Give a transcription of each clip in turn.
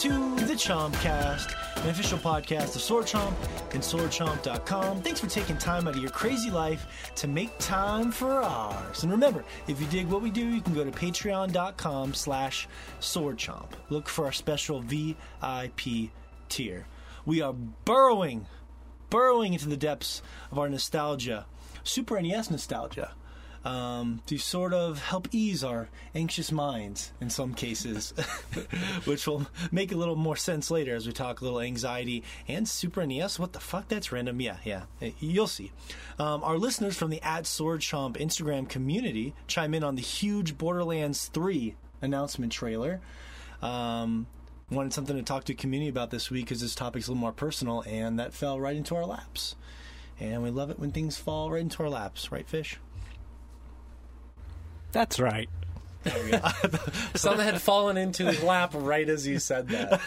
Chompcast, an official podcast of Sword Chomp and SwordChomp.com. Thanks for taking time out of your crazy life to make time for ours. And remember, if you dig what we do, you can go to patreon.com slash swordchomp. Look for our special VIP tier. We are burrowing, burrowing into the depths of our nostalgia, Super NES nostalgia um, to sort of help ease our anxious minds in some cases, which will make a little more sense later as we talk a little anxiety and Super NES. What the fuck? That's random. Yeah, yeah. You'll see. Um, our listeners from the at Sword Chomp Instagram community chime in on the huge Borderlands 3 announcement trailer. Um, wanted something to talk to community about this week because this topic's a little more personal, and that fell right into our laps. And we love it when things fall right into our laps, right, Fish? That's right. Something had fallen into his lap right as he said that.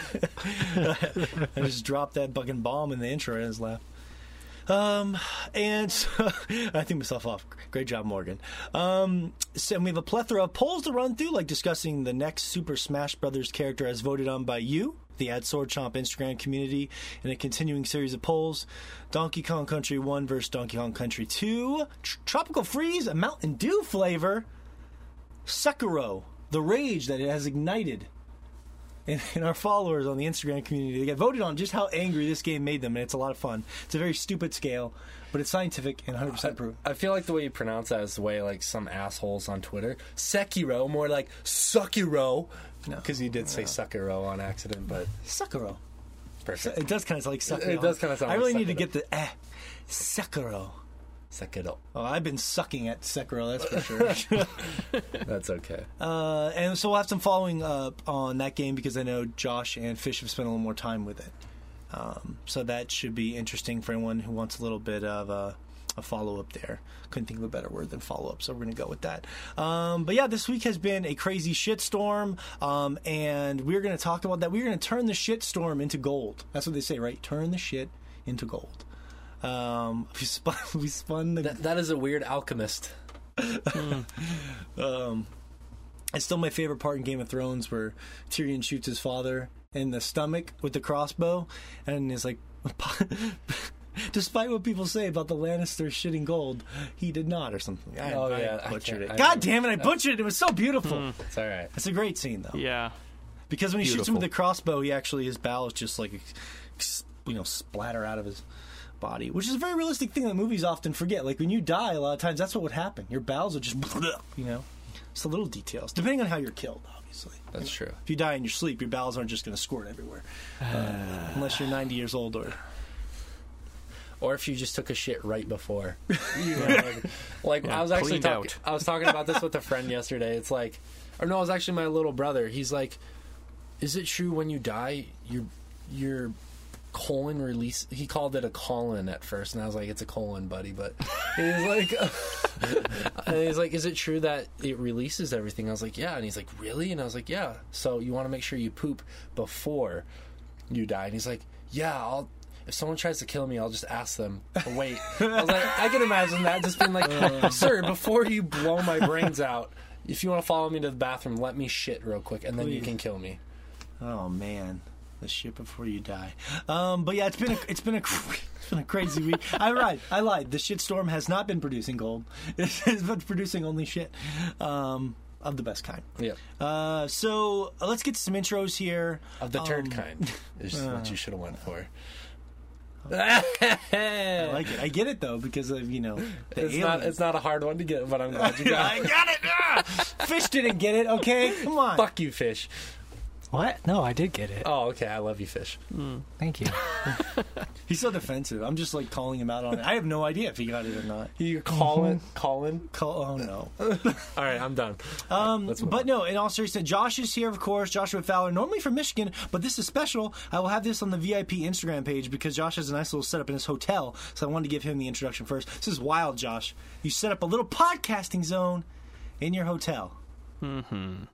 I just dropped that fucking bomb in the intro in his lap. Um, and so, I think myself off. Great job, Morgan. Um, so we have a plethora of polls to run through, like discussing the next Super Smash Brothers character as voted on by you, the Ad Sword Chomp Instagram community, in a continuing series of polls. Donkey Kong Country 1 versus Donkey Kong Country 2. Tr- Tropical Freeze, a Mountain Dew flavor. Sekiro, the rage that it has ignited in, in, our followers on the Instagram community. They get voted on just how angry this game made them, and it's a lot of fun. It's a very stupid scale, but it's scientific and 100% proof. I feel like the way you pronounce that is the way like some assholes on Twitter. Sekiro, more like Suckiro. Because no, you did say no. Sekiro on accident, but. Sekiro. Perfect. It does kind of like Sekiro. It does kind of sound like I really like need to get the eh. Sekiro. Sekiro. Oh, I've been sucking at Sekiro, that's for sure. that's okay. Uh, and so we'll have some following up on that game because I know Josh and Fish have spent a little more time with it. Um, so that should be interesting for anyone who wants a little bit of a, a follow up there. Couldn't think of a better word than follow up, so we're going to go with that. Um, but yeah, this week has been a crazy shitstorm, um, and we're going to talk about that. We're going to turn the shitstorm into gold. That's what they say, right? Turn the shit into gold. Um, we spun, we spun the. That, that is a weird alchemist. um, it's still my favorite part in Game of Thrones where Tyrion shoots his father in the stomach with the crossbow, and is like. Despite what people say about the Lannisters shitting gold, he did not, or something. I, oh yeah, I butchered I it. God damn it, I butchered it. It was so beautiful. Mm, it's all right. It's a great scene, though. Yeah, because when he Beautiful. shoots him with the crossbow, he actually his bowels just like you know splatter out of his body, which is a very realistic thing that movies often forget. Like when you die, a lot of times that's what would happen. Your bowels would just, you know, it's the little details, depending on how you're killed, obviously. That's true. If you die in your sleep, your bowels aren't just going to squirt everywhere, uh, unless you're 90 years old or. Or if you just took a shit right before, you know, like, like yeah, I was actually talking. I was talking about this with a friend yesterday. It's like, or no, it was actually my little brother. He's like, "Is it true when you die, your your colon release. He called it a colon at first, and I was like, "It's a colon, buddy." But he's like, he's like, "Is it true that it releases everything?" I was like, "Yeah," and he's like, "Really?" And I was like, "Yeah." So you want to make sure you poop before you die, and he's like, "Yeah, I'll." If someone tries to kill me, I'll just ask them. Oh, wait, I was like, I can imagine that just being like, "Sir, before you blow my brains out, if you want to follow me to the bathroom, let me shit real quick, and then Please. you can kill me." Oh man the shit before you die. Um, but yeah, it's been a, it's been a it's been a crazy week. I lied. I lied. The shit storm has not been producing gold. It's been producing only shit. Um, of the best kind. Yeah. Uh, so uh, let's get some intros here. Of the turd um, kind is uh, what you should have went for. I like it. I get it though because of you know it's not it's not a hard one to get, but I'm glad you got it. I got it. Ah! Fish didn't get it. Okay, come on. Fuck you, fish. What? No, I did get it. Oh, okay. I love you, fish. Mm, thank you. He's so defensive. I'm just like calling him out on it. I have no idea if he got it or not. You calling? calling? Call? Oh no. All right, I'm done. Um, but no. In all seriousness, Josh is here, of course. Joshua Fowler, normally from Michigan, but this is special. I will have this on the VIP Instagram page because Josh has a nice little setup in his hotel. So I wanted to give him the introduction first. This is wild, Josh. You set up a little podcasting zone in your hotel. Hmm.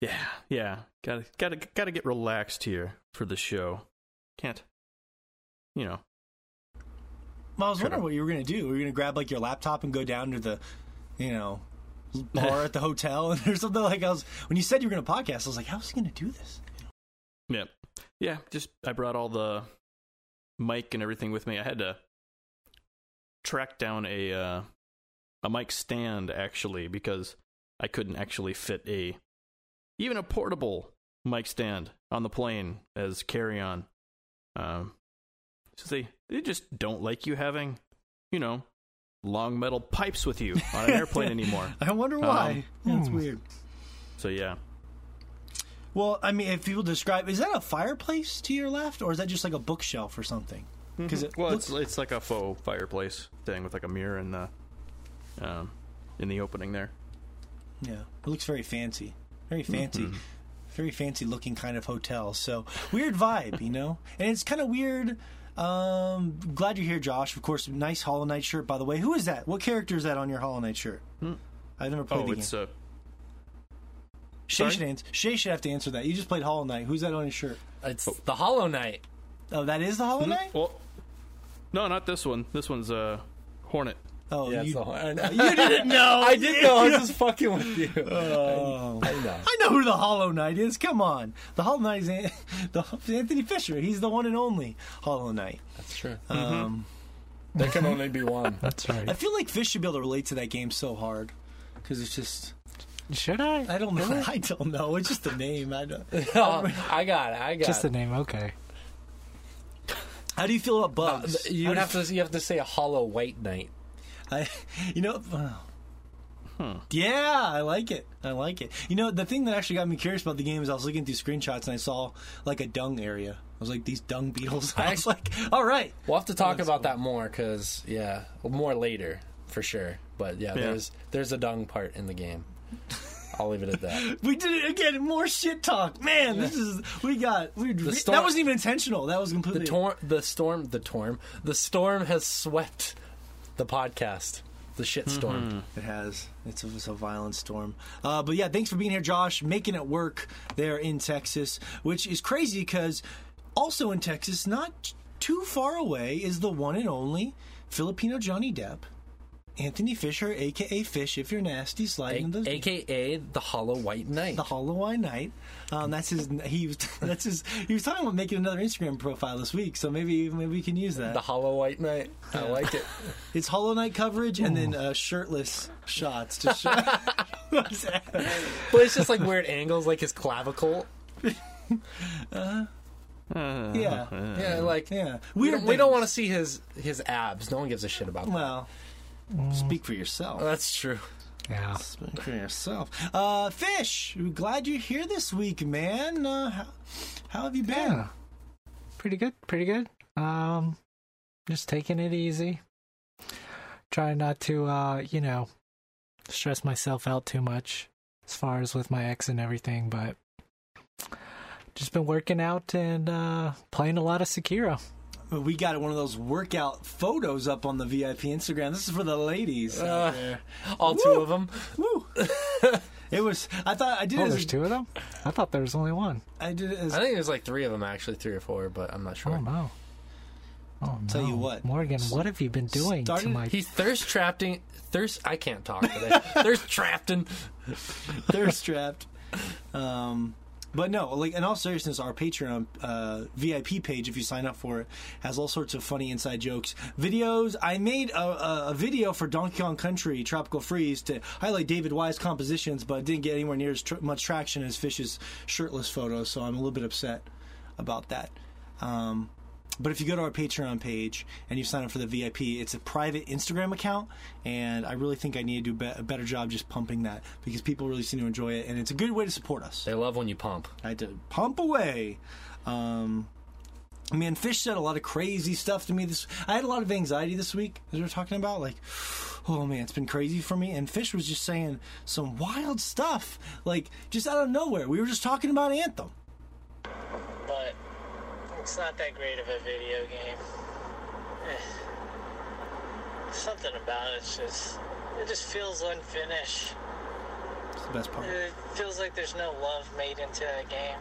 Yeah, yeah. Gotta gotta gotta get relaxed here for the show. Can't you know. Well, I was wondering what you were gonna do. Were you gonna grab like your laptop and go down to the you know bar at the hotel and there's something like I was when you said you were gonna podcast, I was like, how's he gonna do this? Yeah, yeah. Just I brought all the mic and everything with me. I had to track down a uh, a mic stand actually because I couldn't actually fit a even a portable mic stand on the plane as carry on. Um, so they they just don't like you having, you know, long metal pipes with you on an airplane anymore. I wonder why. Um, That's hmm. weird. So yeah. Well, I mean, if people describe, is that a fireplace to your left, or is that just like a bookshelf or something? Because mm-hmm. it well, looks... it's it's like a faux fireplace thing with like a mirror in the um, in the opening there. Yeah, it looks very fancy, very fancy. Mm-hmm very fancy looking kind of hotel. So weird vibe, you know, and it's kind of weird. Um, glad you're here, Josh. Of course, nice Hollow Knight shirt, by the way. Who is that? What character is that on your Hollow Knight shirt? Hmm. I've never played oh, the it's game. Uh, Shea should, answer, Shea should have to answer that. You just played Hollow Knight. Who's that on your shirt? It's oh. the Hollow Knight. Oh, that is the Hollow? Knight. Well, no, not this one. This one's uh, Hornet. Oh, yeah, you, you didn't know. I did know. I was just fucking with you. Oh. I, I, know. I know who the Hollow Knight is. Come on, the Hollow Knight is the, Anthony Fisher. He's the one and only Hollow Knight. That's true. Um, mm-hmm. There can only be one. That's right. I feel like Fish should be able to relate to that game so hard because it's just. Should I? I don't know. I don't know. It's just the name. I don't. oh, I got it. I got it. just the name. Okay. How do you feel about bugs? Uh, you have to. You have to say a hollow white knight. I, you know, uh, yeah, I like it. I like it. You know, the thing that actually got me curious about the game is I was looking through screenshots and I saw like a dung area. I was like, these dung beetles. I was like, all right. We'll have to talk about cool. that more because yeah, more later for sure. But yeah, yeah, there's there's a dung part in the game. I'll leave it at that. we did it again. More shit talk, man. Yeah. This is we got. We, storm, that wasn't even intentional. That was completely the, tor- the storm. The storm. The storm has swept the podcast. The shit storm. Mm-hmm. It has. It's a, it's a violent storm. Uh, but yeah, thanks for being here, Josh. Making it work there in Texas, which is crazy because also in Texas, not too far away, is the one and only Filipino Johnny Depp Anthony Fisher, aka Fish, if you're nasty, sliding A- the aka the Hollow White Knight. The Hollow White Knight. Um, that's his. He was. That's his. He was talking about making another Instagram profile this week, so maybe maybe we can use that. The Hollow White Knight. I like it. It's Hollow Knight coverage and then uh, shirtless shots to show. but it's just like weird angles, like his clavicle. Uh, uh, yeah, yeah, like yeah. We don't, we don't want to see his his abs. No one gives a shit about. Well, Speak for yourself. That's true. Yeah. Speak for yourself. Uh, Fish, glad you're here this week, man. Uh, how, how have you been? Yeah. Pretty good. Pretty good. Um, just taking it easy. Trying not to, uh, you know, stress myself out too much as far as with my ex and everything, but just been working out and uh, playing a lot of Sekiro we got one of those workout photos up on the VIP Instagram. This is for the ladies. Uh, all Woo! two of them. Woo! it was. I thought I did. Oh, there's as, two of them. I thought there was only one. I did it. As, I think there's like three of them actually, three or four, but I'm not sure. Oh no. Oh, no. Tell you what, Morgan, what have you been doing started, to my? He's thirst trapping. Thirst. I can't talk today. thirst trapped and thirst trapped. Um, but no, like in all seriousness, our Patreon uh, VIP page, if you sign up for it, has all sorts of funny inside jokes, videos. I made a, a, video for Donkey Kong Country Tropical Freeze to highlight David Wise compositions, but didn't get anywhere near as tr- much traction as Fish's shirtless photos. So I'm a little bit upset about that. Um, but if you go to our Patreon page and you sign up for the VIP, it's a private Instagram account, and I really think I need to do a better job just pumping that because people really seem to enjoy it, and it's a good way to support us. They love when you pump. I did pump away. Um, man, Fish said a lot of crazy stuff to me. This I had a lot of anxiety this week as we were talking about, like, oh man, it's been crazy for me. And Fish was just saying some wild stuff, like just out of nowhere. We were just talking about Anthem. It's not that great of a video game. Eh. Something about it's just it just feels unfinished. It's the best part. It feels like there's no love made into the game.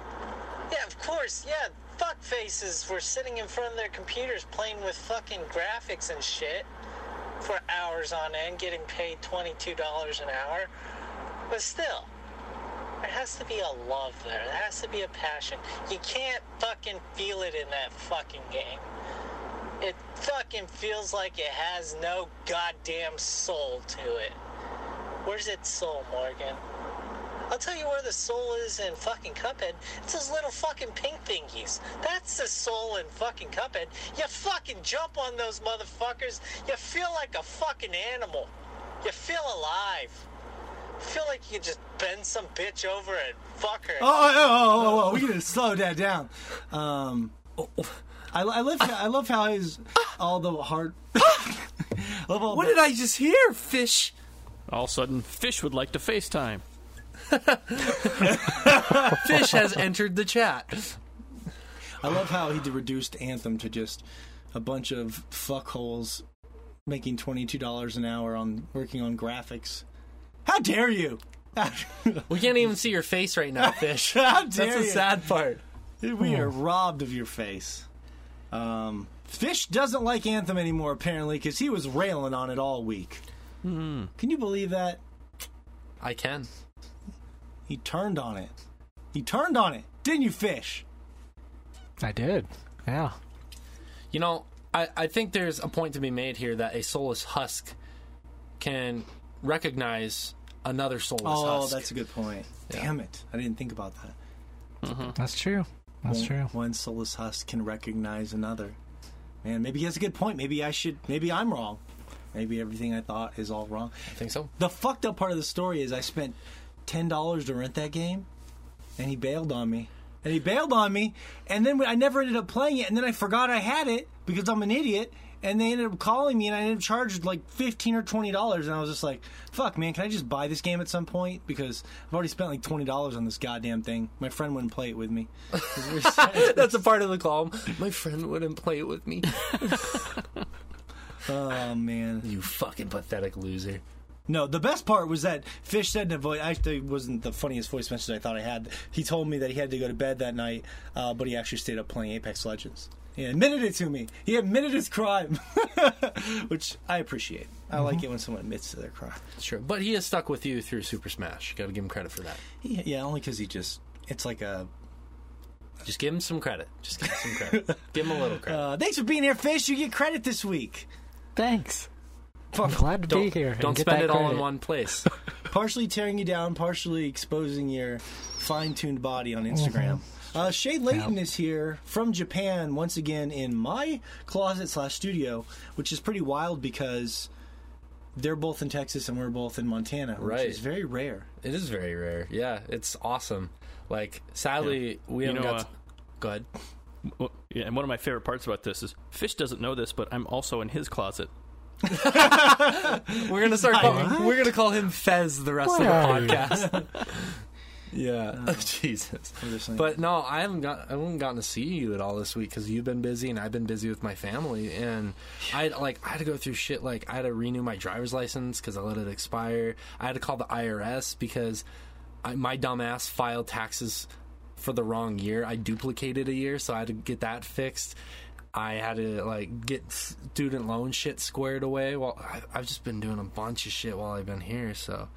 Yeah, of course. Yeah, fuck faces were sitting in front of their computers playing with fucking graphics and shit for hours on end, getting paid $22 an hour. But still, There has to be a love there. There has to be a passion. You can't fucking feel it in that fucking game. It fucking feels like it has no goddamn soul to it. Where's its soul, Morgan? I'll tell you where the soul is in fucking Cuphead. It's those little fucking pink thingies. That's the soul in fucking Cuphead. You fucking jump on those motherfuckers. You feel like a fucking animal. You feel alive. Feel like you just bend some bitch over and fuck her. Oh, oh, oh, oh, oh, we gotta slow that down. Um, I, I love how, I love how his all the hard. I love all What the- did I just hear, fish? All of a sudden, Fish would like to FaceTime. Fish has entered the chat. I love how he reduced Anthem to just a bunch of fuckholes making twenty two dollars an hour on working on graphics. How dare you? We can't even see your face right now, fish. How That's dare the you? sad part. We are robbed of your face. Um, Fish doesn't like Anthem anymore, apparently, because he was railing on it all week. Can you believe that? I can. He turned on it. He turned on it, didn't you, Fish? I did. Yeah. You know, I, I think there's a point to be made here that a soulless husk can recognize another soulless Oh, husk. that's a good point. Damn it. I didn't think about that. Mm-hmm. That's true. That's one, true. One soulless husk can recognize another. Man, maybe he has a good point. Maybe I should. Maybe I'm wrong. Maybe everything I thought is all wrong. I think so. The fucked up part of the story is I spent ten dollars to rent that game, and he bailed on me. And he bailed on me, and then I never ended up playing it. And then I forgot I had it because I'm an idiot. And they ended up calling me, and I ended up charged like fifteen or twenty dollars. And I was just like, "Fuck, man, can I just buy this game at some point? Because I've already spent like twenty dollars on this goddamn thing. My friend wouldn't play it with me. That's a part of the call. My friend wouldn't play it with me. oh man, You fucking pathetic loser. No, the best part was that Fish said in a voice. Actually, wasn't the funniest voice message I thought I had. He told me that he had to go to bed that night, uh, but he actually stayed up playing Apex Legends. He admitted it to me. He admitted his crime, which I appreciate. I like it when someone admits to their crime. It's true. But he has stuck with you through Super Smash. You gotta give him credit for that. He, yeah, only because he just. It's like a. Just give him some credit. Just give him some credit. give him a little credit. Uh, thanks for being here, Fish. You get credit this week. Thanks. I'm glad to be here. Don't spend that it all in one place. partially tearing you down, partially exposing your fine-tuned body on Instagram. Uh, Shea Layton is here from Japan once again in my closet slash studio, which is pretty wild because they're both in Texas and we're both in Montana, which Right. is very rare. It is very rare. Yeah, it's awesome. Like, sadly, we haven't know, got. uh, to... Go ahead. Well, yeah, and one of my favorite parts about this is Fish doesn't know this, but I'm also in his closet. We're gonna start. Call, we're gonna call him Fez the rest What of the podcast. yeah, Jesus. I'm just saying. But no, I haven't got. I haven't gotten to see you at all this week because you've been busy and I've been busy with my family. And I like I had to go through shit. Like I had to renew my driver's license because I let it expire. I had to call the IRS because I, my dumbass filed taxes for the wrong year. I duplicated a year, so I had to get that fixed. I had to like get student loan shit squared away. Well, I've just been doing a bunch of shit while I've been here. So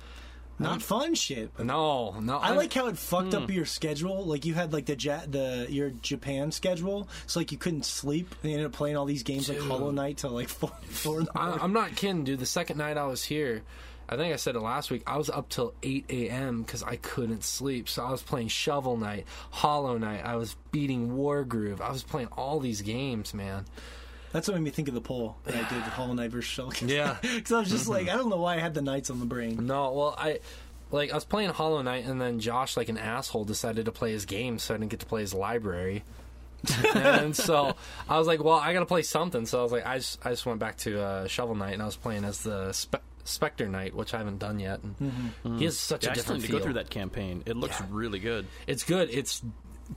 Not fun shit. no, no. I I'm- like how it fucked up hmm. your schedule. Like you had like the ja- the your Japan schedule, so like you couldn't sleep. And you ended up playing all these games like Dude. Hollow Knight till like four. four in the I, morning. I'm not kidding, dude. The second night I was here, I think I said it last week. I was up till 8 a.m. because I couldn't sleep. So I was playing Shovel Knight, Hollow Knight. I was beating Wargroove. I was playing all these games, man. That's what made me think of the poll that I did with Hollow Knight versus Shell. Yeah. because I was just like, mm-hmm. I don't know why I had the Knights on the brain. No, well, I like I was playing Hollow Knight, and then Josh, like an asshole, decided to play his game, so I didn't get to play his library. and so I was like, well, I got to play something. So I was like, I just I just went back to uh, Shovel Knight, and I was playing as the Spe- Spectre Knight, which I haven't done yet. And mm-hmm. Mm-hmm. He has such Yeah, a I still different need to feel. go through that campaign. It looks Yeah. really good. It's good. It's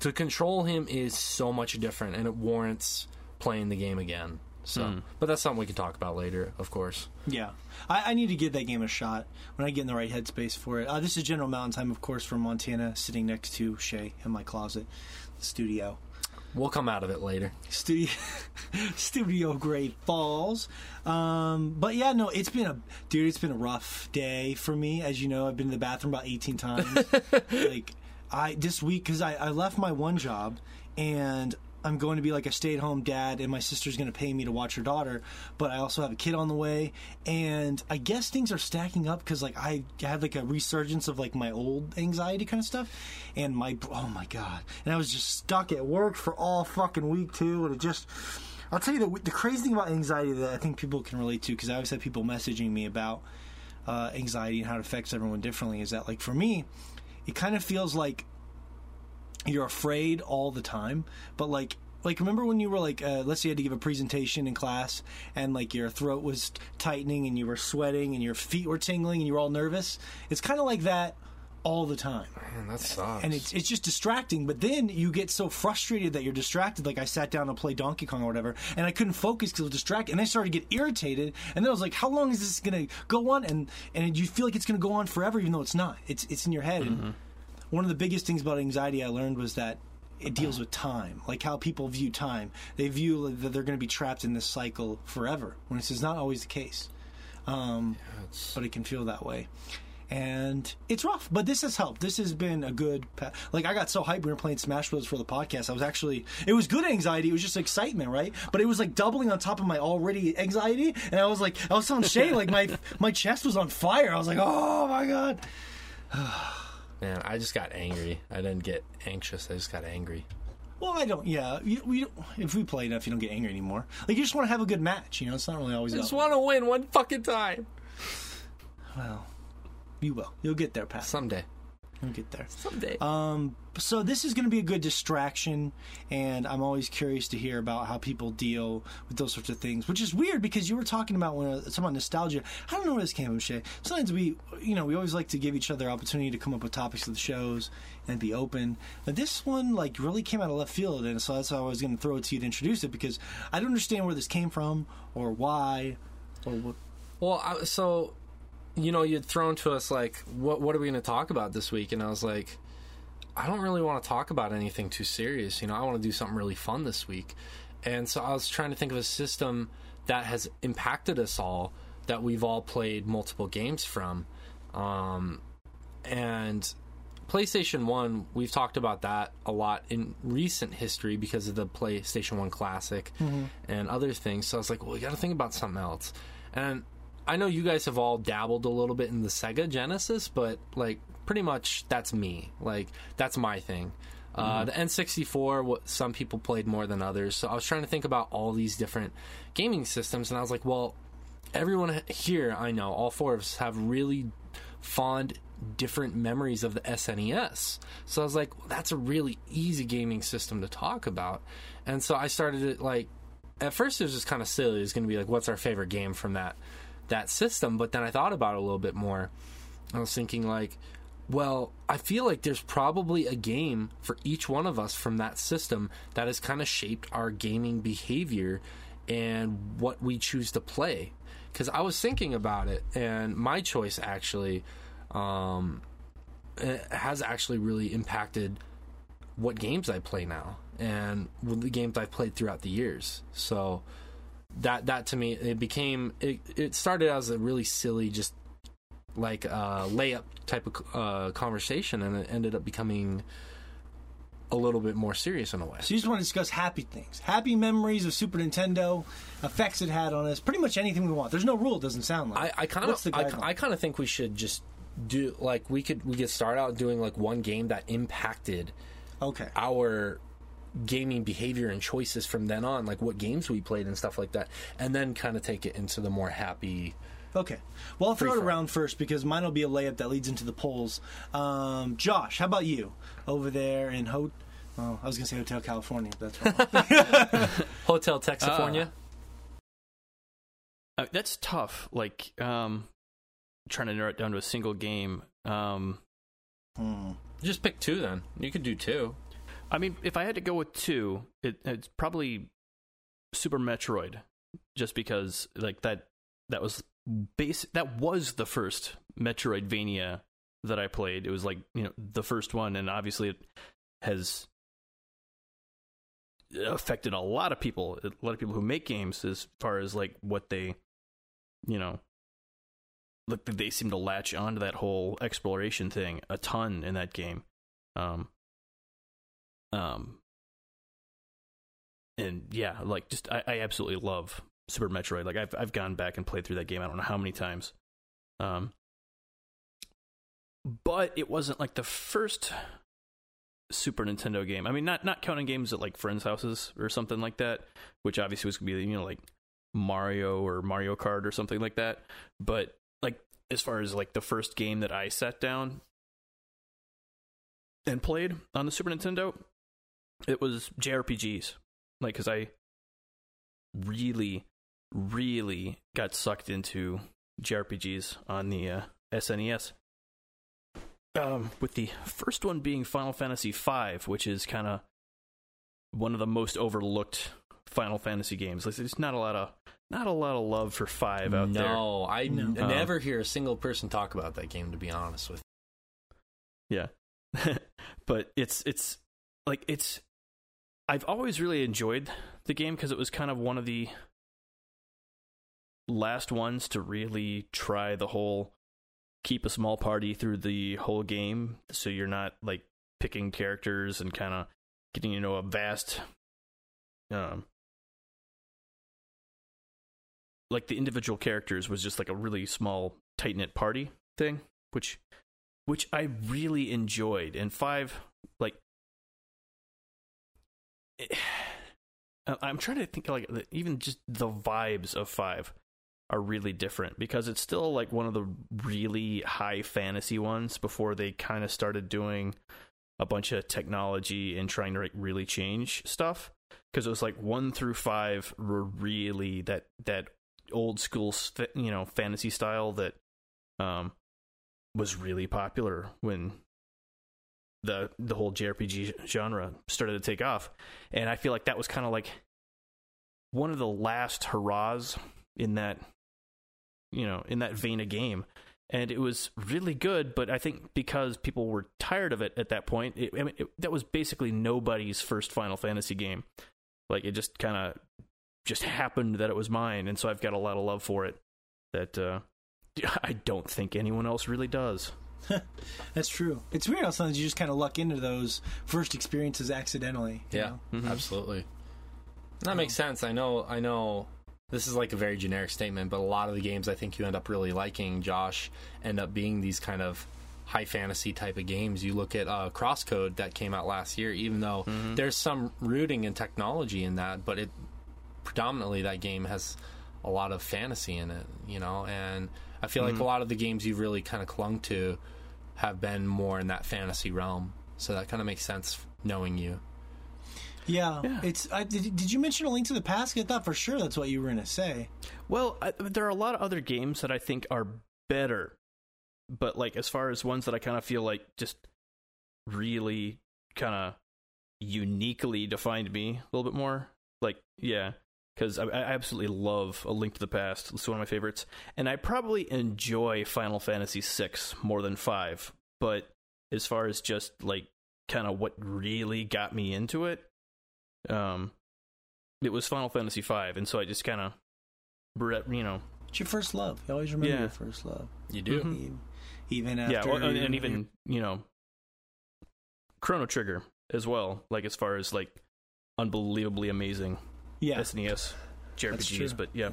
to control him is so much different, and it warrants playing the game again. So, but that's something we can talk about later, of course. Yeah, I, I need to give that game a shot when I get in the right headspace for it. Uh, this is General Mountain Time, of course, from Montana, sitting next to Shea in my closet studio. We'll come out of it later. Studio. Studio Great Falls. Um, but yeah, no, it's been a dude. It's been a rough day for me. As you know, I've been to the bathroom about eighteen times. like I this week because I, I left my one job and I'm going to be like a stay at home dad, and my sister's going to pay me to watch her daughter. But I also have a kid on the way, and I guess things are stacking up because like I had like a resurgence of like my old anxiety kind of stuff, and my oh my god, and I was just stuck at work for all fucking week too, and it just. I'll tell you the, the crazy thing about anxiety that I think people can relate to because I always have people messaging me about uh, anxiety and how it affects everyone differently. Is that like for me, it kind of feels like you're afraid all the time, but like like remember when you were like uh, let's say you had to give a presentation in class and like your throat was tightening and you were sweating and your feet were tingling and you were all nervous? It's kind of like that all the time. Man, that sucks. and it's it's just distracting but then you get so frustrated that you're distracted. Like i sat down to play donkey kong or whatever and i couldn't focus because i was distracted and i started to get irritated and then i was like how long is this going to go on? And and you feel like it's going to go on forever even though it's not. It's it's in your head and one of the biggest things about anxiety I learned was that it deals with time, like how people view time. They view that they're going to be trapped in this cycle forever, when this is not always the case. Um, but it can feel that way. And it's rough, but this has helped. This has been a good, pa- like I got so hyped when we were playing Smash Bros for the podcast. I was actually, it was good anxiety. It was just excitement, right? But it was like doubling on top of my already anxiety. And I was like, I was telling Shea, like my my chest was on fire. I was like, oh my god. Man, I just got angry. I didn't get anxious. I just got angry. Well, I don't. Yeah, you, we don't, if we play enough, you don't get angry anymore. Like you just want to have a good match. You know, it's not really always. I just want to win one fucking time. Well, you will. You'll get there, Pat. Someday. You'll get there. Someday. Um, so this is going to be a good distraction, and I'm always curious to hear about how people deal with those sorts of things. Which is weird because you were talking about when uh, some about nostalgia. I don't know where this came from, Shea. Sometimes we, you know, we always like to give each other opportunity to come up with topics of the shows and be open. But this one, like, really came out of left field, and so that's why I was going to throw it to you to introduce it because I don't understand where this came from or why or what. Well, I, so you know, you'd thrown to us like, "What what are we going to talk about this week?" And I was like, "I don't really want to talk about anything too serious. You know, I want to do something really fun this week." And so I was trying to think of a system that has impacted us all, that we've all played multiple games from, um, and PlayStation 1, we've talked about that a lot in recent history because of the PlayStation 1 Classic and other things. So I was like, well, we got to think about something else. And I know you guys have all dabbled a little bit in the Sega Genesis, but like pretty much that's me. Like that's my thing. Uh, the N64, what some people played more than others. So I was trying to think about all these different gaming systems, and I was like, well, everyone here, I know, all four of us have really fond different memories of the SNES. So I was like, well, that's a really easy gaming system to talk about. And so I started it like at first it was just kind of silly. It was going to be like what's our favorite game from that that system, but then I thought about it a little bit more. I was thinking like well, I feel like there's probably a game for each one of us from that system that has kind of shaped our gaming behavior and what we choose to play. Because I was thinking about it, and my choice actually um, has actually really impacted what games I play now and the games I've played throughout the years. So that that to me it became it, it started as a really silly just like uh, layup type of uh, conversation, and it ended up becoming a little bit more serious in a way. So you just want to discuss happy things, happy memories of Super Nintendo, effects it had on us, pretty much anything we want. There's no rule. It doesn't sound like. I, I kind of I. I kind of think we should just do like we could we could start out doing like one game that impacted okay. our gaming behavior and choices from then on, like what games we played and stuff like that, and then kind of take it into the more happy. Okay. Well, I'll throw it around first because mine will be a layup that leads into the polls. Um, Josh, how about you over there in Ho? Oh, I was going to say Hotel California. But that's wrong. Hotel Texafornia. Uh, that's tough. Like, um, trying to narrow it down to a single game. Um, Hmm. just pick two then. You could do two. I mean, if I had to go with two, it, it's probably Super Metroid, just because like that that was base that was the first Metroidvania that I played. It was like you know the first one, and obviously it has affected a lot of people, a lot of people who make games as far as like what they, you know, look, they seem to latch onto that whole exploration thing a ton in that game. Um, um, and yeah, like just I, I absolutely love Super Metroid. Like I've I've gone back and played through that game. I don't know how many times. Um, but it wasn't like the first Super Nintendo game. I mean, not not counting games at like friends' houses or something like that, which obviously was gonna be you know like Mario or Mario Kart or something like that. But like as far as like the first game that I sat down and played on the Super Nintendo, it was JRPGs. Like, because I really, really got sucked into JRPGs on the uh, SNES. Um, with the first one being Final Fantasy V, which is kind of one of the most overlooked Final Fantasy games. Like, there's not a lot of not a lot of love for five out no, there. No, I n- never hear a single person talk about that game. To be honest with, you. yeah, but it's it's like it's. I've always really enjoyed the game because it was kind of one of the last ones to really try the whole keep a small party through the whole game so you're not like picking characters and kind of getting you know a vast um like the individual characters was just like a really small tight knit party thing which which I really enjoyed. And 5 like I'm trying to think like even just the vibes of 5 are really different because it's still like one of the really high fantasy ones before they kind of started doing a bunch of technology and trying to like really change stuff. Because it was like 1 through 5 were really that that old school you know fantasy style that um was really popular when the the whole JRPG genre started to take off and I feel like that was kind of like one of the last hurrahs in that you know, in that vein of game. And it was really good, but I think because people were tired of it at that point, it, I mean, it, that was basically nobody's first Final Fantasy game. Like it just kind of just happened that it was mine, and so I've got a lot of love for it. That uh, I don't think anyone else really does. That's true. It's weird how sometimes you just kind of luck into those first experiences accidentally. Yeah, mm-hmm. absolutely. That makes sense. I know. I know this is like a very generic statement, but a lot of the games I think you end up really liking, Josh, end up being these kind of high fantasy type of games. You look at uh, Crosscode that came out last year, even though mm-hmm. there's some rooting in technology in that, but it predominantly that game has a lot of fantasy in it, you know. And I feel mm-hmm. like a lot of the games you've really kind of clung to have been more in that fantasy realm. So that kind of makes sense knowing you. Yeah, yeah. it's. I, did, did you mention a link to the past? I thought for sure that's what you were going to say. Well, I, there are a lot of other games that I think are better, but like as far as ones that I kind of feel like just really kind of uniquely defined me a little bit more. Like, yeah, because I, I, absolutely love A Link to the Past. It's one of my favorites, and I probably enjoy Final Fantasy VI more than five. But as far as just like kind of what really got me into it, um, it was Final Fantasy V, and so I just kind of, you know, it's your first love. You always remember yeah. your first love. You do, mm-hmm. even after, yeah, well, and, and even you know, Chrono Trigger as well. Like as far as like unbelievably amazing, yeah, SNES JRPGs. But yeah,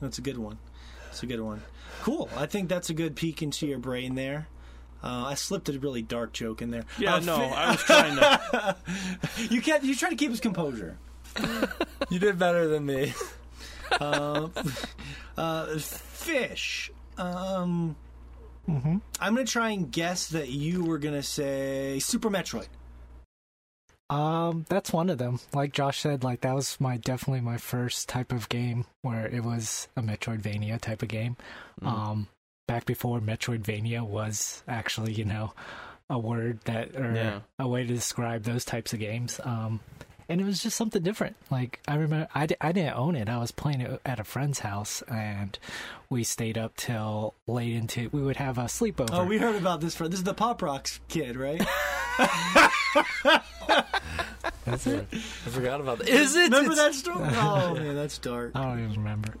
that's a good one. That's a good one. Cool. I think that's a good peek into your brain there. Uh, I slipped a really dark joke in there. Yeah, uh, no, I was trying to. you can't. You try to keep his composure. you did better than me. uh, uh, fish. Um, mm-hmm. I'm gonna try and guess that you were gonna say Super Metroid. Um, that's one of them. Like Josh said, like that was my definitely my first type of game where it was a Metroidvania type of game. Mm. Um, back before Metroidvania was actually, you know, a word that or yeah. a way to describe those types of games. Um, and it was just something different. Like I remember, I, I didn't own it. I was playing it at a friend's house, and we stayed up till late into. We would have a sleepover. Oh, we heard about this. For this is the Pop Rocks kid, right? Is it? I forgot about that. Is it? Remember that story? Oh man, that's dark. I don't even remember.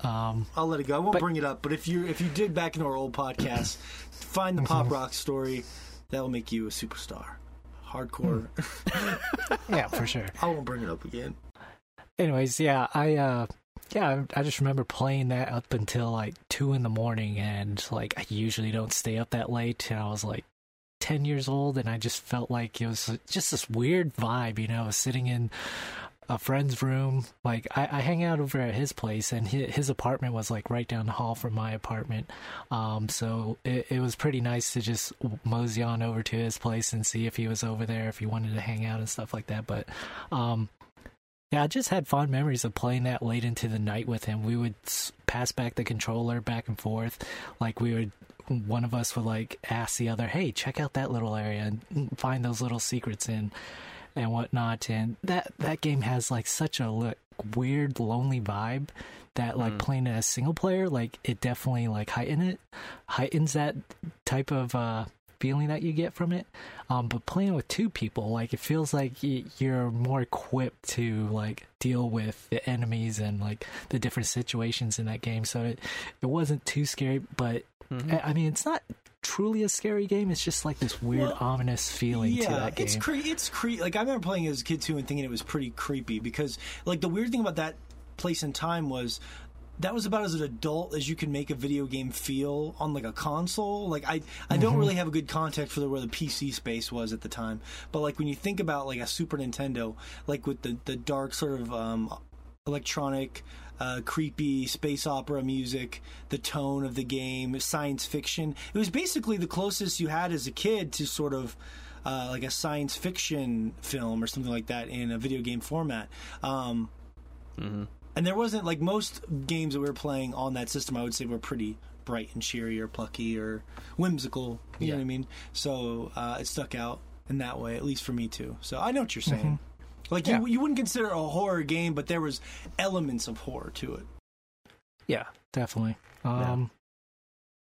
Um, I'll let it go. I won't but, bring it up. But if you if you dig back into our old podcast, find the pop rock story. That will make you a superstar. Hardcore. Hmm. yeah, for sure. I won't bring it up again. Anyways, yeah, I uh yeah, I just remember playing that up until like two in the morning, and like I usually don't stay up that late. And I was like 10 years old and I just felt like it was just this weird vibe, you know, sitting in a friend's room. Like I, I hang out over at his place, and his, his, apartment was like right down the hall from my apartment. Um, so it, it was pretty nice to just mosey on over to his place and see if he was over there, if he wanted to hang out and stuff like that. But um, yeah, I just had fond memories of playing that late into the night with him. We would pass back the controller back and forth, like we would one of us would like ask the other, "Hey, check out that little area and find those little secrets in and whatnot." And that that game has like such a like, weird, lonely vibe that like mm. playing it as single player, like it definitely like heighten it, heightens that type of uh, feeling that you get from it. Um, but playing with two people, like it feels like you're more equipped to like deal with the enemies and like the different situations in that game. So it it wasn't too scary, but Mm-hmm. I mean, it's not truly a scary game. It's just like this weird, well, ominous feeling yeah, to that game. It's cre- it's cre- like I remember playing as a kid too and thinking it was pretty creepy because like the weird thing about that place and time was that was about as an adult as you can make a video game feel on like a console. Like I, I don't mm-hmm. really have a good context for the, where the PC space was at the time. But like when you think about like a Super Nintendo, like with the the dark sort of um, electronic uh, creepy space opera music, the tone of the game, science fiction. It was basically the closest you had as a kid to sort of uh, like a science fiction film or something like that in a video game format. Um, mm-hmm. And there wasn't like most games that we were playing on that system. I would say were pretty bright and cheery or plucky or whimsical. You yeah. know what I mean? So uh, it stuck out in that way, at least for me too. So I know what you're saying. Like yeah. you, you wouldn't consider it a horror game, but there was elements of horror to it. Yeah, definitely. Um,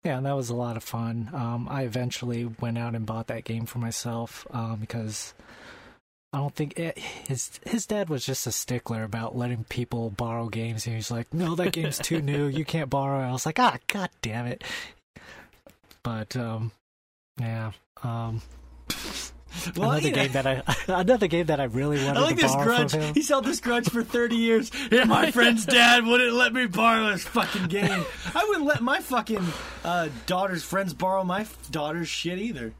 yeah. yeah, and that was a lot of fun. Um, I eventually went out and bought that game for myself um, because I don't think it, his his dad was just a stickler about letting people borrow games, and he's like, "No, that game's too new. You can't borrow." it. I was like, "Ah, god damn it!" But um, yeah, um, well, another game that I another game that I really wanted I like to this grudge. From him. He's held this grudge for thirty years. Yeah, my friend's dad wouldn't let me borrow his fucking game. I wouldn't let my fucking uh, daughter's friends borrow my daughter's shit either.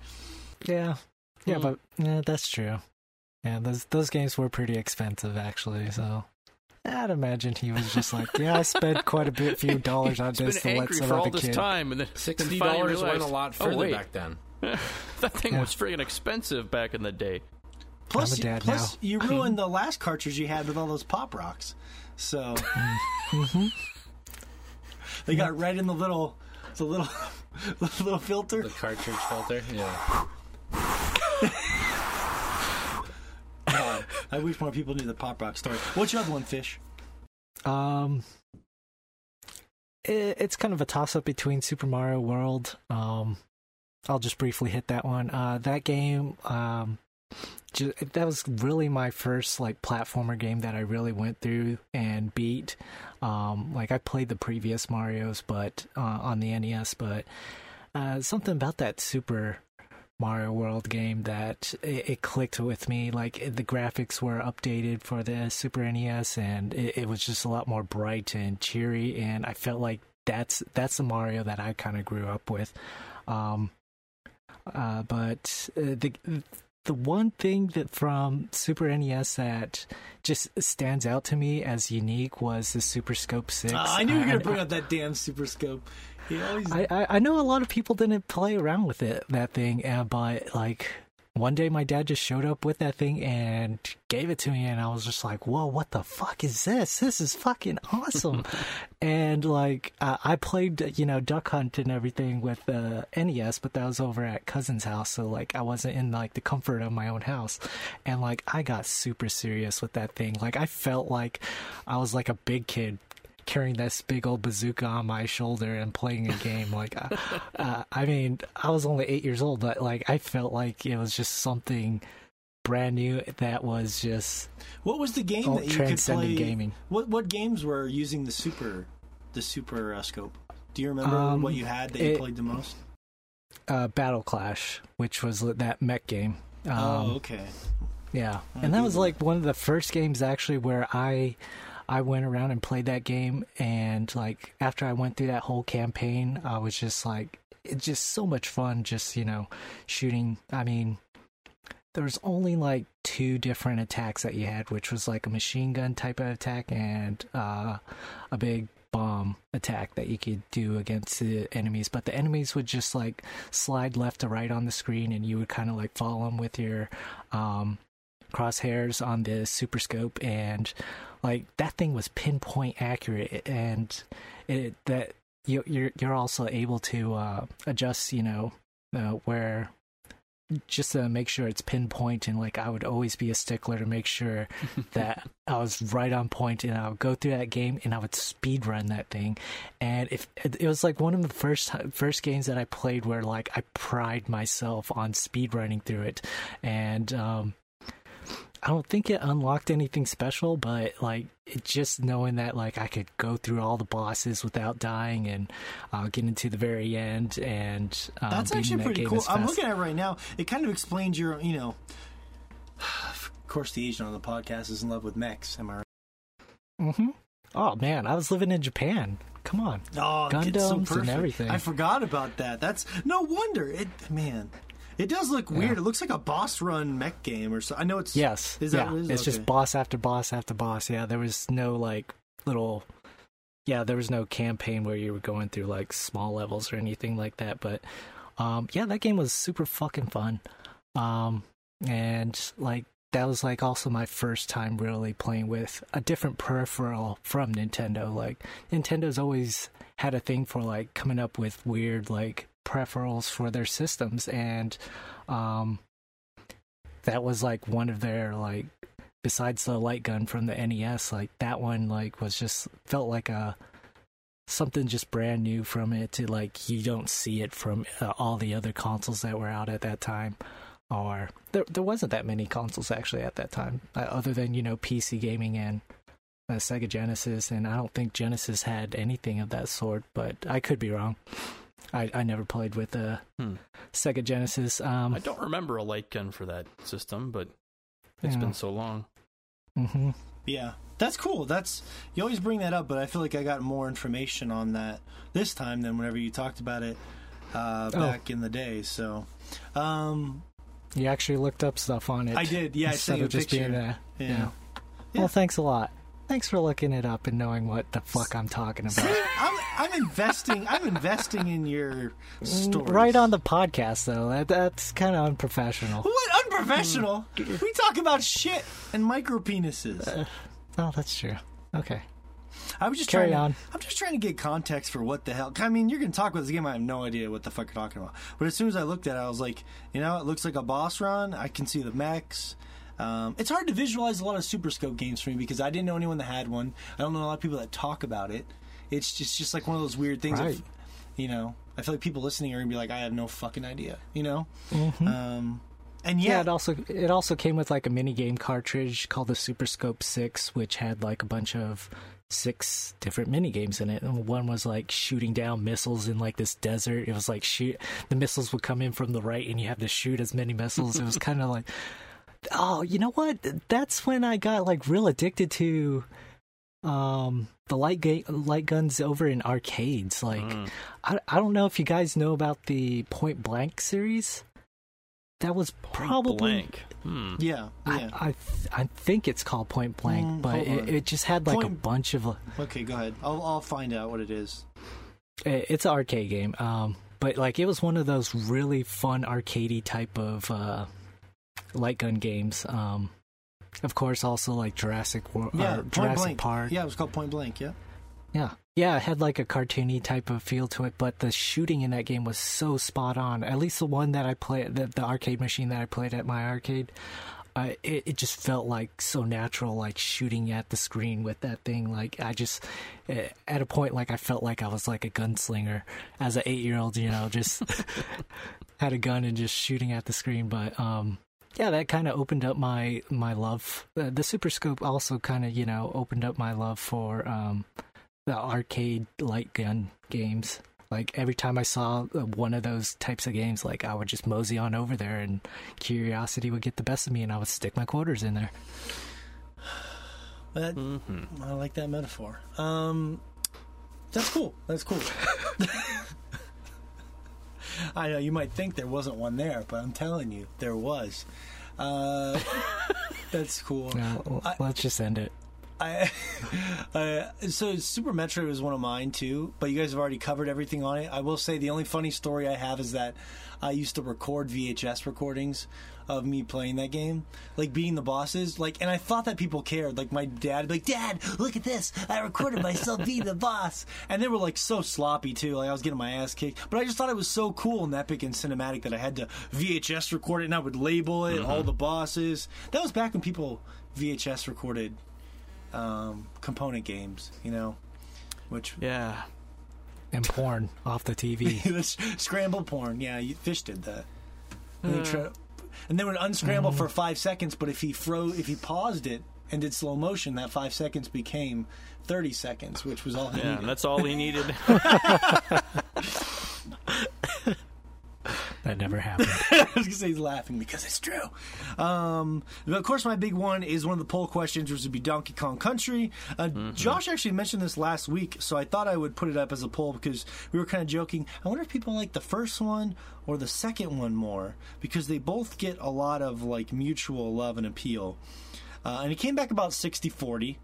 Yeah, yeah, mm. but yeah, that's true. Yeah, those those games were pretty expensive actually. So I'd imagine he was just like, yeah, I spent quite a bit, few dollars on this to let some other kid. Time, and then sixty dollars went a lot oh, further oh, back then. that thing yeah. was freaking expensive back in the day. Plus, plus you ruined the last cartridge you had with all those pop rocks. So mm-hmm. they got right in the little, the little, the little filter. The cartridge filter. Yeah. I wish more people knew the pop rock story. What's your other one, Fish? Um, it, it's kind of a toss up between Super Mario World. Um, I'll just briefly hit that one. Uh, that game, um, just, that was really my first like platformer game that I really went through and beat. Um, like I played the previous Mario's, but uh, on the NES, but uh, something about that Super Mario World game that it, it, clicked with me. Like the graphics were updated for the Super NES, and it, it was just a lot more bright and cheery. And I felt like that's that's the Mario that I kind of grew up with. Um, uh, but uh, the the one thing that from Super NES that just stands out to me as unique was the Super Scope Six. Uh, I knew you were gonna bring up that damn Super Scope. Always... I, I, I know a lot of people didn't play around with it that thing, uh, but like one day my dad just showed up with that thing and gave it to me and I was just like, whoa, what the fuck is this? This is fucking awesome. and like, uh, I played, you know, Duck Hunt and everything with the uh, NES, but that was over at cousin's house. So like, I wasn't in like the comfort of my own house. And like, I got super serious with that thing. Like, I felt like I was like a big kid carrying this big old bazooka on my shoulder and playing a game. like, uh, uh, I mean, I was only eight years old, but like, I felt like it was just something brand new that was just what was the game oh, that you could play? gaming. What what games were using the super the super uh, scope? Do you remember Um, what you had that you played the most? uh, Battle Clash, which was that mech game. Um, oh, okay. Yeah, and that was like one of the first games actually where I I went around and played that game, and like after I went through that whole campaign, I was just like, it's just so much fun, just you know, shooting. I mean, there was only like two different attacks that you had, which was like a machine gun type of attack and uh, a big bomb attack that you could do against the enemies but the enemies would just like slide left to right on the screen and you would kind of like follow them with your um crosshairs on the super scope and like that thing was pinpoint accurate and it that you you're you're also able to uh adjust you know uh, where just to make sure it's pinpoint and like I would always be a stickler to make sure that I was right on point and I would go through that game and I would speed run that thing. And if it it was like one of the first first games that I played where like I pride myself on speed running through it. And um I don't think it unlocked anything special, but like it just knowing that like I could go through all the bosses without dying and uh, get into the very end and uh, That's actually that pretty cool. I'm looking at it right now. It kind of explains your, you know. Of course, the Asian on the podcast is in love with mechs. Am I right? Mm-hmm. Oh man, I was living in Japan. Come on. Oh, it's so Gundams and everything. I forgot about that. That's no wonder. It man, it does look Yeah. weird. It looks like a boss run mech game or so. I know it's Yes. Is that yeah. what it is? It's Okay. just boss after boss after boss. Yeah, there was no like little yeah, there was no campaign where you were going through like small levels or anything like that, but um yeah, that game was super fucking fun. Um and like that was like also my first time really playing with a different peripheral from Nintendo. Like Nintendo's always had a thing for like coming up with weird like peripherals for their systems and um that was like one of their like besides the light gun from the NES like that one like was just felt like a something just brand new from it to like you don't see it from uh, all the other consoles that were out at that time or there there wasn't that many consoles actually at that time uh, other than you know PC gaming and uh, Sega Genesis and I don't think Genesis had anything of that sort but I could be wrong I I never played with the Hmm. Sega Genesis um I don't remember a light gun for that system, but it's Yeah. been so long. hmm Yeah, that's cool. That's you always bring that up, but I feel like I got more information on that this time than whenever you talked about it uh, Oh. back in the day. So, um, You actually looked up stuff on it. I did. Yeah, I instead sent you a of just being picture. a Yeah. yeah. Yeah. Well, thanks a lot. Thanks for looking it up and knowing what the fuck I'm talking about. I'm, investing. I'm investing in your story. right on the podcast, though. That, that's kind of unprofessional. What unprofessional? We talk about shit and micro penises. Oh, that's true. Okay. I was just Carry trying on. To, I'm just trying to get context for what the hell. I mean, you're gonna talk about this game. I have no idea what the fuck you're talking about. But as soon as I looked at it, I was like, you know, it looks like a boss run. I can see the mechs. Um, it's hard to visualize a lot of Super Scope games for me because I didn't know anyone that had one. I don't know a lot of people that talk about it. It's just just like one of those weird things. Right. Of, you know, I feel like people listening are gonna be like, I have no fucking idea. You know. Mhm. Um, and Yeah, yeah, it also it also came with like a mini game cartridge called the Super Scope Six, which had like a bunch of six different mini games in it. And one was like shooting down missiles in like this desert. It was like shoot the missiles would come in from the right, and you have to shoot as many missiles. it was kind of like, oh, you know what? That's when I got like real addicted to um the light ga- light guns over in arcades like Mm. I, I don't know if you guys know about the point blank series that was probably blank. Hmm. yeah, yeah. I I, th- I think it's called Point Blank, Mm, but it, it just had like a bunch of. uh, okay, go ahead. I'll I'll find out what it is. it- It's an arcade game, um, but like it was one of those really fun arcadey type of uh, light gun games. Um, of course, also like Jurassic World, Yeah, uh, Jurassic Blank. Park. Yeah, it was called Point Blank. Yeah. Yeah. Yeah, it had like a cartoony type of feel to it, but the shooting in that game was so spot on. At least the one that I played, the, the arcade machine that I played at my arcade, uh, it, it just felt like so natural, like shooting at the screen with that thing. Like, I just, eh, at a point, like, I felt like I was like a gunslinger as an eight year old, you know, just had a gun and just shooting at the screen. But, um, yeah, that kind of opened up my my love. Uh, the Super Scope also kind of you know opened up my love for um, the arcade light gun games. Like every time I saw uh, one of those types of games, like I would just mosey on over there, and curiosity would get the best of me, and I would stick my quarters in there. That, mm-hmm. I like that metaphor. Um, that's cool. That's cool. I know you might think there wasn't one there, but I'm telling you, there was. Uh, that's cool. I, let's just end it. I, uh, so Super Metroid was one of mine too, but you guys have already covered everything on it. I will say the only funny story I have is that I used to record VHS recordings of me playing that game, like beating the bosses. Like, and I thought that people cared. Like my dad, be like, "Dad, look at this! I recorded myself beating the boss," and they were like so sloppy too. Like I was getting my ass kicked, but I just thought it was so cool and epic and cinematic that I had to VHS record it and I would label it, mm-hmm. all the bosses. That was back when people VHS recorded um, component games, you know, which yeah, and porn off the TV. scrambled porn. Yeah, Fish did that. And, uh, try, and they would unscramble mm. for five seconds, but if he froze, if he paused it and did slow motion, that five seconds became thirty seconds, which was all he yeah, needed. that's all he needed. That never happened. I was gonna say he's laughing because it's true. Um, of course, my big one is one of the poll questions, which would be Donkey Kong Country. Uh, mm-hmm. Josh actually mentioned this last week, so I thought I would put it up as a poll because we were kind of joking. I wonder if people like the first one or the second one more because they both get a lot of like mutual love and appeal. Uh, and it came back about 60-40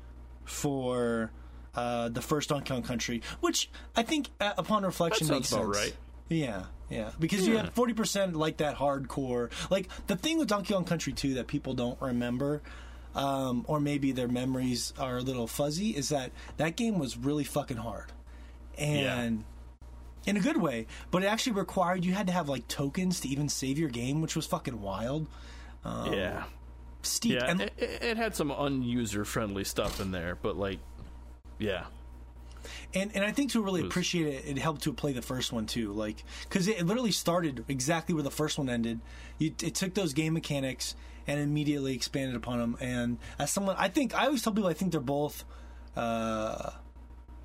for uh, the first Donkey Kong Country, which I think, uh, upon reflection, that makes sense. right. Yeah, yeah, because yeah. you have forty percent like that hardcore. Like the thing with Donkey Kong Country 2 that people don't remember, um, or maybe their memories are a little fuzzy, is that that game was really fucking hard, and yeah. in a good way. But it actually required you had to have like tokens to even save your game, which was fucking wild. Um, yeah, steep. Yeah, and it, it had some unuser friendly stuff in there, but like, yeah, and and I think to really appreciate it, it helped to play the first one too, like because it literally started exactly where the first one ended. You, it took those game mechanics and immediately expanded upon them. And as someone, I think I always tell people I think they're both. Uh,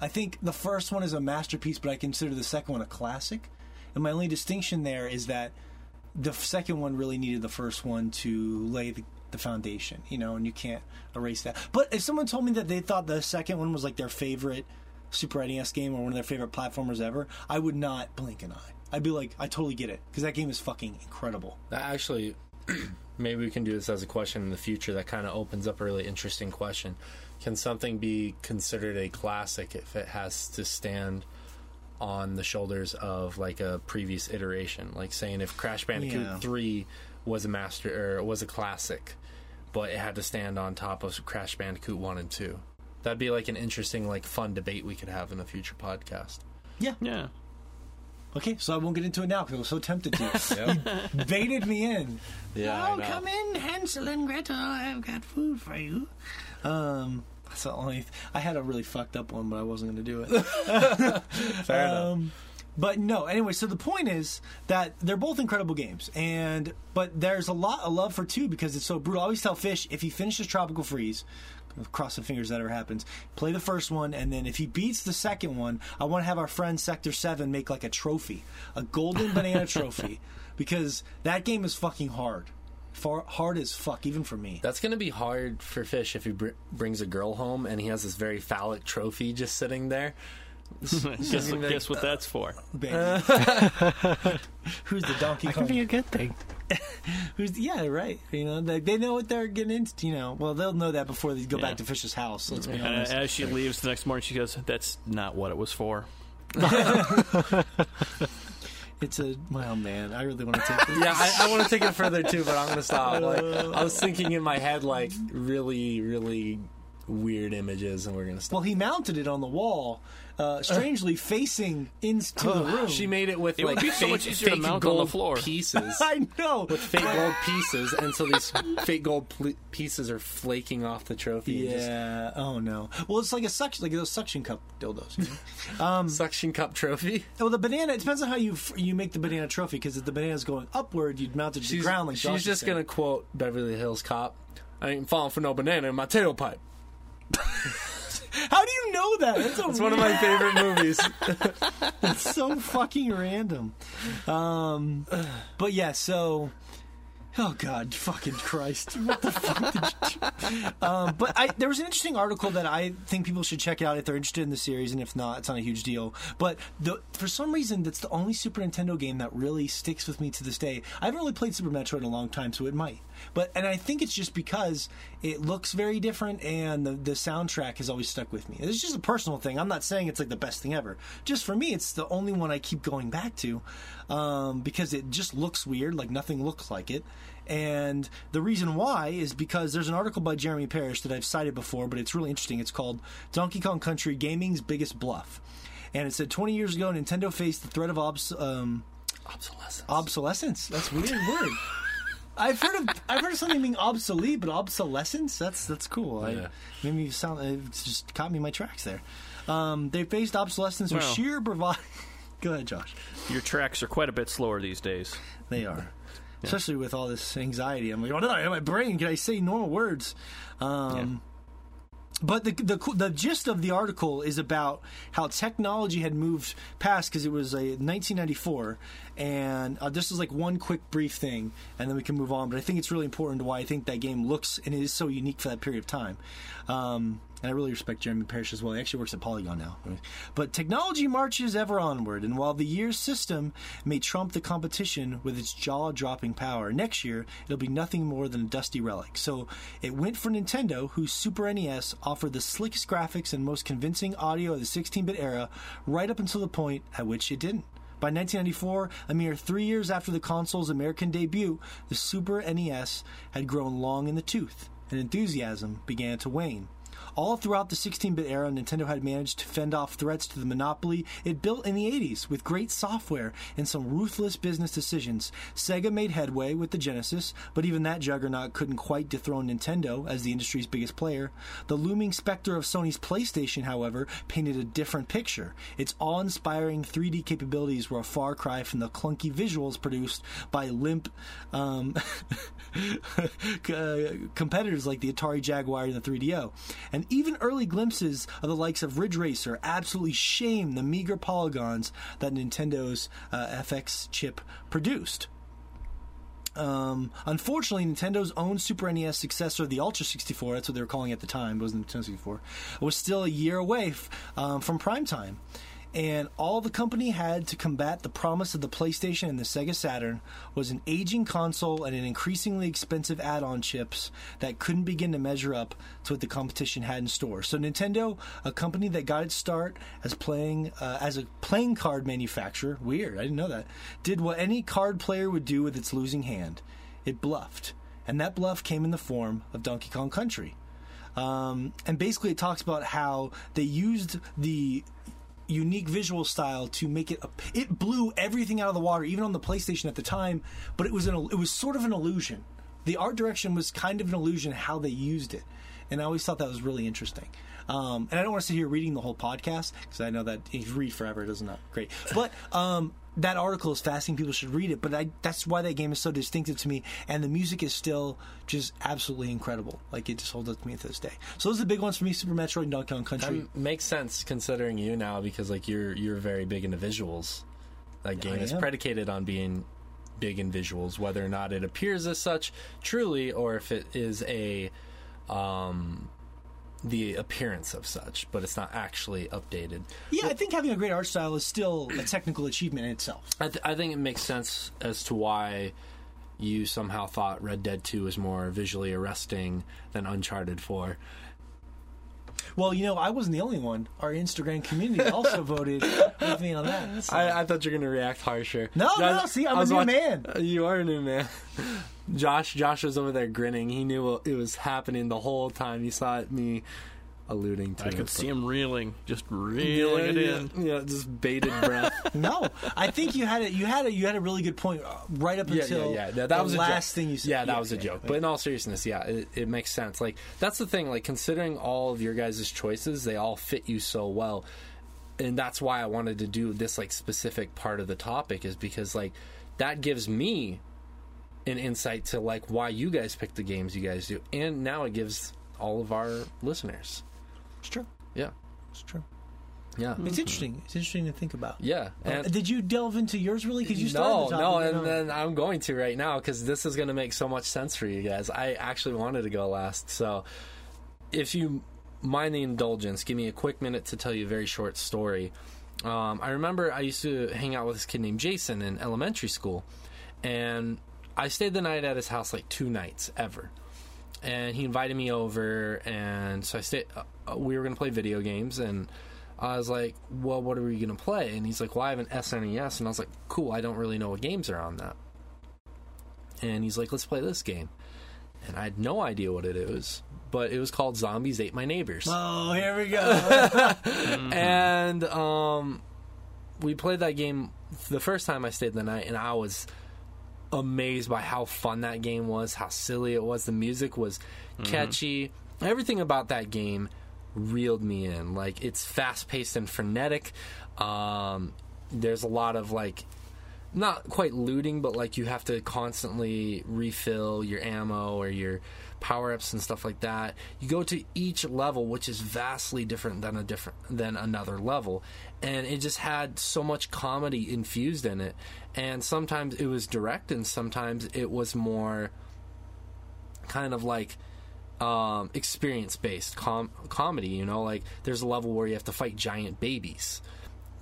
I think the first one is a masterpiece, but I consider the second one a classic. And my only distinction there is that the second one really needed the first one to lay the, the foundation, you know, and you can't erase that. But if someone told me that they thought the second one was like their favorite Super NES game or one of their favorite platformers ever, I would not blink an eye. I'd be like, I totally get it because that game is fucking incredible. That actually, maybe we can do this as a question in the future. That kind of opens up a really interesting question. Can something be considered a classic if it has to stand on the shoulders of like a previous iteration? Like saying if Crash Bandicoot yeah. Three was a master or was a classic, but it had to stand on top of Crash Bandicoot One and Two. That'd be like an interesting, like fun debate we could have in a future podcast. Yeah. Yeah. Okay, so I won't get into it now because I was so tempted to. you baited me in. Yeah. Oh, come in, Hansel and Gretel. I've got food for you. Um, that's the only. Th- I had a really fucked up one, but I wasn't going to do it. Fair um, enough. But no, anyway. So the point is that they're both incredible games, and but there's a lot of love for two because it's so brutal. I always tell Fish if he finishes Tropical Freeze, cross the fingers that ever happens. Play the first one, and then if he beats the second one, I want to have our friend Sector Seven make like a trophy, a golden banana trophy, because that game is fucking hard. Far, hard as fuck, even for me. That's gonna be hard for Fish if he br- brings a girl home and he has this very phallic trophy just sitting there. guess, guess, what that's for? Who's the Donkey Kong? That could be a good thing. Who's yeah, right? You know, they, they, know what they're getting into. You know, well, they'll know that before they go yeah. back to Fish's house. Let's be honest. as she leaves the next morning, she goes, "That's not what it was for." it's a well, man. I really want to take this. yeah, I, I want to take it further too, but I'm going to stop. Like, I was thinking in my head, like really, really weird images, and we're gonna stop. Well, he mounted it on the wall, uh, strangely facing into the room. She made it with It would like be so fake, much easier to fake mount on gold the floor. pieces. I know. with fake gold pieces, and so these fake gold pl- pieces are flaking off the trophy. and Yeah. Oh no. Well, it's like a suction, like those suction cup dildos. You know? suction cup trophy. well, the banana. It depends on how you f- you make the banana trophy. Because if the banana's going upward, you'd mount it to the She's, ground. Like she's Josh just said. gonna quote Beverly Hills Cop. I ain't falling for no banana in my tailpipe. How do you know that? That's, a It's one of my favorite movies. It's so fucking random. Um, but yeah, so. Oh God, fucking Christ! What the fuck did you do? Um, but I, there was an interesting article that I think people should check out if they're interested in the series, and if not, it's not a huge deal. But the, for some reason, that's the only Super Nintendo game that really sticks with me to this day. I haven't really played Super Metroid in a long time, so it might. But and I think it's just because it looks very different, and the the soundtrack has always stuck with me. It's just a personal thing. I'm not saying it's like the best thing ever. Just for me, it's the only one I keep going back to um, because it just looks weird, like nothing looks like it. And the reason why is because there's an article by Jeremy Parish that I've cited before, but it's really interesting. It's called Donkey Kong Country Gaming's Biggest Bluff. And it said 20 years ago, Nintendo faced the threat of obs- um, Obsolescence. obsolescence. That's a weird word. I've heard of I've heard of something being obsolete, but obsolescence that's that's cool. Yeah. I, made me sound it just caught me in my tracks there. Um, they faced obsolescence with Well. sheer bravado. Go ahead, Josh. Your tracks are quite a bit slower these days. They are. Especially with all this anxiety. I'm like, oh, no, in my brain, can I say normal words? Um, But the, the the gist of the article is about how technology had moved past because it was a 1994, and uh, this is like one quick brief thing, and then we can move on. But I think it's really important to why I think that game looks and is so unique for that period of time. Um, and I really respect Jeremy Parish as well. He actually works at Polygon now. But technology marches ever onward, and while the year's system may trump the competition with its jaw-dropping power, next year it'll be nothing more than a dusty relic. So it went for Nintendo, whose Super NES offered the slickest graphics and most convincing audio of the 16-bit era, right up until the point at which it didn't. By 1994, a mere three years after the console's American debut, the Super NES had grown long in the tooth, and enthusiasm began to wane. All throughout the 16 bit era, Nintendo had managed to fend off threats to the monopoly it built in the 80s with great software and some ruthless business decisions. Sega made headway with the Genesis, but even that juggernaut couldn't quite dethrone Nintendo as the industry's biggest player. The looming specter of Sony's PlayStation, however, painted a different picture. Its awe inspiring 3D capabilities were a far cry from the clunky visuals produced by limp um, uh, competitors like the Atari Jaguar and the 3DO. And even early glimpses of the likes of Ridge Racer absolutely shame the meager polygons that Nintendo's uh, FX chip produced. Um, unfortunately, Nintendo's own Super NES successor, the Ultra 64, that's what they were calling it at the time, it wasn't Nintendo 64, was still a year away f- um, from prime time. And all the company had to combat the promise of the PlayStation and the Sega Saturn was an aging console and an increasingly expensive add on chips that couldn't begin to measure up to what the competition had in store. So, Nintendo, a company that got its start as playing uh, as a playing card manufacturer, weird, I didn't know that, did what any card player would do with its losing hand it bluffed. And that bluff came in the form of Donkey Kong Country. Um, and basically, it talks about how they used the unique visual style to make it. A, it blew everything out of the water, even on the PlayStation at the time. But it was an, it was sort of an illusion. The art direction was kind of an illusion how they used it, and I always thought that was really interesting. Um, and I don't want to sit here reading the whole podcast because I know that if you read forever, not great. But um, that article is fascinating. People should read it. But I, that's why that game is so distinctive to me. And the music is still just absolutely incredible. Like it just holds up to me to this day. So those are the big ones for me: Super Metroid and Donkey Kong Country. That makes sense considering you now because like you're you're very big into visuals. That game is predicated on being big in visuals, whether or not it appears as such truly, or if it is a um, the appearance of such, but it's not actually updated. yeah, I think having a great art style is still a technical achievement in itself. I, th- I think it makes sense as to why you somehow thought Red Dead 2 was more visually arresting than Uncharted 4. Well, you know, I wasn't the only one. Our Instagram community also voted with me on that. So- I, I thought you were going to react harsher. No, no, see, I'm a new man. You are a new man. Josh, Josh was over there grinning. He knew it was happening the whole time. He saw it, me alluding to. I could see him reeling, just reeling it yeah, in. Yeah, just bated breath. no, I think you had it. You had a you had a really good point uh, right up yeah, until yeah, yeah. That, the was a last thing you said. Yeah, that was a joke. But in all seriousness, yeah, it, it makes sense. Like that's the thing. Like considering all of your guys' choices, they all fit you so well, and that's why I wanted to do this like specific part of the topic is because like that gives me an insight to like why you guys pick the games you guys do, and now it gives all of our listeners. It's true. Yeah, It's true. yeah, It's interesting. It's interesting to think about. yeah. Uh, did you delve into yours really? Because you no, started. no, topic, and then I'm going to right now because this is going to make so much sense for you guys. I actually wanted to go last, so if you mind the indulgence, give me a quick minute to tell you a very short story. Um, I remember I used to hang out with this kid named Jason in elementary school, and I stayed the night at his house like two nights ever. And he invited me over, and so I stayed. Uh, we were going to play video games, and I was like, "Well, what are we going to play?" And he's like, "Well, I have an SNES," and I was like, "Cool, I don't really know what games are on that." And he's like, "Let's play this game," and I had no idea what it is, but it was called Zombies Ate My Neighbors Oh, here we go. and um, we played that game the first time I stayed the night, and I was amazed by how fun that game was, how silly it was. The music was catchy. Everything about that game reeled me in. Like it's fast paced and frenetic. Um, there's a lot of like not quite looting, but like you have to constantly refill your ammo or your power ups and stuff like that. You go to each level, which is vastly different than a different than another level, and it just had so much comedy infused in it. And sometimes it was direct, and sometimes it was more kind of like um, experience based com- comedy. You know, like there's a level where you have to fight giant babies.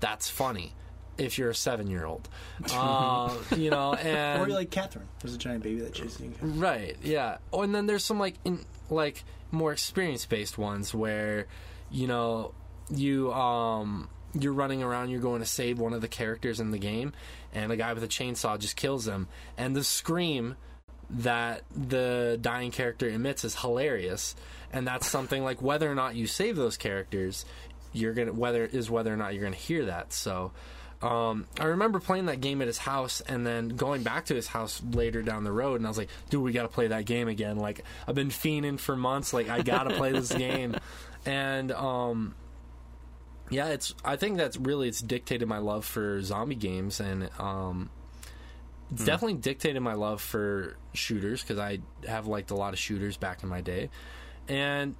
That's funny if you're a seven year old. Uh, you know, and or you're like Catherine. There's a giant baby that chases you. Right. Yeah. Oh, and then there's some like in like more experience based ones where you know you um you're running around, you're going to save one of the characters in the game, and the guy with a chainsaw just kills him, and the scream that the dying character emits is hilarious, and that's something like whether or not you save those characters, you're gonna whether is whether or not you're gonna hear that. So. Um, I remember playing that game at his house and then going back to his house later down the road, and I was like, "Dude, we got to play that game again." Like I've been fiending for months. Like I got to play this game, and um, yeah, it's. I think that's really it's dictated my love for zombie games, and um, it's definitely dictated my love for shooters because I have liked a lot of shooters back in my day, and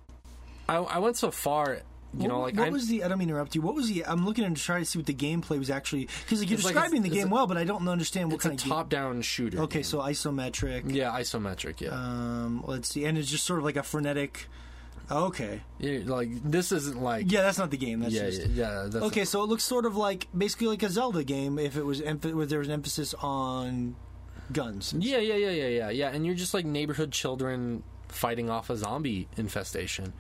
I, I went so far. You know, like what I, was the? I don't mean to interrupt you. What was the? I'm looking to try to see what the gameplay was actually because like, you're like describing it's- the game a- well, but I don't understand what it's a kind of top-down shooter. Okay, game. so isometric. yeah, isometric. Yeah, Um, let's see, and it's just sort of like a frenetic. Oh, okay, Yeah, like this isn't like yeah, that's not the game. That's yeah, just yeah, yeah. That's okay. So it looks sort of like basically like a Zelda game if it was emph- where there was an emphasis on guns. Yeah, yeah, yeah, yeah, yeah, yeah. And you're just like neighborhood children fighting off a zombie infestation,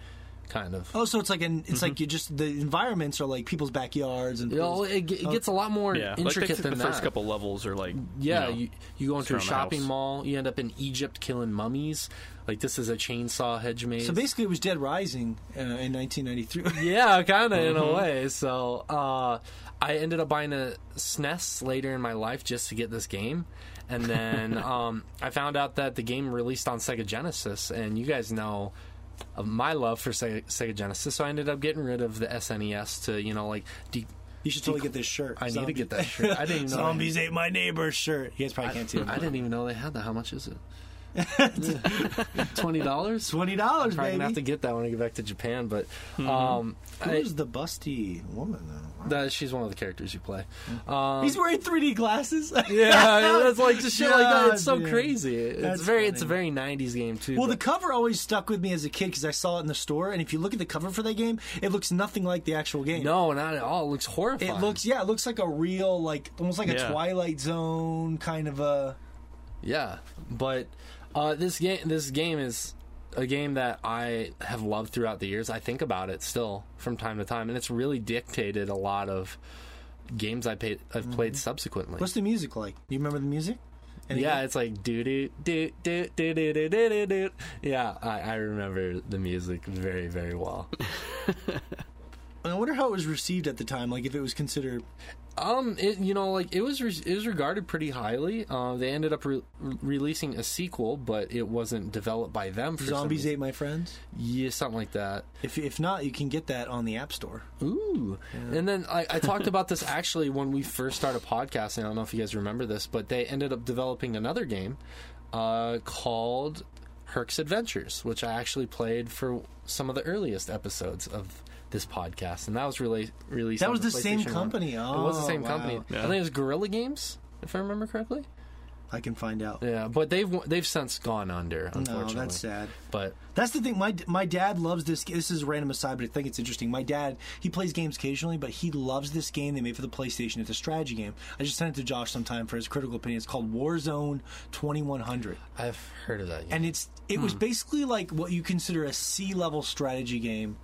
kind of. Oh, so it's like an it's like you just the environments are like people's backyards and You know, it, it gets a lot more Yeah, intricate think than the first couple levels are like yeah, you know, you, you go into a shopping mall, you end up in Egypt killing mummies. Like this is a chainsaw hedge maze. So basically, it was Dead Rising uh, in 1993. yeah, kind of in Mm-hmm. a way. So uh, I ended up buying a SNES later in my life just to get this game, and then um, I found out that the game released on Sega Genesis, and you guys know of my love for Sega, Sega Genesis, so I ended up getting rid of the SNES to you know like de- You should totally get this shirt. I need to get that shirt. I didn't even know. Zombies ate my neighbor's shirt. You guys probably can't see it. I didn't even know they had that. How much is it? Twenty dollars. Twenty dollars, Probably baby. gonna have to get that when I get back to Japan. But um, I, Who's the busty woman though? that, she's one of the characters you play. Um, He's wearing 3D glasses. yeah, that's like just shit like that. It's so God, yeah. crazy. It's That's very, funny. it's a very '90s game too. Well, the cover always stuck with me as a kid because I saw it in the store, and if you look at the cover for that game, it looks nothing like the actual game. no, not at all. It looks horrifying. It looks, yeah, it looks like a real, like almost like a Twilight Zone kind of a. yeah, but uh, this game, this game is a game that I have loved throughout the years. I think about it still from time to time, and it's really dictated a lot of games I paid, I've played subsequently. What's the music like? Do you remember the music? Any yeah, good? it's like do do do do do do do do do do. Yeah, I, I remember the music very very well. I wonder how it was received at the time. Like if it was considered. Um, it you know like it was re- it was regarded pretty highly. Uh, they ended up re- releasing a sequel, but it wasn't developed by them. For Zombies ate my friends. yeah, something like that. If if not, you can get that on the App Store. Ooh. And then I, I talked about this actually when we first started podcasting. I don't know if you guys remember this, but they ended up developing another game uh, called Herc's Adventures, which I actually played for some of the earliest episodes of this podcast, and that was really released. That was the same PlayStation 1. company. it was the Oh, same wow. company. Yeah. I think it was Guerrilla Games, if I remember correctly. I can find out. Yeah, but they've they've since gone under, No, unfortunately. that's sad. But That's the thing. My my dad loves this. This is a random aside, but I think it's interesting. My dad he plays games occasionally, but he loves this game they made for the PlayStation. It's a strategy game. I just sent it to Josh sometime for his critical opinion. It's called Warzone Twenty One Hundred, I've heard of that. Game. and it's it was hmm. basically like what you consider a C level strategy game.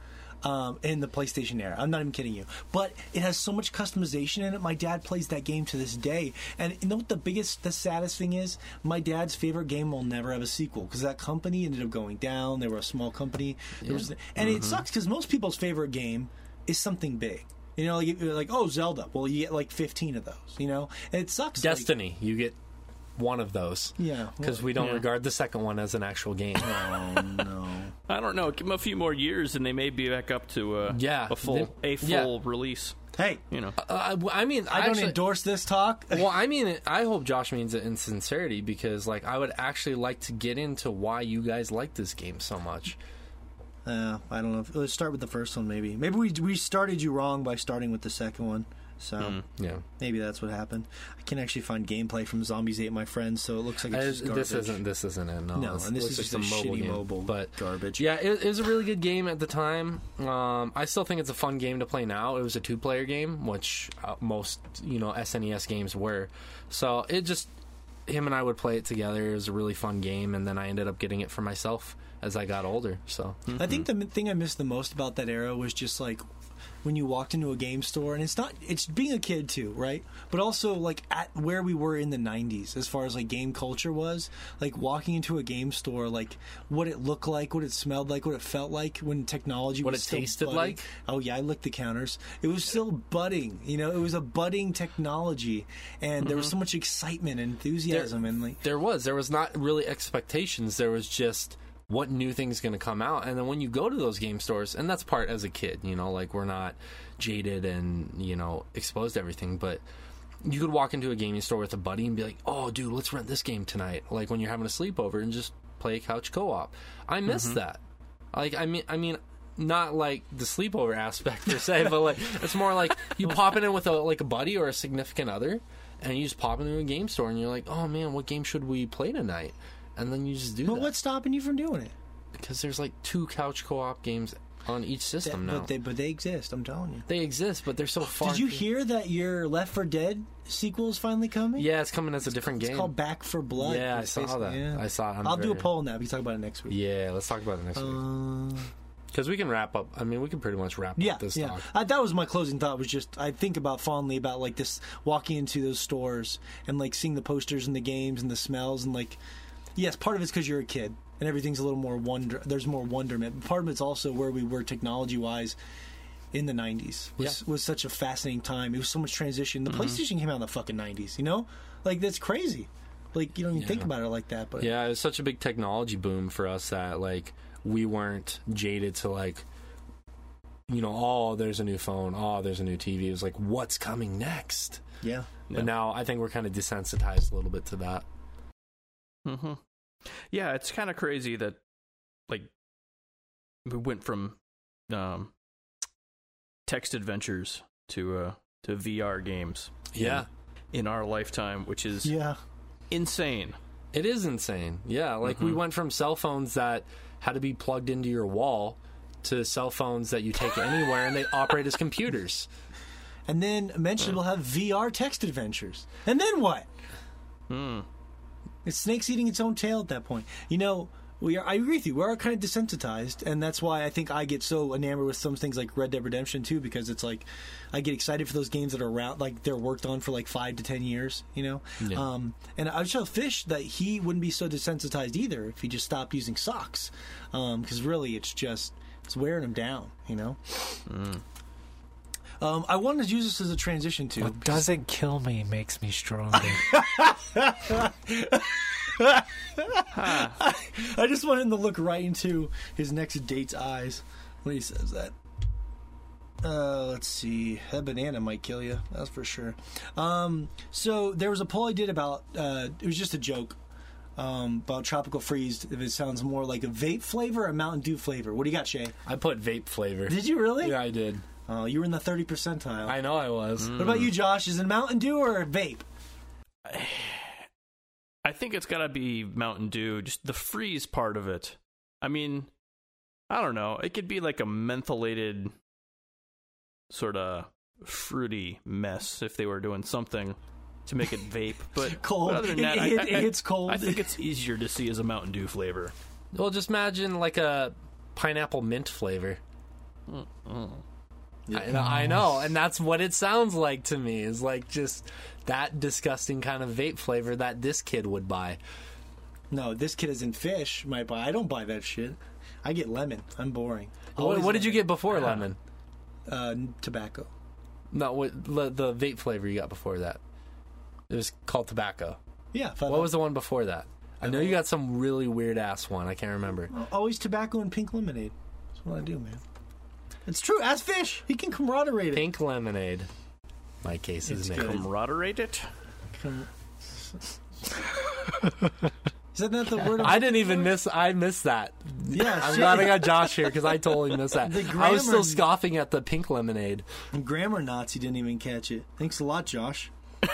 Um, in the PlayStation era, I'm not even kidding you. But it has so much customization in it. My dad plays that game to this day, and you know what the biggest, the saddest thing is? My dad's favorite game will never have a sequel because that company ended up going down. They were a small company, There was, and it sucks because most people's favorite game is something big. You know, like, like oh Zelda. Well, you get like 15 of those. You know, and it sucks. like- Destiny, you get one of those. yeah, Because we don't Yeah. regard the second one as an actual game. Oh no. I don't know. Give them a few more years, and they may be back up to uh, Yeah, a full they- a full yeah. release. Hey, You know, Uh, I mean, I don't actually- endorse this talk. Well, I mean, I hope Josh means it in sincerity because, like, I would actually like to get into why you guys like this game so much. Uh, I don't know. Let's start with the first one, maybe. Maybe we we started you wrong by starting with the second one. So Yeah, maybe that's what happened. I can actually find gameplay from Zombies Ate My Friends, so it looks like it's just garbage. this isn't this isn't it. No, No, It's- and this is just a shitty mobile but garbage. Yeah, it, it was a really good game at the time. Um, I still think it's a fun game to play now. It was a two-player game, which uh, most you know SNES games were. So it just him and I would play it together. It was a really fun game, and then I ended up getting it for myself as I got older. So I think the thing I missed the most about that era was just like when you walked into a game store, and it's not it's being a kid too, right? But also like at where we were in the '90s, as far as like game culture was, like walking into a game store, like what it looked like, what it smelled like, what it felt like when technology, What was it still tasted budding. like? Oh yeah, I licked the counters. It was still budding, you know. It was a budding technology, and there was mm-hmm. so much excitement and enthusiasm, and like there was there was not really expectations. There was just what new thing's going to come out, and then when you go to those game stores, and that's part as a kid, you know, like we're not jaded and you know exposed to everything, but you could walk into a gaming store with a buddy and be like, "Oh, dude, let's rent this game tonight." Like when you're having a sleepover and just play a couch co-op. I miss mm-hmm. that. Like I mean, I mean. Not like the sleepover aspect per se, but like it's more like you popping in with a like a buddy or a significant other, and you just pop into a game store and you're like, oh man, what game should we play tonight? And then you just do but that what's stopping you from doing it? because there's like two couch co-op games on each system now. but they but they exist. I'm telling you. they exist, but they're so far. Did you hear that your Left 4 Dead sequel is finally coming? Yeah, it's coming as a different It's game. It's called Back 4 Blood. Yeah, I saw that. yeah. I saw it. I'm I'll do a poll on that. We can talk about it next week. Yeah, let's talk about it next week Uh, because we can wrap up. I mean, we can pretty much wrap yeah, up this yeah. talk. Uh, that was my closing thought. Was just I think about fondly about like this walking into those stores and like seeing the posters and the games and the smells and like yes, part of it's because you're a kid and everything's a little more wonder. There's more wonderment. But part of it's also where we were technology wise. In the '90s was Yeah. was such a fascinating time. It was so much transition. The mm-hmm. PlayStation came out in the fucking '90s. You know, like that's crazy. Like you don't even think about it like that. But Yeah, it was such a big technology boom for us that like we weren't jaded to like you know, oh, there's a new phone, oh, there's a new TV. It was like, what's coming next? yeah. But now I think we're kind of desensitized a little bit to that. Hmm Yeah, it's kind of crazy that like we went from um, text adventures to uh, to VR games. Yeah. in our lifetime, which is Yeah. insane. It is insane. Yeah, like we went from cell phones that had to be plugged into your wall to cell phones that you take anywhere and they operate as computers. And then eventually we'll have VR text adventures. And then what? Hmm. It's snakes eating its own tail at that point. You know, we are. I agree with you. We are kind of desensitized, and that's why I think I get so enamored with some things like Red Dead Redemption too, because it's like I get excited for those games that are around, like they're worked on for like five to ten years, you know. Yeah. Um, and I tell Fish that he wouldn't be so desensitized either if he just stopped using socks, because really it's just it's wearing him down, you know. Um, I wanted to use this as a transition to. What doesn't kill me makes me stronger. I just want him to look right into his next date's eyes when he says that. Uh, let's see. That banana might kill you. That's for sure. Um, so there was a poll I did about. Uh, it was just a joke um, about tropical freeze. If it sounds more like a vape flavor or a Mountain Dew flavor. What do you got, Shea? I put vape flavor. Did you really? Yeah, I did. Oh, you were in the thirty percentile. I know I was. what about you, Josh? Is it Mountain Dew or vape? I think it's got to be Mountain Dew, just the freeze part of it. I mean, I don't know. It could be like a mentholated, sort of fruity mess if they were doing something to make it vape. But Cold. but other than It- that, it I- I, it hits cold. I think it's easier to see as a Mountain Dew flavor. Well, just imagine like a pineapple mint flavor. I, know, I know, and that's what it sounds like to me. Is like just that disgusting kind of vape flavor that this kid would buy. No, this kid isn't fish. Might buy. I don't buy that shit. I get lemon. I'm boring. What, what did you get before lemon? Uh, tobacco. No, what, the, the vape flavor you got before that? It was called tobacco. Yeah. What was the one before that? I know you got some really weird ass one. I can't remember. always tobacco and pink lemonade. That's what I do, man. It's true. Ask Fish. He can camaraderie it. Pink lemonade. My case is It's name. good. Camaraderie it? Com- Is that not the word? I didn't even miss. I missed that. Yeah, I'm shit. glad I got Josh here because I totally missed that. The I was still scoffing at the pink lemonade. Grammar Nazi didn't even catch it. Thanks a lot, Josh.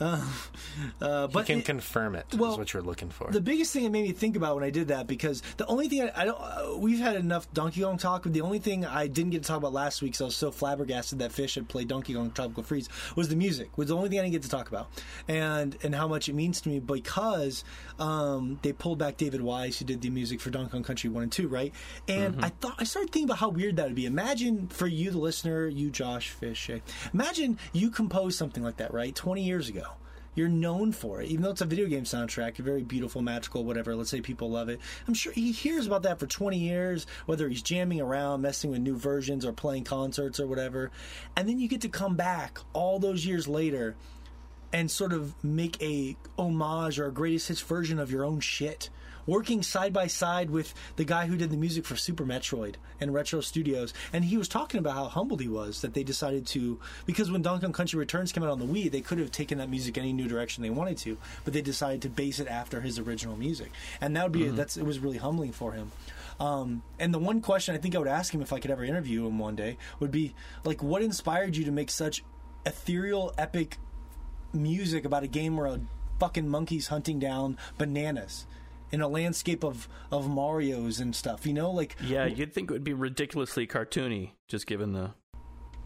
uh, uh, But but can it- confirm it. well, is what you're looking for. the biggest thing it made me think about when I did that because the only thing I, I don't uh, we've had enough Donkey Kong talk, but the only thing I didn't get to talk about last week because I was so flabbergasted that Fish had played Donkey Kong Tropical Freeze was the music was the only thing I didn't get to talk about and and how much it means to me because um, they pulled back David Wise who did the music for Donkey Kong Country one and two right and I thought I started thinking about how weird that would be. Imagine for you the listener, you Josh Fish, imagine you composed something like that right twenty years ago you're known for it. Even though it's a video game soundtrack, very beautiful, magical, whatever. Let's say people love it. I'm sure he hears about that for 20 years, whether he's jamming around, messing with new versions, or playing concerts or whatever. And then you get to come back all those years later and sort of make a homage or a greatest hits version of your own shit. Working side by side with the guy who did the music for Super Metroid and Retro Studios, and he was talking about how humbled he was that they decided to because when Donkey Kong Country Returns came out on the Wii, they could have taken that music any new direction they wanted to, but they decided to base it after his original music, and that would be that's it was really humbling for him. Um, and the one question I think I would ask him if I could ever interview him one day would be like, what inspired you to make such ethereal, epic music about a game where a fucking monkey's hunting down bananas in a landscape of of Mario's and stuff. You know, like Yeah, you'd think it would be ridiculously cartoony, just given the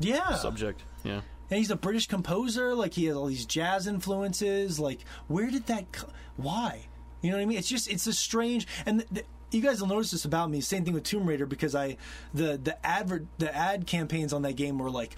yeah. subject. Yeah. And he's a British composer. Like he has all these jazz influences. Like where did that? Co- why? You know what I mean? It's just it's a strange and. You guys will notice this about me. Same thing with Tomb Raider because I the the advert the ad campaigns on that game were like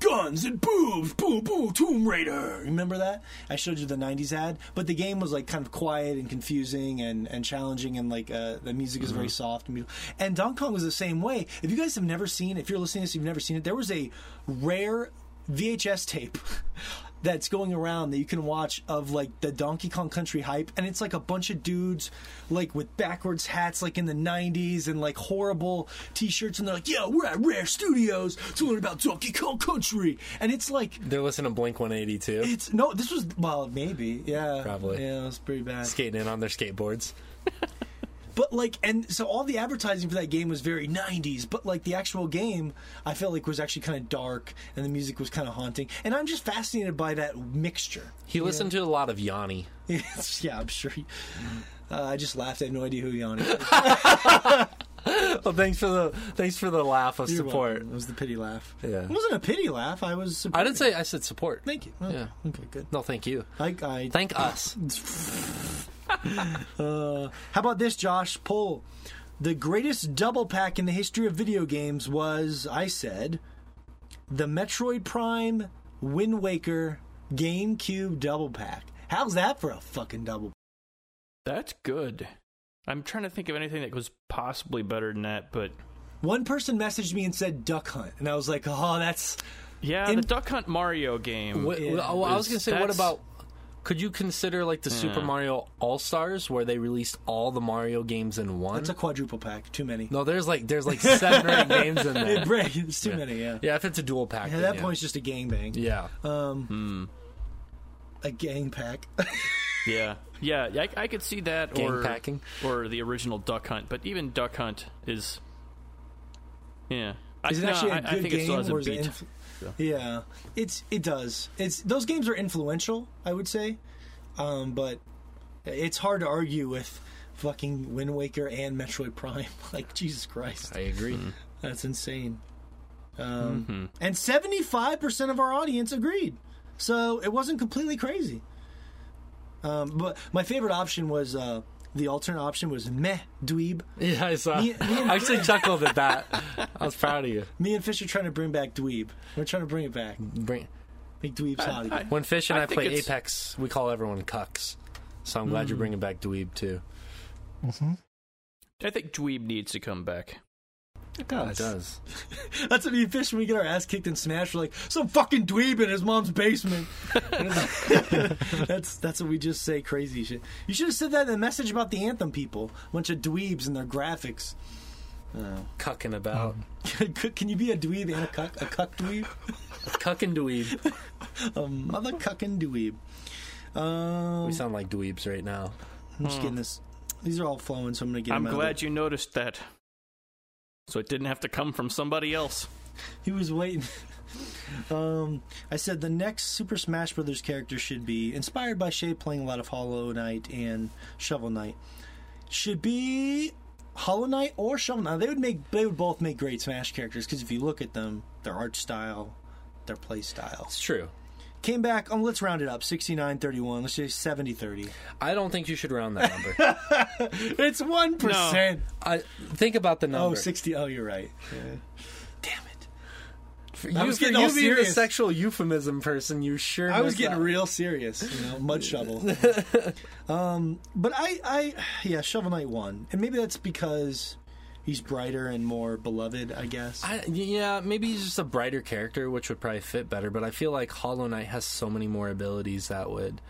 guns and boobs, boom boom, Tomb Raider. Remember that? I showed you the '90s ad, but the game was like kind of quiet and confusing and and challenging, and like uh, the music is very soft and beautiful. And Donkey Kong was the same way. If you guys have never seen, if you're listening to this, you've never seen it. There was a rare VHS tape that's going around that you can watch of like the Donkey Kong Country hype, and it's like a bunch of dudes like with backwards hats, like in the '90s, and like horrible T-shirts, and they're like, "Yeah, we're at Rare Studios to learn about Donkey Kong Country," and it's like. They're listening to Blink 182, It's no. This was well, maybe, yeah, Probably. yeah. It was pretty bad. skating in on their skateboards. But like, and so all the advertising for that game was very '90s. But like the actual game, I felt like was actually kind of dark, and the music was kind of haunting. And I'm just fascinated by that mixture. He listened to a lot of Yanni. Yeah, I'm sure. He, uh, I just laughed. I had no idea who Yanni was. Well, thanks for the thanks for the laugh of You're support. welcome. It was the pity laugh. Yeah. It wasn't a pity laugh. I was. I didn't say I said support. Thank you. Oh, Yeah. Okay. Good. No, thank you. I. I Thank us. uh, how about this, Josh? Poll. The greatest double pack in the history of video games was, I said, the Metroid Prime Wind Waker GameCube double pack. How's that for a fucking double? Pack? That's good. I'm trying to think of anything that was possibly better than that, but one person messaged me and said Duck Hunt, and I was like, "Oh, that's yeah." In- the Duck Hunt Mario game. What, yeah. well, I was gonna say, what about could you consider like the yeah. Super Mario All Stars where they released all the Mario games in one? It's a quadruple pack. Too many. No, there's like there's like seven or eight games in there. It's too yeah. many. Yeah. Yeah, if it's a dual pack. Yeah, at that yeah. point, it's just a gangbang. Yeah. Um. Hmm. A gang pack. yeah. Yeah, I, I, could see that, gang or packing, or the original Duck Hunt. But even Duck Hunt is, yeah. Is I, it actually no, a good I, I think game, it still has a or is beat. it inf- yeah, it's it does. It's those games are influential, I would say. Um, but it's hard to argue with fucking Wind Waker and Metroid Prime. like Jesus Christ, I agree. Mm-hmm. That's insane. Um, mm-hmm. And seventy five percent of our audience agreed, so it wasn't completely crazy. Um, but my favorite option was uh, the alternate option was meh dweeb. Yeah, I saw. Me, me I actually chuckled at that. I was proud of you. Me and Fish are trying to bring back dweeb. We're trying to bring it back. Bring Make dweebs hot again. When Fish and I, I play Apex, we call everyone cucks. So I'm glad mm. you're bringing back dweeb too. Mm-hmm. I think dweeb needs to come back. It does. It does. That's what me and Fish when we get our ass kicked in Smash. We're like some fucking dweeb in his mom's basement. that's that's what we just say. Crazy shit. You should have said that in the message about the Anthem people. A bunch of dweebs and their graphics. Oh. Cucking about. Can you be a dweeb and a cuck? A cuck dweeb? a cucking dweeb. a mother cucking dweeb. Um, we sound like dweebs right now. I'm just getting this. These are all flowing, so I'm gonna get. I'm glad you noticed that, so it didn't have to come from somebody else. he was waiting. um, I said the next Super Smash Brothers character should be inspired by Shea playing a lot of Hollow Knight and Shovel Knight. Should be Hollow Knight or Shovel Knight. They would make they would both make great Smash characters because if you look at them, their art style, their play style. It's true. Came back. Um, let's round it up. 69-31. Let's say 70-30. I don't think you should round that number. it's one percent. I think about the number. Oh, 60. Oh, you're right. Yeah. Damn it. For you, I was getting all you being a sexual euphemism person, you sure. I was getting real serious. You know, mud shovel. um, but I, I, yeah, Shovel Knight won, and maybe that's because he's brighter and more beloved, I guess. I, yeah, maybe he's just a brighter character, which would probably fit better. But I feel like Hollow Knight has so many more abilities that would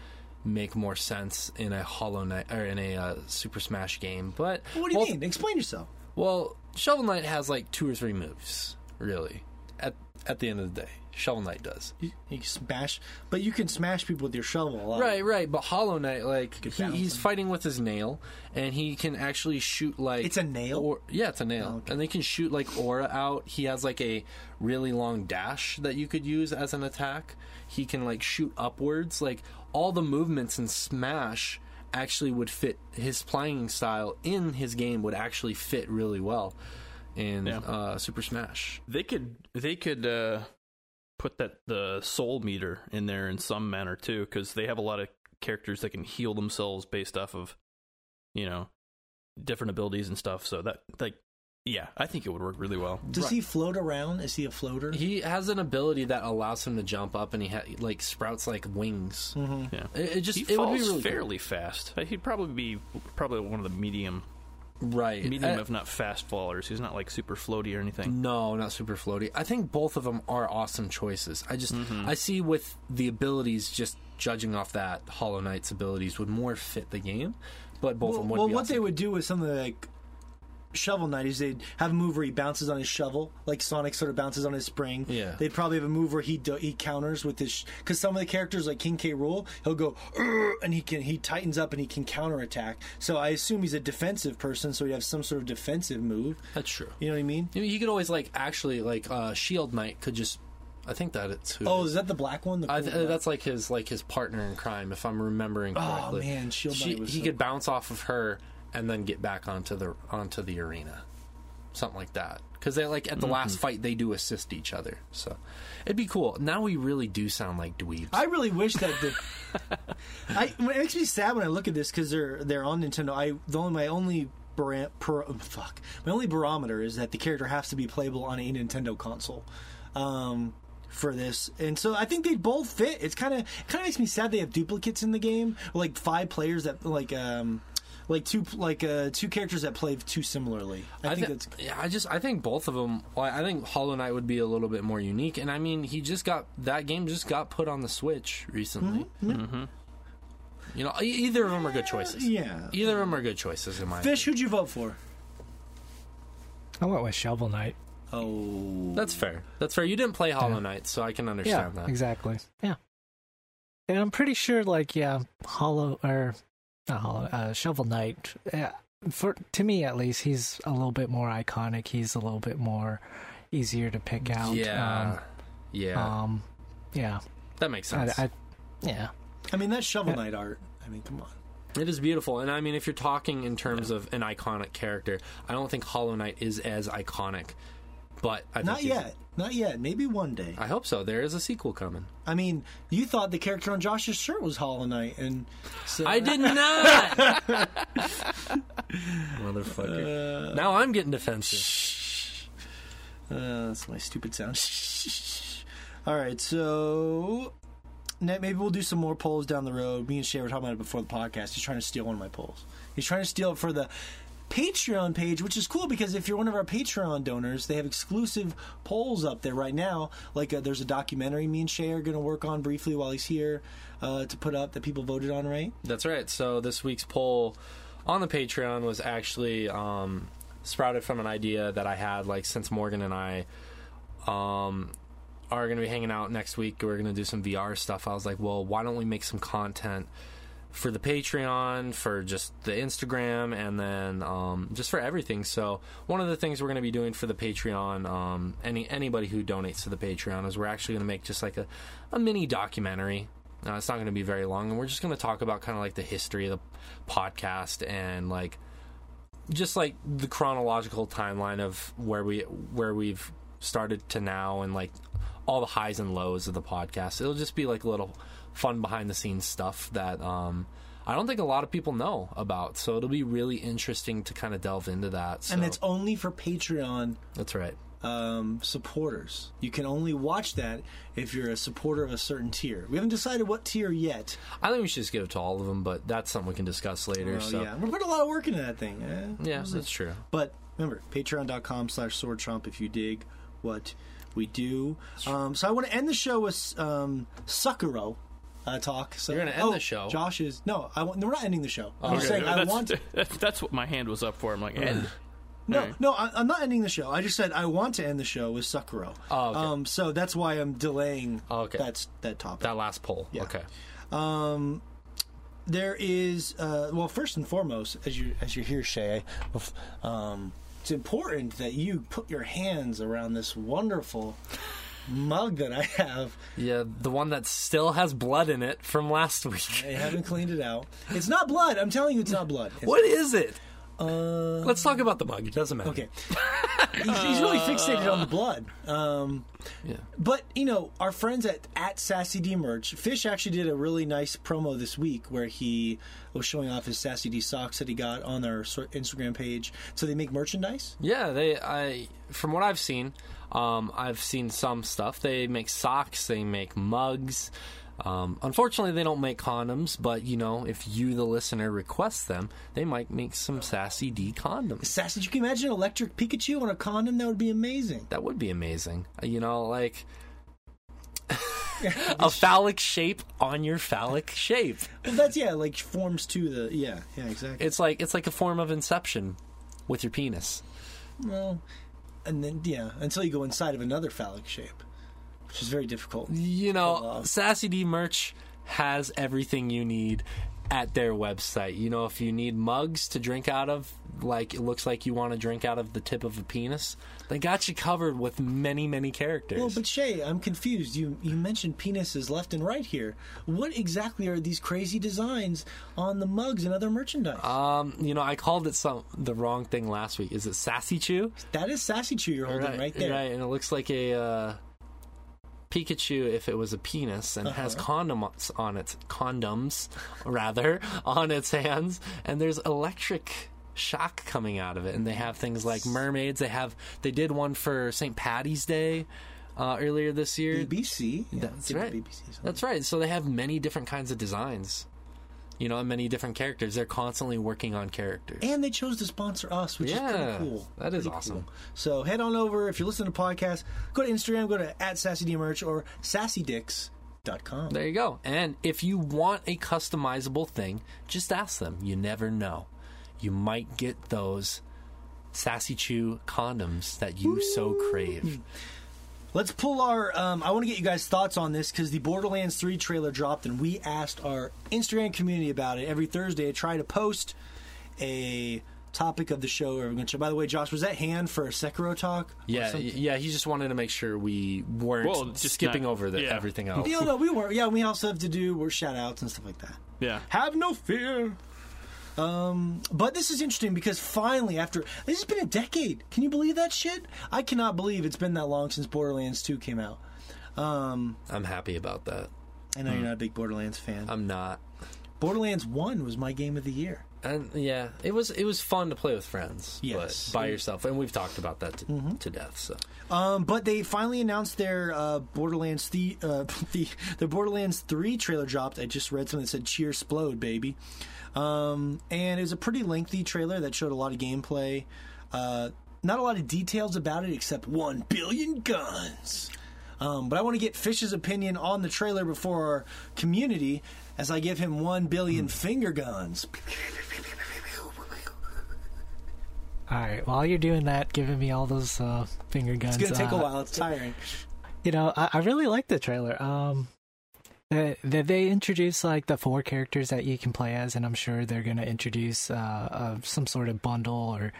make more sense in a Hollow Knight or in a uh, Super Smash game. But what do you mean? Explain yourself. Well, Shovel Knight has like two or three moves, really. At at the end of the day, Shovel Knight does. You, you smash, but you can smash people with your shovel. Right, right. But Hollow Knight, like he, he's fighting with his nail, and he can actually shoot like it's a nail. Or, yeah, it's a nail, oh, okay. and they can shoot like aura out. He has like a really long dash that you could use as an attack. He can like shoot upwards. Like all the movements in Smash actually would fit his playing style in his game would actually fit really well in yeah. uh, Super Smash. They could they could uh, put that the soul meter in there in some manner too, because they have a lot of characters that can heal themselves based off of you know different abilities and stuff. So that like yeah, I think it would work really well. Does right. he float around? Is he a floater? He has an ability that allows him to jump up, and he ha- like sprouts like wings. Mm-hmm. Yeah, it, it just he it falls would be really fairly cool. fast. He'd probably be probably one of the medium right. Medium uh, if not fast fallers. He's not like super floaty or anything. No not super floaty. I think both of them are awesome choices. I just mm-hmm. i see with the abilities just judging off that hollow knight's abilities would more fit the game but both well, of them would well what awesome. they would do is something like Shovel Knight is they'd have a move where he bounces on his shovel, like Sonic sort of bounces on his spring. Yeah. They'd probably have a move where he do, he counters with his because some of the characters like King K. Rool, he'll go and he can he tightens up and he can counter attack. So I assume he's a defensive person, so he have some sort of defensive move. That's true. You know what I mean? He could always like actually like uh, Shield Knight could just I think that it's who. Oh, is that the black one? The cool th- that's like his like his partner in crime, if I'm remembering oh, correctly. Oh man, Shield she, Knight. he so... could bounce off of her and then get back onto the onto the arena something like that. because they like at the last fight they do assist each other. So it'd be cool. Now we really do sound like dweebs. I really wish that the. I it makes me sad when I look at this because they're they're on Nintendo. I the only my only bara- per, fuck my only barometer is that the character has to be playable on a Nintendo console. Um, for this, and so I think they both fit. It's kind of kind of makes me sad they have duplicates in the game, like five players that like um like two like uh two characters that play too similarly. I, think thi- that's yeah. I just I think both of them. Well, I think Hollow Knight would be a little bit more unique, and I mean he just got that game just got put on the Switch recently. Mm-hmm. You know, e- either of them are good choices. yeah. Either of them are good choices in my Fish, who'd you vote for? I went with Shovel Knight. Oh, That's fair. That's fair. You didn't play Hollow Knight, so I can Yeah, understand that. exactly. Yeah, and I'm pretty sure, like, yeah, Hollow or not uh, Shovel Knight. Yeah, for to me at least, he's a little bit more iconic. He's a little bit more easier to pick out. Yeah, yeah, Um, um, yeah. that makes sense. I, yeah. I mean that Shovel Knight art. I mean, come on. It is beautiful, and I mean, if you're talking in terms of an iconic character, I don't think Hollow Knight is as iconic. But I Not yet. Not yet. Maybe one day. I hope so. There is a sequel coming. I mean, you thought the character on Josh's shirt was Hollow Knight, and so I did not, motherfucker. now I'm getting defensive. Uh, that's my stupid sound. All right, so maybe we'll do some more polls down the road. Me and Shea were talking about it before the podcast. He's trying to steal one of my polls. He's trying to steal it for the Patreon page, which is cool because if you're one of our Patreon donors, they have exclusive polls up there right now. Like uh, there's a documentary me and Shea are going to work on briefly while he's here uh, to put up that people voted on, right? That's right. So this week's poll on the Patreon was actually um, sprouted from an idea that I had. Like since Morgan and I um, are going to be hanging out next week, we're going to do some VR stuff. I was like, well, why don't we make some content for the Patreon, for just the Instagram, and then um, just for everything. So one of the things we're going to be doing for the Patreon, um, any anybody who donates to the Patreon, is we're actually going to make just like a, a mini documentary. Uh, it's not going to be very long, and we're just going to talk about kind of like the history of the podcast and like just like the chronological timeline of where we where we've started to now and like all the highs and lows of the podcast. It'll just be like a little fun behind the scenes stuff that um I don't think a lot of people know about. So it'll be really interesting to kind of delve into that. So And it's only for Patreon that's right. um, supporters. You can only watch that if you're a supporter of a certain tier. We haven't decided what tier yet. I think we should just give it to all of them, but that's something we can discuss later. Well, so yeah, we're putting a lot of work into that thing. eh? yeah, that's true. But remember, patreon.com slash sword trump if you dig what we do. Um, so I want to end the show with um, Sekiro. Uh, talk. So, You're gonna end oh, the show? Josh is no. I want. No, we're not ending the show. I'm just saying I that's, want. that's what my hand was up for. I'm like, end. No, Right. no, I, I'm not ending the show. I just said I want to end the show with Sekiro. Oh, okay. Um, so that's why I'm delaying. Oh, okay. That's that topic. That last poll. Okay. Um, there is uh, well, first and foremost, as you as you hear Shea, um, it's important that you put your hands around this wonderful mug that I have. Yeah, the one that still has blood in it from last week. I haven't cleaned it out. It's not blood. I'm telling you, it's not blood. It's, What is it? Uh, Let's talk about the mug. It doesn't matter. okay. he's, he's really fixated on the blood. Um, Yeah. But you know, our friends at at Sassy D merch, Fish actually did a really nice promo this week where he was showing off his Sassy D socks that he got on their Instagram page. So they make merchandise. Yeah, they. I from what I've seen, um, I've seen some stuff. They make socks. They make mugs. Um, unfortunately, they don't make condoms. But you know, if you, the listener, request them, they might make some sassy D condoms. Sassy, you can imagine an electric Pikachu on a condom? That would be amazing. That would be amazing. Uh, You know, like a phallic shape on your phallic shape. Well, that's yeah, like forms to the yeah, yeah, exactly. It's like it's like a form of inception with your penis. well, and then yeah, until you go inside of another phallic shape, which is very difficult. You know, Sassy D merch has everything you need. at their website. You know, if you need mugs to drink out of, like it looks like you want to drink out of the tip of a penis, they got you covered with many, many characters. Well, but Shea, I'm confused. You you mentioned penises left and right here. What exactly are these crazy designs on the mugs and other merchandise? um, you know, I called it some the wrong thing last week. Is it Sassy Chew? that is Sassy Chew you're holding right, there. Right, and it looks like a uh, Pikachu if it was a penis and has Uh-huh. condoms on its condoms rather on its hands, and there's electric shock coming out of it, and they have things like mermaids. They have they did one for St. Patty's Day uh, earlier this year. BBC. That's it right. BBC. That's right. So they have many different kinds of designs. You know, and many different characters. They're constantly working on characters. And they chose to sponsor us, which is pretty cool. that is Pretty awesome. cool. So head on over if you're listening to podcasts. Go to Instagram. Go to at SassyDMerch or SassyDicks.com. There you go. And if you want a customizable thing, just ask them. You never know. You might get those Sassy Chew condoms that you so crave. Let's pull our. Um, I want to get you guys' thoughts on this because the Borderlands 3 trailer dropped, and we asked our Instagram community about it. Every Thursday, I try to post a topic of the show. Or we're By the way, Josh, was that hand for a Sekiro talk? Yeah, something? yeah. He just wanted to make sure we weren't Well, just skipping not- over the, yeah. everything else. Yeah, no, we weren't. Yeah, we also have to do we're shout outs and stuff like that. Yeah. Have no fear. Um, but this is interesting because finally, after this has been a decade, can you believe that shit? I cannot believe it's been that long since Borderlands 2 came out. Um, I'm happy about that. I know you're not a big Borderlands fan. I'm not. Borderlands 1 was my game of the year. And yeah, it was it was fun to play with friends, Yes. by yourself, and we've talked about that to, to death. So Um, but they finally announced their uh, Borderlands the uh, the the Borderlands three trailer dropped. I just read something that said "Cheer Splode, baby," um, and it was a pretty lengthy trailer that showed a lot of gameplay. Uh, not a lot of details about it except one billion guns. Um, but I want to get Fish's opinion on the trailer before our community, as I give him one billion finger guns. All right. While you're doing that, giving me all those uh, finger guns. It's gonna take a uh, while. It's tiring. You know, I, I really like the trailer. Um, that they introduce like the four characters that you can play as, and I'm sure they're gonna introduce uh, uh some sort of bundle or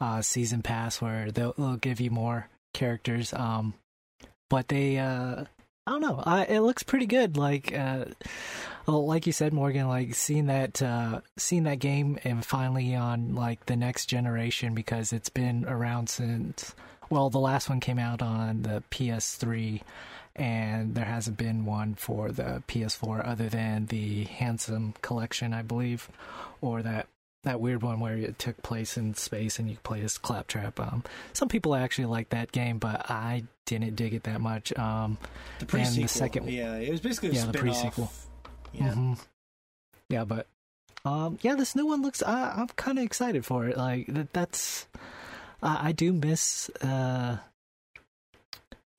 uh, season pass where they'll, they'll give you more characters. Um, but they, uh, I don't know. I, it looks pretty good. Like, uh, well, like you said, Morgan, like seeing that, uh, seeing that game and finally on like the next generation because it's been around since. Well, the last one came out on the PS3, and there hasn't been one for the PS4 other than the Handsome Collection, I believe, or that that weird one where it took place in space and you play as Claptrap. Um, some people actually like that game, but I didn't dig it that much. Um, The And pre-sequel. the second- yeah, it was basically a Yeah, the pre-sequel. Yeah. mhm. yeah, but um, yeah, this new one looks. I, I'm kind of excited for it. Like that. That's. I I do miss. Uh,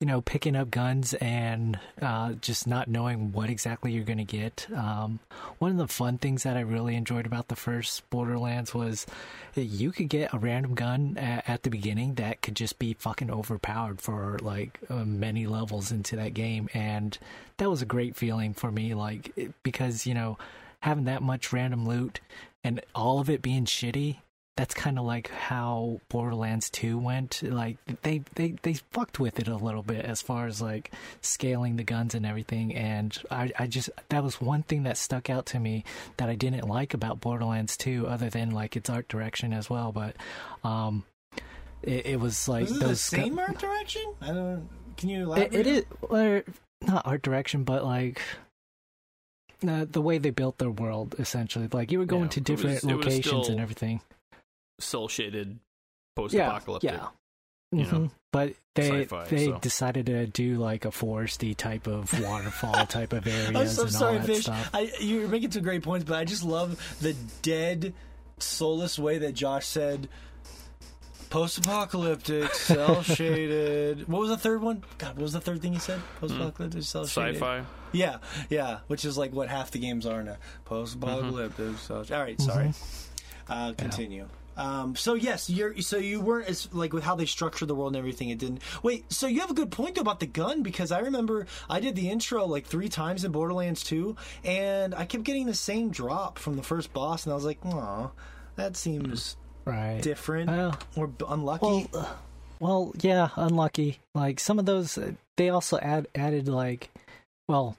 you know, picking up guns and uh, just not knowing what exactly you're going to get. Um, one of the fun things that I really enjoyed about the first Borderlands was that you could get a random gun at, at the beginning that could just be fucking overpowered for like uh, many levels into that game, and that was a great feeling for me. Like because you know having that much random loot and all of it being shitty that's kind of like how Borderlands 2 went. Like they, they they fucked with it a little bit as far as like scaling the guns and everything. And I I just that was one thing that stuck out to me that I didn't like about Borderlands 2, other than like its art direction as well. But um, it, it was like Was it the same gu- art direction? I don't. Can you elaborate? it, it is or not art direction, but like. Uh, the way they built their world, essentially, like you were going Yeah, to different was locations still and everything. Cel shaded, post apocalyptic. Yeah. you mm-hmm. know. But they they so. decided to do like a foresty type of waterfall type of area. I'm so and sorry, all that Fish. I, you're making some great points, but I just love the dead, soulless way that Josh said post-apocalyptic, cel-shaded. What was the third one? God, what was the third thing he said? Hmm. Post-apocalyptic, cel-shaded. sci-fi. Yeah, yeah, which is like what half the games are now. Post-apocalyptic, mm-hmm. cell. All right, sorry. Mm-hmm. Uh, continue. Um, so yes, you're so you weren't as like with how they structured the world and everything. It didn't. Wait, so you have a good point though about the gun because I remember I did the intro like three times in Borderlands 2, and I kept getting the same drop from the first boss, and I was like, "Aw, that seems right different Well, or unlucky." Well, uh, well, yeah, unlucky. Like some of those, uh, they also add added like, well,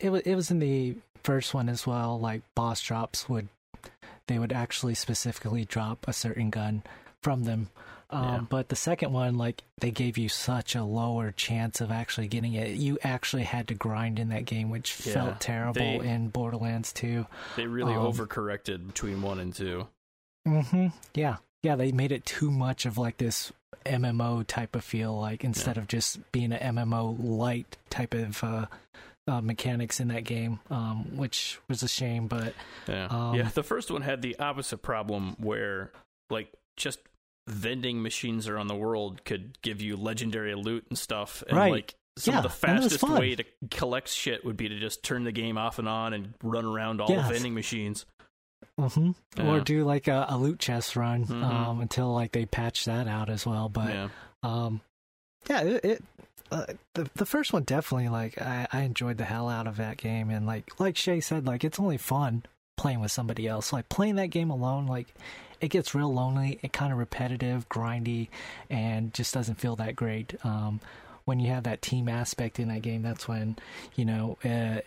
it was it was in the first one as well. Like boss drops would, they would actually specifically drop a certain gun from them. Um, Yeah. But the second one, like they gave you such a lower chance of actually getting it. You actually had to grind in that game, which Yeah, felt terrible they- in Borderlands 2. They really Um, overcorrected between one and two. Mm-hmm. Yeah. Yeah, they made it too much of like this MMO type of feel, like instead of just being an MMO light type of uh, uh, mechanics in that game, um, which was a shame. But Yeah. Um, yeah. The first one had the opposite problem where, like, just vending machines around the world could give you legendary loot and stuff. And, Right. like, some Yeah, of the and it was fastest way to collect shit would be to just turn the game off and on and run around all Yes. the vending machines. hmm or do like a, a loot chest run Mhm. um, until like they patch that out as well. But yeah. um, yeah, it. it uh, the the first one definitely like I, I enjoyed the hell out of that game. And like like Shea said like it's only fun playing with somebody else. Like playing that game alone like it gets real lonely and kind of repetitive grindy and just doesn't feel that great. Um, when you have that team aspect in that game that's when you know uh,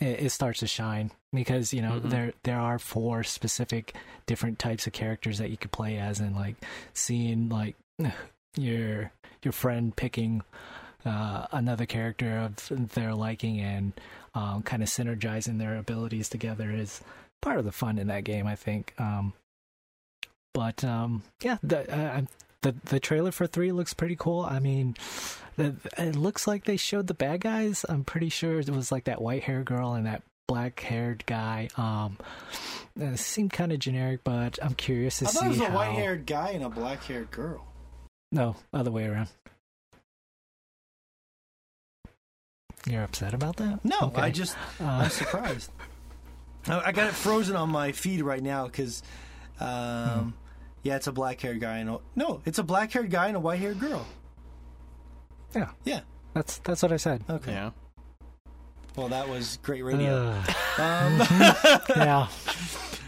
it, it starts to shine. Because you know Mhm. there there are four specific different types of characters that you could play as. And like seeing like your your friend picking uh, another character of their liking and um, kind of synergizing their abilities together is part of the fun in that game, I think. Um, but um, yeah, the, uh, the the trailer for three looks pretty cool. I mean, the, it looks like they showed the bad guys. I'm pretty sure it was like that white hair girl and that black haired guy. Um, it seemed kind of generic, but I'm curious to I see thought it was a how. white-haired guy and a black-haired girl. No, other way around. You're upset about that? No, Okay. I just Uh, I'm surprised. I I got it frozen on my feed right now because, um, yeah, it's a black-haired guy and a, no, it's a black-haired guy and a white-haired girl. yeah, Yeah. that's that's what I said. Okay. Yeah. Well, that was great radio. Uh, um, yeah.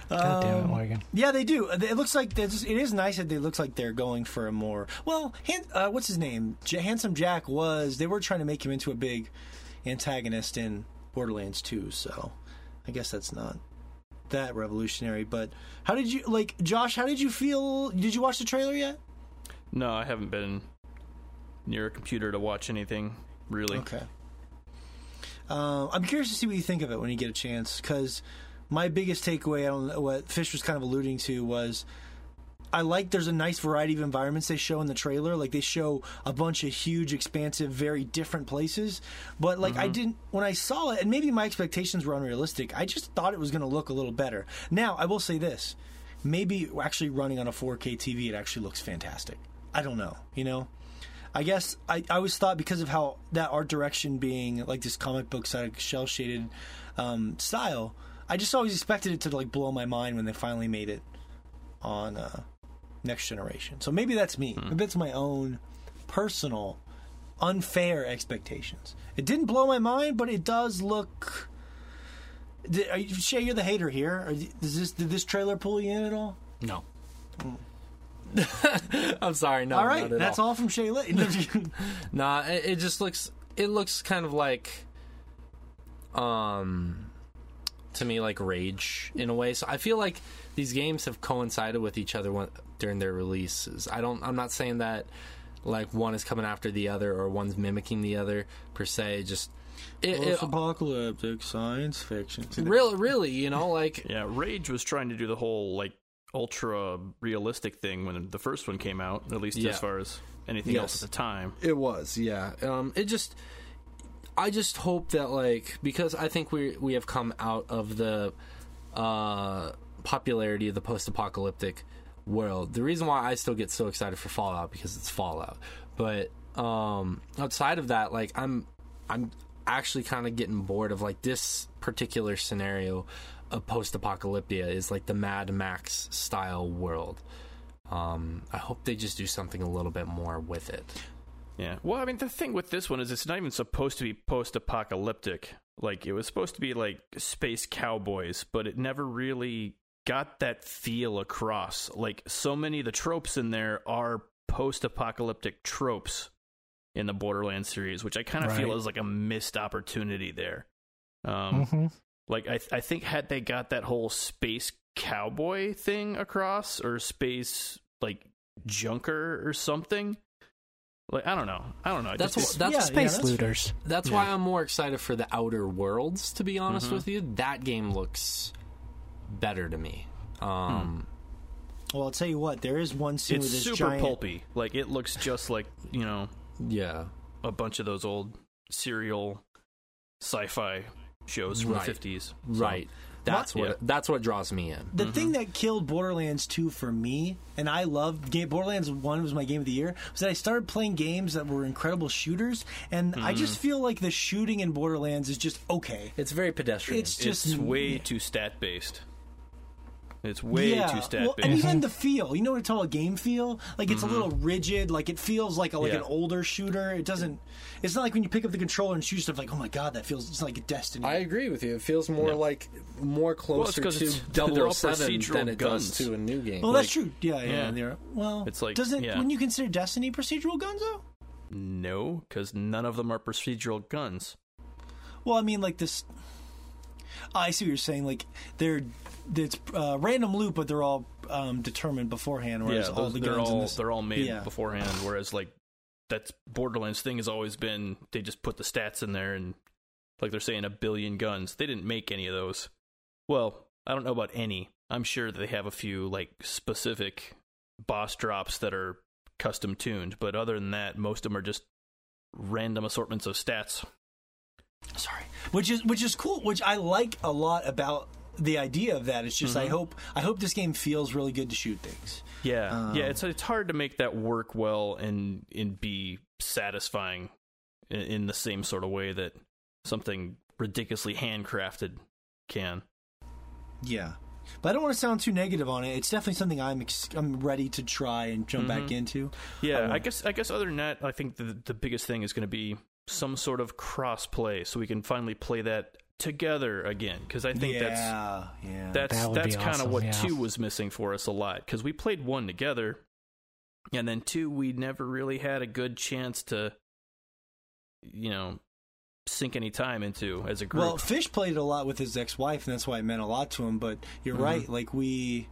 God damn it, um, Morgan. Yeah, they do. It looks like there's- it is nice that they looks like they're going for a more well. Han, uh, what's his name? J- Handsome Jack was. They were trying to make him into a big antagonist in Borderlands 2. So I guess that's not that revolutionary. But how did you like, Josh? How did you feel? Did you watch the trailer yet? No, I haven't been near a computer to watch anything really. Okay. Um, I'm curious to see what you think of it when you get a chance, because my biggest takeaway, I don't know what Fish was kind of alluding to, was I like there's a nice variety of environments they show in the trailer. Like they show a bunch of huge, expansive, very different places. But like I didn't when I saw it, and maybe my expectations were unrealistic. I just thought it was going to look a little better. Now I will say this: maybe actually running on a 4K TV, it actually looks fantastic. I don't know, you know. I guess I, I always thought because of how that art direction being like this comic book side shell shaded um, style, I just always expected it to like blow my mind when they finally made it on uh, next generation. So maybe that's me. Maybe that's my own personal unfair expectations. It didn't blow my mind, but it does look. Did, are you, Shea, you're the hater here. Are, does this did this trailer pull you in at all? No. I'm sorry. No. all right, that's all. all, from Shea. Lit- Nah, it, it just looks. It looks kind of like, um, to me like Rage in a way. So I feel like these games have coincided with each other during their releases. I don't. I'm not saying that like one is coming after the other or one's mimicking the other per se. Just it, it, apocalyptic science fiction. really, really, you know, like Yeah, Rage was trying to do the whole like ultra realistic thing when the first one came out, at least Yeah. as far as anything Yes. else at the time. It was, yeah. Um, it just, I just hope that like because I think we we have come out of the uh, popularity of the post-apocalyptic world. The reason why I still get so excited for Fallout because it's Fallout, but um, outside of that, like I'm I'm actually kind of getting bored of like this particular scenario of post-apocalyptia is like the Mad Max style world. Um, I hope they just do something a little bit more with it. Yeah. Well, I mean, the thing with this one is it's not even supposed to be post-apocalyptic. Like it was supposed to be like space cowboys, but it never really got that feel across. Like so many of the tropes in there are post-apocalyptic tropes in the Borderlands series, which I kind of Right. feel is like a missed opportunity there. Um, hmm like I, I think had they got that whole space cowboy thing across, or space like junker or something. Like I don't know, I don't know. That's just- what, that's yeah, Space that's looters. That's why I'm more excited for the Outer Worlds. To be honest Mm-hmm. with you, that game looks better to me. Um, Well, I'll tell you what. There is one scene it's with this super giant. pulpy. Like it looks just like you know Yeah, a bunch of those old serial sci-fi shows from Right. the fifties. right. That's what Yeah. that's what draws me in. The thing that killed Borderlands 2 for me, and I loved game, Borderlands 1 was my game of the year, was that I started playing games that were incredible shooters, and I just feel like the shooting in Borderlands is just okay. It's very pedestrian. It's just It's way too stat based. It's way yeah. too stat well, based. and even the feel, you know what I call a game feel? Like it's a mm-hmm. little rigid, like it feels like a, like Yeah. an older shooter. It doesn't. It's not like when you pick up the controller and shoot stuff like, oh my god, that feels it's like a Destiny. I agree with you. It feels more like more closer 'cause to it's- they're all 007 procedural than it guns. does to a new game. well, like- that's true. Yeah, yeah. yeah. they're- well, It's like- doesn't yeah. when you consider Destiny procedural guns though? no, because none of them are procedural guns. Well, I mean, like this. I see what you're saying. Like they're it's uh, random loot, but they're all um, determined beforehand. Whereas yeah, all the they're guns all this, they're all made Yeah. beforehand. Whereas like that's Borderlands thing has always been they just put the stats in there and like they're saying a billion guns. They didn't make any of those. Well, I don't know about any. I'm sure that they have a few like specific boss drops that are custom tuned, but other than that, most of them are just random assortments of stats. sorry, which is which is cool. Which I like a lot about the idea of that. It's just Mm-hmm. I hope I hope this game feels really good to shoot things. Yeah, yeah. It's it's hard to make that work well and and be satisfying in, in the same sort of way that something ridiculously handcrafted can. Yeah. But I don't want to sound too negative on it. It's definitely something I'm ex- I'm ready to try and jump back Mm-hmm. into. Yeah, Um, I guess I guess other than that, I think the the biggest thing is going to be some sort of cross play, so we can finally play that together again. Because I think that's yeah, yeah. that's That that's kind of awesome, what yeah. two was missing for us a lot. Because we played one together, and then two we never really had a good chance to, you know, sink any time into as a group. Well, Fish played it a lot with his ex-wife, and that's why it meant a lot to him. But you're Mm-hmm. right. Like we,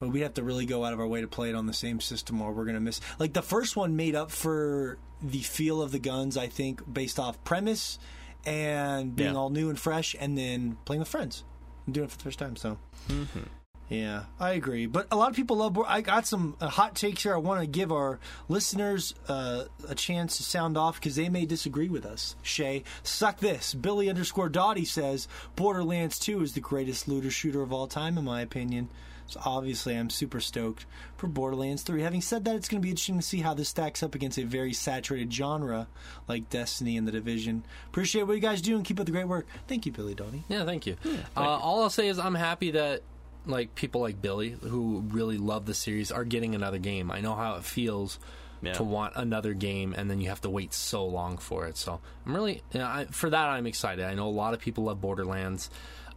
but we have to really go out of our way to play it on the same system, or we're gonna miss. Like the first one made up for the feel of the guns, I think, based off premise and being Yeah. all new and fresh, and then playing with friends, and doing it for the first time. So. Mm-hmm. Yeah, I agree. But a lot of people love. Bor- I got some uh, hot takes here. I want to give our listeners uh, a chance to sound off because they may disagree with us. Shea, suck this. Billy underscore Dottie says Borderlands 2 is the greatest looter shooter of all time, in my opinion. So obviously, I'm super stoked for Borderlands 3. Having said that, it's going to be interesting to see how this stacks up against a very saturated genre like Destiny and The Division. Appreciate what you guys do and keep up the great work. Thank you, Billy Dottie. Yeah, thank you. uh, All I'll say is I'm happy that like people like Billy who really love the series are getting another game. I know how it feels Yeah. to want another game and then you have to wait so long for it. So I'm really you know, I, for that I'm excited. I know a lot of people love Borderlands.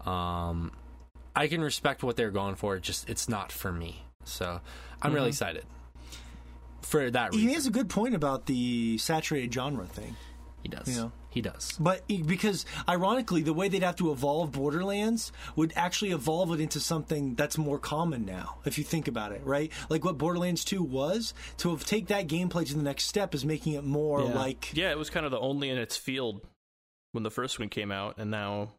Um, I can respect what they're going for. It just it's not for me. So I'm really mm-hmm. excited for that reason. He has a good point about the saturated genre thing. He does. Yeah. He does. But e- because ironically, the way they'd have to evolve Borderlands would actually evolve it into something that's more common now, if you think about it, right? Like what Borderlands 2 was, to have take that gameplay to the next step is making it more yeah. like. yeah, it was kind of the only in its field when the first one came out, and now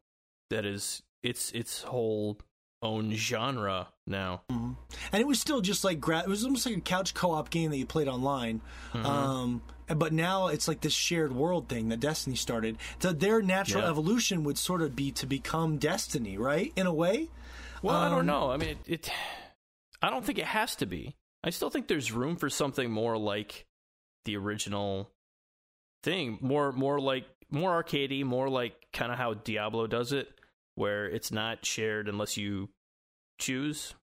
that is its its whole own genre now. And it was still just like, gra- it was almost like a couch co op game that you played online. Mm-hmm. Um, but now it's like this shared world thing that Destiny started. So their natural Yeah. evolution would sort of be to become Destiny, right? In a way? Well, I Um, don't know. I mean, it, it. I don't think it has to be. I still think there's room for something more like the original thing, more more like more arcadey, more like kind of how Diablo does it, where it's not shared unless you choose,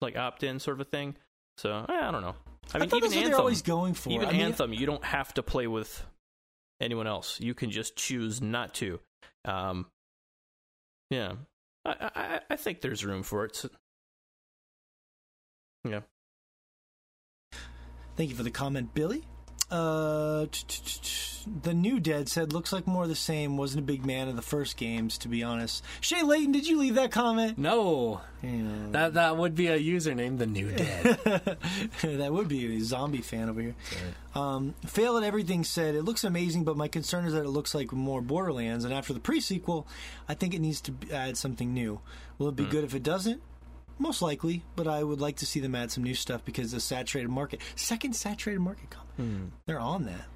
like opt in sort of a thing. So I don't know. I I, mean, thought even Anthem, always going for. even I mean, Anthem, you don't have to play with anyone else. You can just choose not to. Um, yeah, I, I I think there's room for it. So- yeah. Thank you for the comment, Billy. Uh, t- t- t- t- the new dead said looks like more of the same. Wasn't a big man of the first games, to be honest. Shea Layton, did you leave that comment? No, Yeah. that that would be a username. The new dead. that would be a zombie fan over here. Um, Fail at Everything said, It looks amazing, but my concern is that it looks like more Borderlands, and after the pre sequel, I think it needs to add something new. Will it be good if it doesn't? Most likely, but I would like to see them add some new stuff because the saturated market, second saturated market comment, they're on that.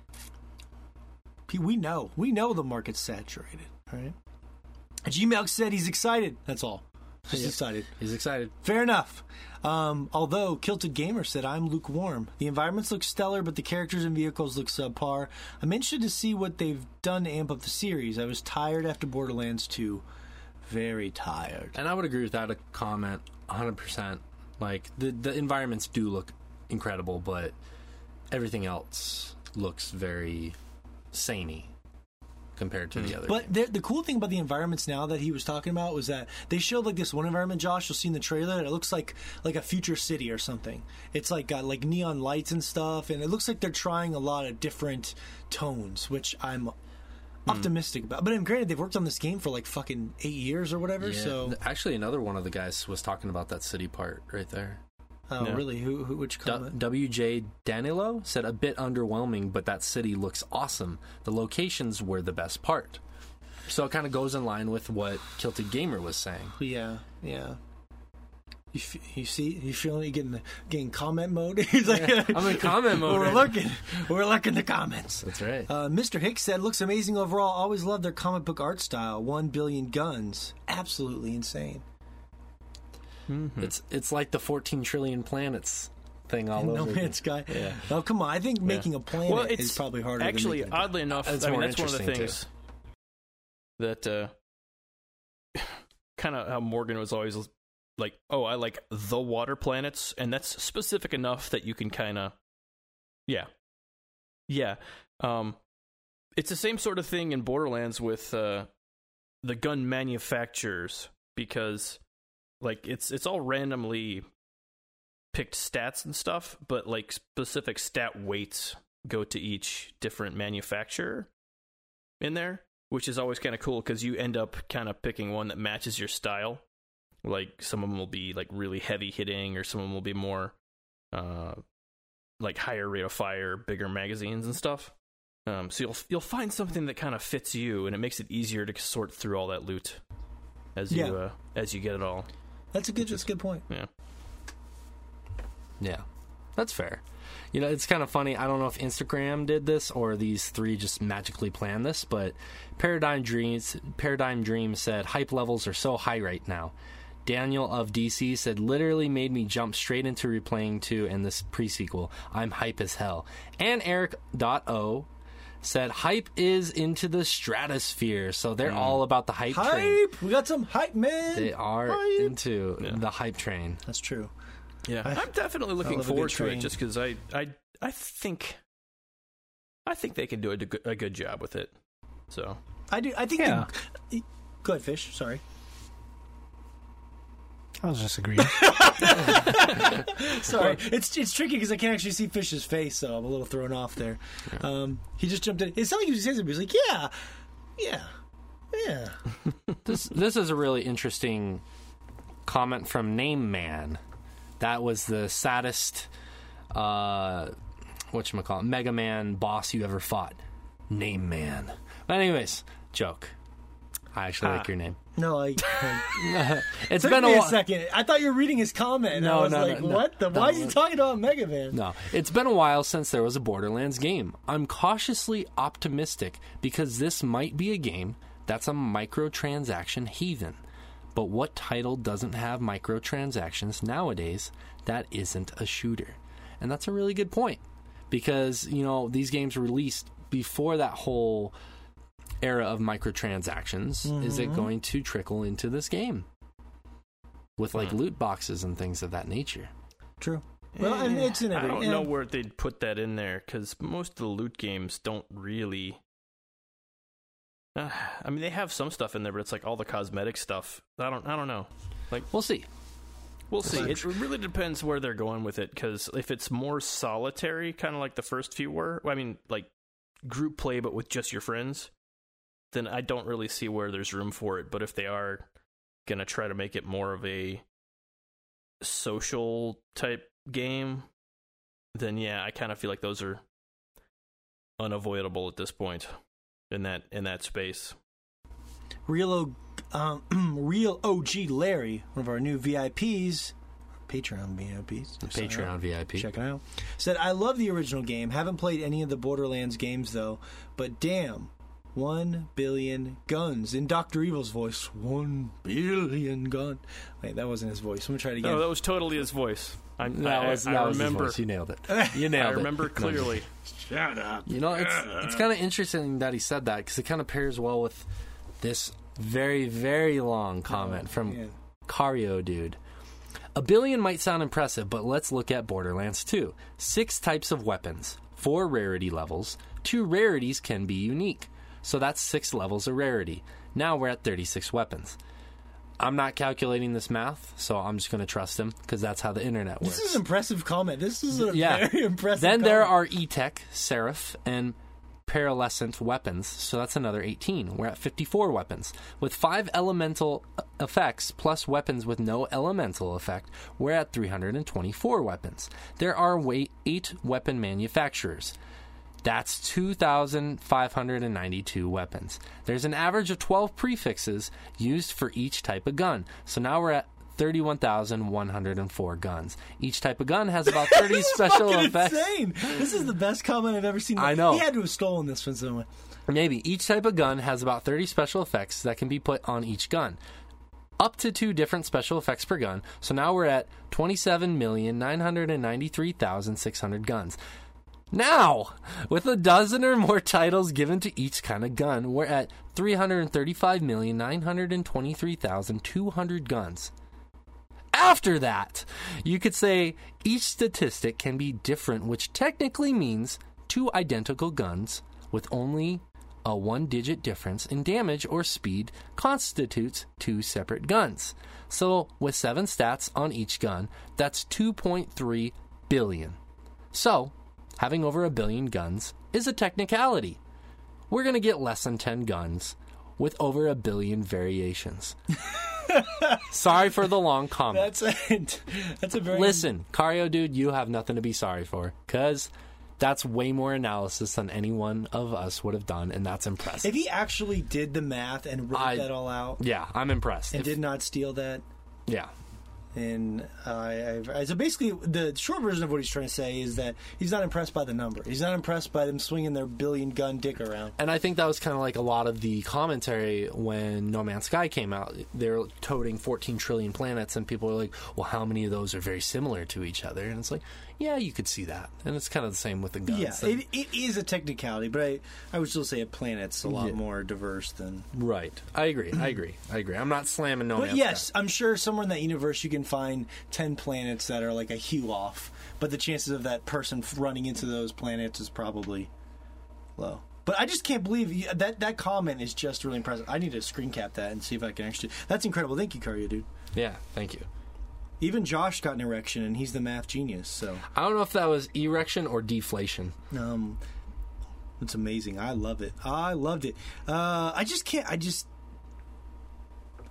We know, we know the market's saturated, right? Gmelk said he's excited. That's all. Just excited. He's excited. Fair enough. Um, although Kilted Gamer said I'm lukewarm. The environments look stellar, but the characters and vehicles look subpar. I'm interested to see what they've done to amp up the series. I was tired after Borderlands 2. Very tired. And I would agree with that a comment 100%. Like the the environments do look incredible, but everything else looks very samey compared to the hmm. other. But the, the cool thing about the environments now that he was talking about was that they showed like this one environment, Josh. You'll see in the trailer. and It looks like like a future city or something. It's like got like neon lights and stuff, and it looks like they're trying a lot of different tones, which I'm Hmm. optimistic about. But I'm granted, they've worked on this game for like fucking eight years or whatever. Yeah. So, actually, another one of the guys was talking about that city part right there. oh Yeah. really? Who, who which comment? WJ Danilo said a bit underwhelming, but that city looks awesome. The locations were the best part. So it kind of goes in line with what Kilted Gamer was saying. yeah, yeah. You, f- you see, you feeling you getting getting comment mode? He's like, I'm in comment mode We're right looking, we're looking the comments. That's right. Uh, Mr. Hicks said, looks amazing overall. Always loved their comic book art style. One billion guns. Absolutely insane. It's it's like the 14 trillion planets thing all no over. Man's Sky. Yeah. Oh, come on. I think making a planet Well, it's is probably harder Actually, than making oddly enough, That's I mean that's one of the interesting, things that uh, kind of how Morgan was always like, "Oh, I like the water planets," and that's specific enough that you can kind of, yeah, yeah. Um, it's the same sort of thing in Borderlands with uh, the gun manufacturers because, like, it's it's all randomly picked stats and stuff, but like specific stat weights go to each different manufacturer in there, which is always kind of cool because you end up kind of picking one that matches your style. Like some of them will be like really heavy hitting, or some of them will be more uh, like higher rate of fire, bigger magazines and stuff. Um, so you'll you'll find something that kind of fits you, and it makes it easier to sort through all that loot as you Yeah. uh, as you get it all. That's a good, that's a good point. Yeah. Yeah, that's fair. You know, it's kind of funny. I don't know if Instagram did this or these three just magically planned this, but Paradigm Dreams, Paradigm Dream said hype levels are so high right now. Daniel of DC said literally made me jump straight into replaying 2 and this pre-sequel. I'm hype as hell. And Eric.o said hype is into the stratosphere. So they're hmm. all about the hype, train. Hype! We got some hype, man! They are Hype. into the hype train. That's true. Yeah, I- I'm definitely looking love a good forward to it just because I, I, I think, I think they can do a, good- a good job with it. So I do. I think. Yeah. The, go ahead, Fish. Sorry. I was just agreeing. Sorry, it's it's tricky because I can't actually see Fish's face, so I'm a little thrown off there. Um, he just jumped in. It sounded like he was saying something. He was like, "Yeah, yeah, yeah." this this is a really interesting comment from Name Man. That was the saddest uh what you call it, Mega Man boss you ever fought. Name Man. But anyways, joke. I actually like your name. No, I. I It's took been me a a second. I thought you were reading his comment. No, I was no, like, no, no. "What the? Why is he talking about Mega Man?" No, it's been a while since there was a Borderlands game. I'm cautiously optimistic because this might be a game that's a microtransaction heathen. But what title doesn't have microtransactions nowadays that isn't a shooter? And that's a really good point because, you know, these games released before that whole era of microtransactions. Is it mm-hmm. going to trickle into this game? With like hmm. loot boxes and things of that nature. True. Well, and eh, it's in I don't and- know where they'd put that in there because most of the loot games don't really. Uh, I mean, they have some stuff in there, but it's like all the cosmetic stuff. I don't. I don't know. Like we'll see. We'll see. It really depends where they're going with it. Because if it's more solitary, kind of like the first few were, I mean, like group play, but with just your friends, then I don't really see where there's room for it. But if they are gonna try to make it more of a social type game, then yeah, I kind of feel like those are unavoidable at this point in that in that space. Real, O- um, real OG Larry, one of our new VIPs, Patreon VIPs, Sign up. Patreon VIP. Check it out. Said, I love the original game. Haven't played any of the Borderlands games, though. But damn, one billion guns. In Dr. Evil's voice, one billion gun. Wait, that wasn't his voice. I'm going to try it again. No, that was totally his voice. I, That I, was, I that was his voice. You nailed it. You nailed it. I remember No, clearly. Shut up. You know, it's it's kind of interesting that he said that because it kind of pairs well with this very very long oh, comment from yeah. Cario dude. A billion might sound impressive, but let's look at Borderlands 2. Six types of weapons, four rarity levels. Two rarities can be unique, so that's six levels of rarity. Now we're at 36 weapons. I'm not calculating this math, so I'm just going to trust him because that's how the internet works. This is an impressive comment. This is a Yeah. very impressive comment. Then there are E-Tech, Seraph, and Pearlescent weapons, so that's another 18. We're at 54 weapons. With five elemental effects plus weapons with no elemental effect, we're at 324 weapons. There are eight weapon manufacturers. That's 2,592 weapons. There's an average of 12 prefixes used for each type of gun. So now we're at 31,104 guns. Each type of gun has about 30 This is special effects. insane. This is the best comment I've ever seen. I know. He had to have stolen this from someone. Maybe. Each type of gun has about 30 special effects that can be put on each gun. Up to two different special effects per gun. So now we're at 27,993,600 guns. Now, with a dozen or more titles given to each kind of gun, we're at 335,923,200 guns. After that, you could say each statistic can be different, which technically means two identical guns with only a one digit difference in damage or speed constitutes two separate guns. So, with seven stats on each gun, that's 2.3 billion. So, having over a billion guns is a technicality. We're going to get less than 10 guns with over a billion variations. Sorry for the long comment. That's a, that's a very Listen, Cario dude, you have nothing to be sorry for because that's way more analysis than any one of us would have done, and that's impressive. If he actually did the math and wrote I- that all out yeah, I'm impressed. and If- did not steal that, yeah, and I, I, so basically the short version of what he's trying to say is that he's not impressed by the number. He's not impressed by them swinging their billion gun dick around. and I think that was kind of like a lot of the commentary when No Man's Sky came out. They're toting 14 trillion planets, and people are like, "Well, how many of those are very similar to each other?" And it's like, yeah, you could see that, and it's kind of the same with the guns. Yeah, it, it is a technicality, but I, I would still say a planet's a lot Yeah. more diverse than. right. I agree. I agree. I agree. I'm not slamming No But yes. I'm sure somewhere in that universe you can find ten planets that are like a hue off, but the chances of that person running into those planets is probably low. But I just can't believe you, that that comment is just really impressive. I need to screen cap that and see if I can actually. That's incredible. Thank you, Cario, dude. Yeah. Thank you. Even Josh got an erection, and he's the math genius. So I don't know if that was erection or deflation. Um, it's amazing. I love it. I loved it. Uh, I just can't. I just.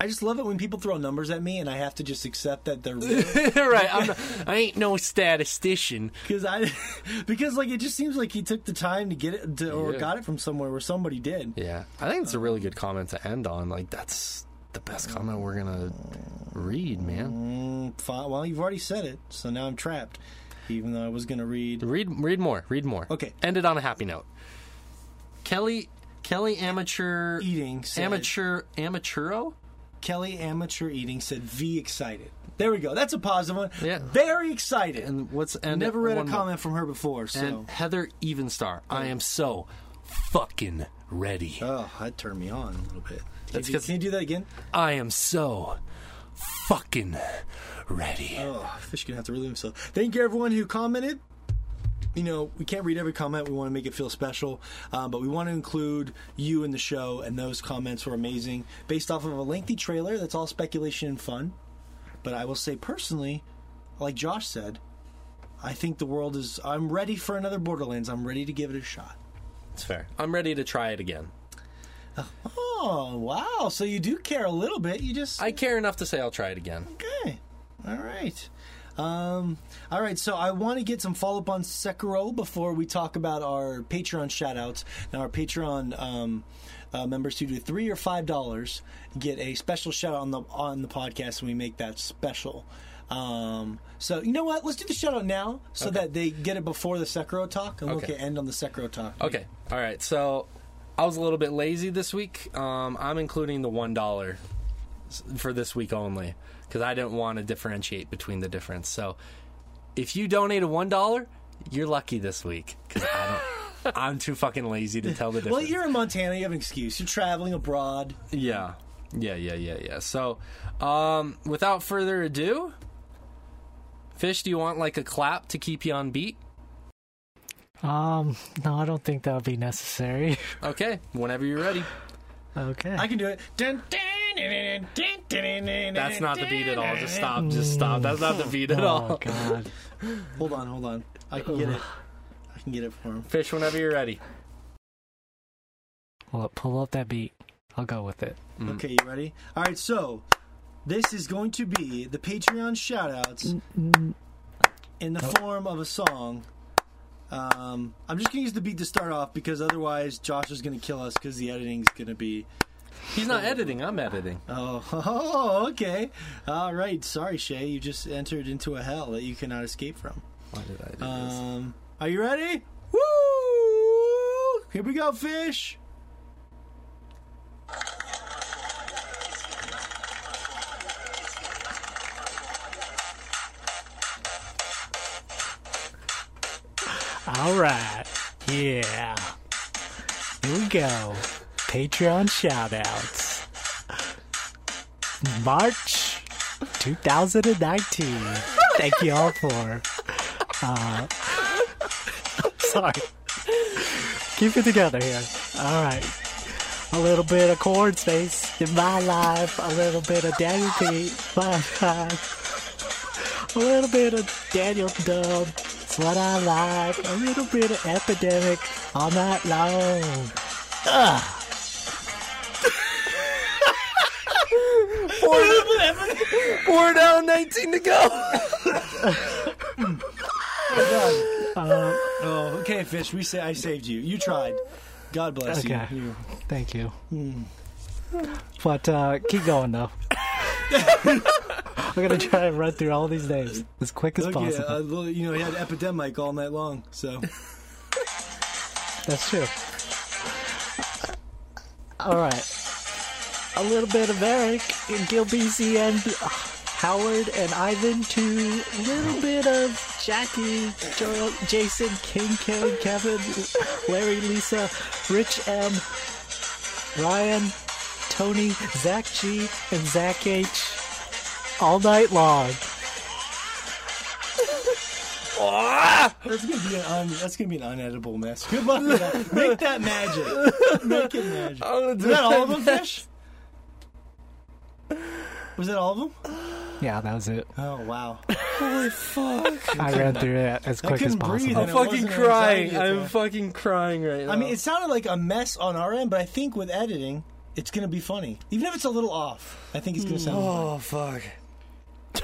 I just love it when people throw numbers at me and I have to just accept that they're real. right. I'm not, I ain't no statistician. because I, because like it just seems like he took the time to get it to, or Yeah. got it from somewhere where somebody did. Yeah. I think it's a really good comment to end on. Like, that's the best comment we're to read, man. Mm, fine. Well, you've already said it, so now I'm trapped. Even though I was gonna read. Read read more. Read more. Okay. End it on a happy note. Kelly Kelly amateur Eating said- amateur amateuro? Kelly amateur eating said V excited. There we go. That's a positive one. Yeah. Very excited. And what's and Never read a one more. comment from her before, so. And Heather Evenstar. I am so fucking ready. Oh, that turned me on a little bit. Can That's you, 'cause- can you do that again? I am so fucking ready. Oh, Fish gonna have to relieve himself. Thank you everyone who commented. You know, we can't read every comment. We want to make it feel special, um, but we want to include you in the show, and those comments were amazing, based off of a lengthy trailer. That's all speculation and fun. But I will say personally, like Josh said, I think the world is. I'm ready for another Borderlands. I'm ready to give it a shot. It's fair. I'm ready to try it again. Oh wow! So you do care a little bit. You just I care enough to say I'll try it again. Okay. All right. Um, all right, so I want to get some follow up on Sekiro before we talk about our Patreon shout outs. Now, our Patreon um, uh, members who do three or five dollars get a special shout out on the on the podcast when we make that special. Um, so you know what? Let's do the shout out now so Okay. that they get it before the Sekiro talk, and Okay. we'll end on the Sekiro talk. Okay. All right. So I was a little bit lazy this week. Um, I'm including the one dollar for this week only because I didn't want to differentiate between the difference. So if you donate a one dollar, you're lucky this week because I don't. I'm too fucking lazy to tell the difference. Well, you're in Montana. You have an excuse. You're traveling abroad. Yeah. Yeah, yeah, yeah, yeah. So, um, without further ado, Fish, do you want like a clap to keep you on beat? Um, no, I don't think that would be necessary. Okay, whenever you're ready. okay. I can do it. Dun, dun, That's not the beat at all. Just stop. Just stop. That's not the beat at oh all. God. Hold on, hold on. I can get it. I can get it for him. Fish, whenever you're ready. Well, pull up that beat. I'll go with it. Mm. Okay, you ready? All right, so this is going to be the Patreon shoutouts in the form of a song. Um, I'm just to use the beat to start off because otherwise Josh is to kill us because the editing's to be. He's not editing. I'm editing. Oh, oh, okay. All right. Sorry, Shea. You just entered into a hell that you cannot escape from. Why did I do this? Um, are you ready? Woo! Here we go, fish. All right. Yeah. Here we go. Patreon shoutouts. March 2019. Thank you all for. Uh, sorry. Keep it together here. All right. A little bit of corn space in my life. A little bit of Daniel Pete. My life. A little bit of Daniel Dub. It's what I like. A little bit of epidemic all night long. Four down, 19 to go. Oh, okay, fish. We say I saved you. You tried. God bless Okay. you. you. Thank you. But uh, keep going though. I'm gonna try and run through all these names as quick as Okay, possible. uh, well, you know, he had epidemic all night long, so. That's true. All right. A little bit of Eric and Gil BC and uh, Howard and Ivan to a little bit of Jackie, Joel, Jason, King, Ken, Kevin, Larry, Lisa, Rich M, Ryan, Tony, Zach G, and Zach H. All night long. Ah! That's gonna be an un, that's gonna be an unedible mess. Good luck with that. Make that magic. Make it magic. Was that all of them, fish? Was that all of them? Yeah, that was it. Oh wow! Holy fuck. I ran through it as I quick as couldn't breathe possible. I'm it fucking wasn't an crying. anxiety I'm attack. fucking crying right now. I mean, it sounded like a mess on our end, but I think with editing, it's gonna be funny. Even if it's a little off, I think it's gonna sound. funny. Oh, fuck.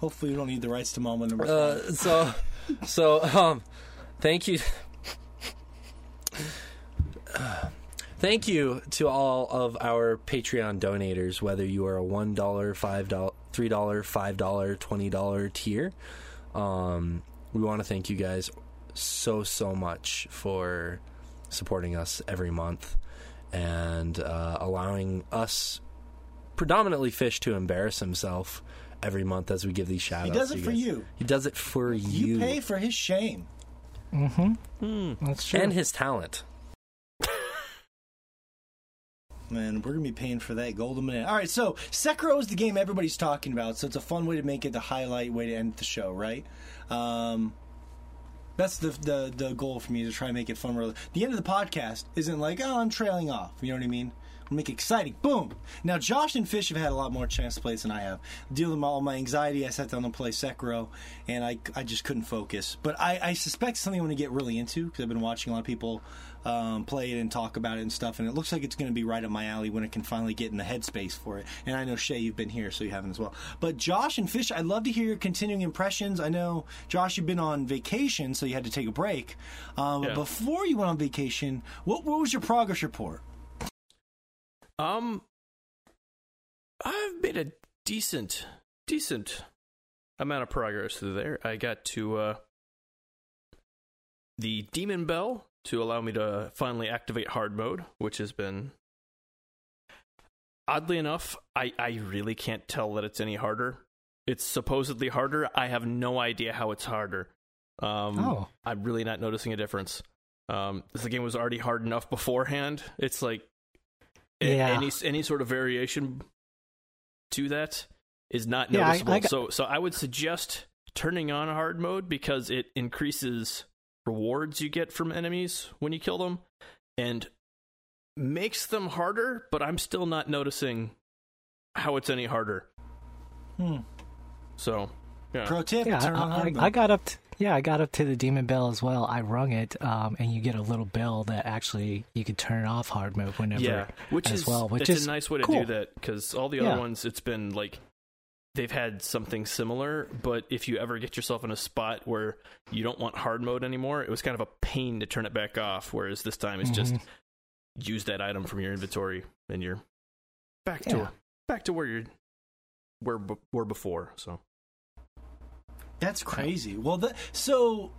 Hopefully, we don't need the rights to Mambo Number. Uh, so, so, um, thank you. Thank you to all of our Patreon donators, whether you are a $1, $5, $3, $5, $20 tier. Um, we want to thank you guys so, so much for supporting us every month and uh, allowing us, predominantly Fish, to embarrass himself every month as we give these shout he does to it for guys. you. He does it for you. You pay for his shame. That's true. and his talent. and we're gonna be paying for that golden minute. All right, so Sekiro is the game everybody's talking about, so it's a fun way to make it the highlight way to end the show, right? Um, that's the, the the goal for me to try and make it fun. Where the end of the podcast isn't like, oh, I'm trailing off. You know what I mean? Make it exciting. Boom. Now, Josh and Fish have had a lot more chance to play than I have. Dealing with all my anxiety, I sat down to play Sekiro, and I, I just couldn't focus. But I, I suspect something I'm going to get really into because I've been watching a lot of people um, play it and talk about it and stuff. And it looks like it's going to be right up my alley when it can finally get in the headspace for it. And I know Shea, you've been here, so you haven't as well. But Josh and Fish, I'd love to hear your continuing impressions. I know Josh, you've been on vacation, so you had to take a break. Um, yeah. But before you went on vacation, what, what was your progress report? Um, I've made a decent, decent amount of progress through there. I got to uh, the Demon Bell to allow me to finally activate hard mode, which has been oddly enough, I, I really can't tell that it's any harder. It's supposedly harder. I have no idea how it's harder. Um, oh. I'm really not noticing a difference. Um, the game was already hard enough beforehand. It's like yeah. any any sort of variation to that is not noticeable. Yeah, I, I got... So so I would suggest turning on hard mode because it increases rewards you get from enemies when you kill them and makes them harder, but I'm still not noticing how it's any harder. Hmm. So, yeah. Pro tip: yeah, I, I, I, got up. To, yeah, I got up to the demon bell as well. I rung it, um, and you get a little bell that actually you can turn off hard mode whenever. Yeah, which as is well, which is a nice way to cool. do that because all the other yeah. ones, it's been like they've had something similar, but if you ever get yourself in a spot where you don't want hard mode anymore, it was kind of a pain to turn it back off. Whereas this time it's mm-hmm. just use that item from your inventory and you're back yeah. to back to where you're where were before. So that's crazy. Well, the, so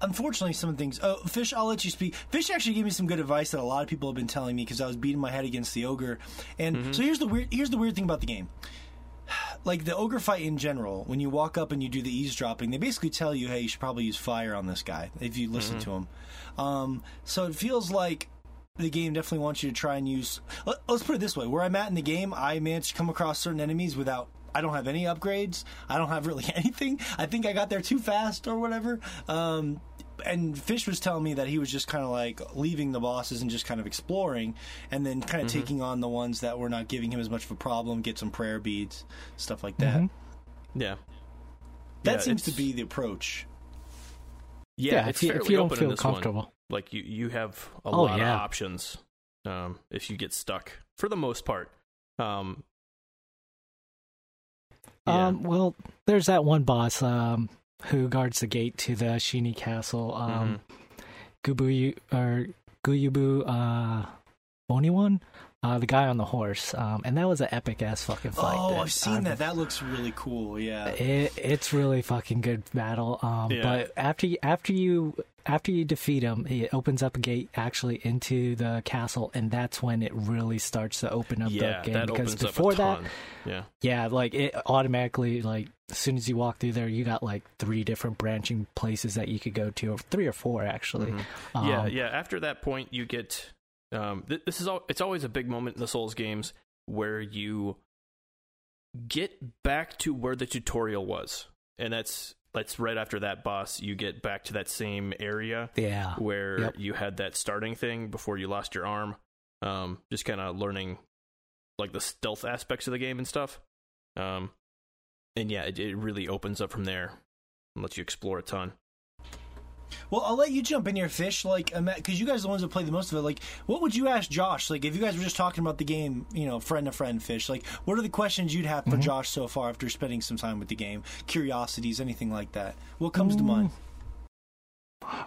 unfortunately, some things. Oh, Fish, I'll let you speak. Fish actually gave me some good advice that a lot of people have been telling me because I was beating my head against the ogre. And mm-hmm. so here's the weird. Here's the weird thing about the game like the ogre fight in general, when you walk up and you do the eavesdropping, they basically tell you, "Hey, you should probably use fire on this guy if you listen mm-hmm. to him." Um, so it feels like the game definitely wants you to try and use. Let, us put it this way: where I'm at in the game, I managed to come across certain enemies without. I don't have any upgrades. I don't have really anything. I think I got there too fast or whatever. Um, and Fish was telling me that he was just kind of like leaving the bosses and just kind of exploring, and then kind of mm-hmm. taking on the ones that were not giving him as much of a problem, get some prayer beads, stuff like that. Mm-hmm. Yeah, that yeah, seems to be the approach. Yeah, yeah it's if you, if you don't feel comfortable, one. like you you have a oh, lot yeah. of options um, if you get stuck for the most part. Um, um, well, there's that one boss. Um, who guards the gate to the Ashina Castle. Um, mm-hmm. Gubu or Guyubu uh, Oniwan, uh, the guy on the horse, um, and that was an epic ass fucking fight. Oh, I've seen that. That looks really cool. Yeah, it, it's really fucking good battle. Um, yeah. But after you, after you after you defeat him, it opens up a gate actually into the castle, and that's when it really starts to open up yeah, the game. That because before that, yeah, yeah, like it automatically like as soon as you walk through there, you got like three different branching places that you could go to, or three or four actually. Mm-hmm. Um, yeah, yeah. After that point, you get um, th- this is all. It's always a big moment in the Souls games where you get back to where the tutorial was, and that's that's right after that boss. You get back to that same area, yeah, where yep. you had that starting thing before you lost your arm. Um, just kind of learning like the stealth aspects of the game and stuff. Um, and yeah, it, it really opens up from there and lets you explore a ton. Well, I'll let you jump in your Fish. Like, because you guys are the ones that play the most of it. Like, what would you ask Josh? Like, if you guys were just talking about the game, you know, friend to friend, Fish. Like, what are the questions you'd have for mm-hmm. Josh so far after spending some time with the game? Curiosities, anything like that. What comes mm. to mind?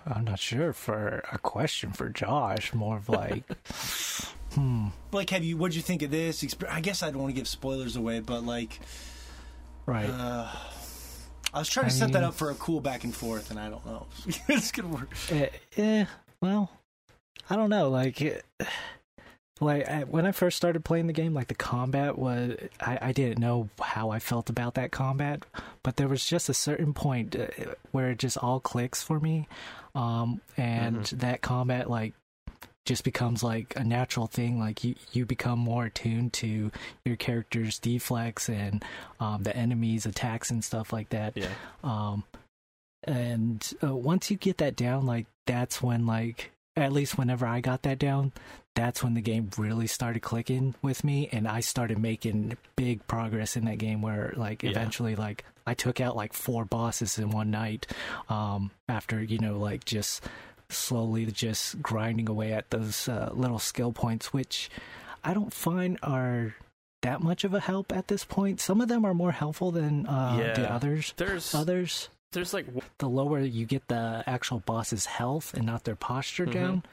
I'm not sure for a question for Josh. More of like, hmm. Like, have you? What'd you think of this? I guess I don't want to give spoilers away, but like, right. Uh, I was trying to set mean, that up for a cool back and forth, and I don't know. it's gonna work. Uh, yeah, well, I don't know. Like, it, like I, when I first started playing the game, like the combat was, I, I didn't know how I felt about that combat, but there was just a certain point uh, where it just all clicks for me, um, and mm-hmm. that combat like just becomes like a natural thing. Like you, you become more attuned to your character's deflex and um, the enemy's attacks and stuff like that. Yeah. Um, and uh, once you get that down, like that's when like at least whenever I got that down, that's when the game really started clicking with me, and I started making big progress in that game. Where like Yeah. eventually, like I took out like four bosses in one night, um, after you know like just slowly just grinding away at those uh, little skill points, which I don't find are that much of a help at this point. Some of them are more helpful than uh, the others. There's Others, there's like the lower you get the actual boss's health and not their posture Mhm. down,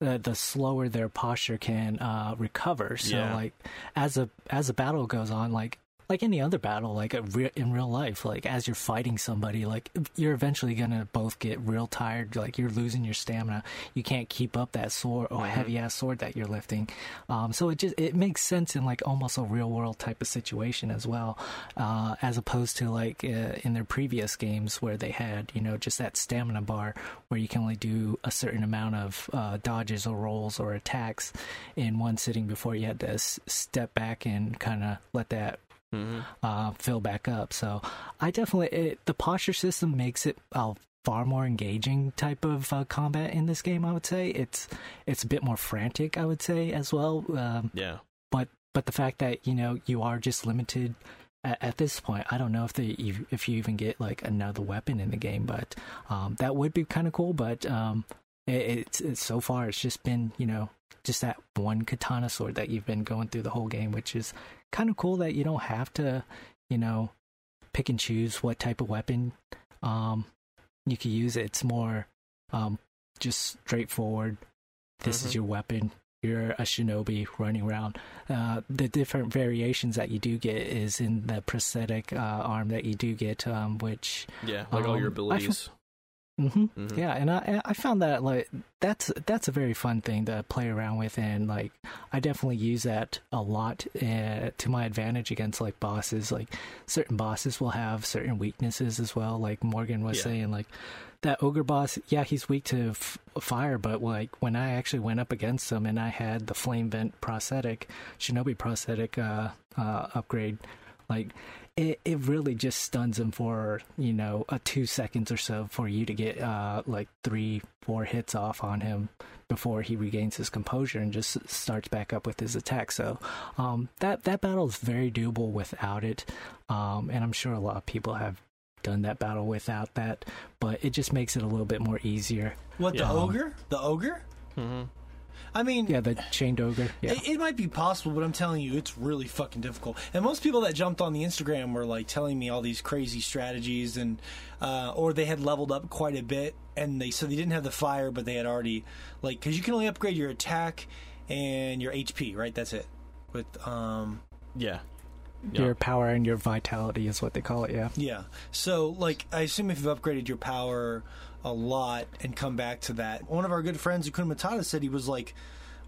the the slower their posture can uh, recover. So Yeah. like as a as a battle goes on, like like any other battle, like a re- in real life, like as you're fighting somebody, like you're eventually gonna both get real tired. Like you're losing your stamina. You can't keep up that sword or Mhm. heavy ass sword that you're lifting. Um, so it just it makes sense in like almost a real world type of situation as well, uh, as opposed to like uh, in their previous games where they had you know just that stamina bar where you can only do a certain amount of uh, dodges or rolls or attacks in one sitting before you had to s- step back and kind of let that Mhm. uh, fill back up. So I definitely it, the posture system makes it a far more engaging type of uh, combat in this game. I would say it's it's a bit more frantic. I would say as well. Um, yeah. but but the fact that you know you are just limited at, at this point, I don't know if they if if you even get like another weapon in the game, but um, that would be kind of cool. But um, it, it's, it's so far it's just been you know just that one katana sword that you've been going through the whole game, which is kind of cool that you don't have to you know pick and choose what type of weapon um, you can use. It's more um, just straightforward. This Mhm. is your weapon. You're a shinobi running around. Uh, the different variations that you do get is in the prosthetic uh, arm that you do get, um, which Yeah. Like all your Um, abilities. Hmm Mhm. yeah, and I I found that like that's that's a very fun thing to play around with, and like I definitely use that a lot uh, to my advantage against like bosses. Like certain bosses will have certain weaknesses as well. Like Morgan was Yeah. saying, like that ogre boss, yeah, he's weak to f- fire, but like when I actually went up against him and I had the flame vent prosthetic, shinobi prosthetic uh, uh, upgrade, like it, it really just stuns him for you know a two seconds or so for you to get uh like three four hits off on him before he regains his composure and just starts back up with his attack so um that that battle is very doable without it um and i'm sure a lot of people have done that battle without that but it just makes it a little bit more easier What Yeah. the ogre? The ogre? hmm I mean, yeah the chained ogre yeah It, it might be possible, but I'm telling you, it's really fucking difficult. And most people that jumped on the Instagram were like telling me all these crazy strategies, and uh, or they had leveled up quite a bit, and they so they didn't have the fire, but they had already like because you can only upgrade your attack and your HP, right? That's it. With um, Yeah. Yeah. your power and your vitality is what they call it yeah yeah. So like, I assume if you've upgraded your power a lot and come back to that, one of our good friends, Akuna Matata, said he was like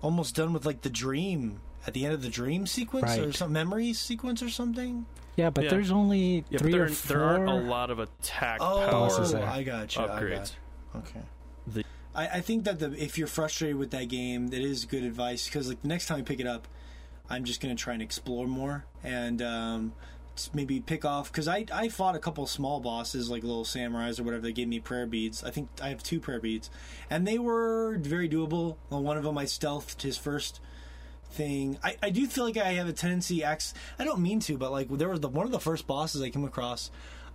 almost done with like the dream at the end of the dream sequence or some memory sequence or something. yeah but Yeah. there's only Yeah, three there, or four there aren't a lot of attack Oh, power there. I got you. I upgrades. got Okay. The- I, I think that the, if you're frustrated with that game, that is good advice because like the next time I pick it up, I'm just gonna try and explore more and um, s- maybe pick off because I I fought a couple small bosses like little samurais or whatever. They gave me prayer beads. I think I have two prayer beads, and they were very doable. One of them I stealthed his first thing. I, I do feel like I have a tendency. Acts. I don't mean to, but like there was the one of the first bosses I came across.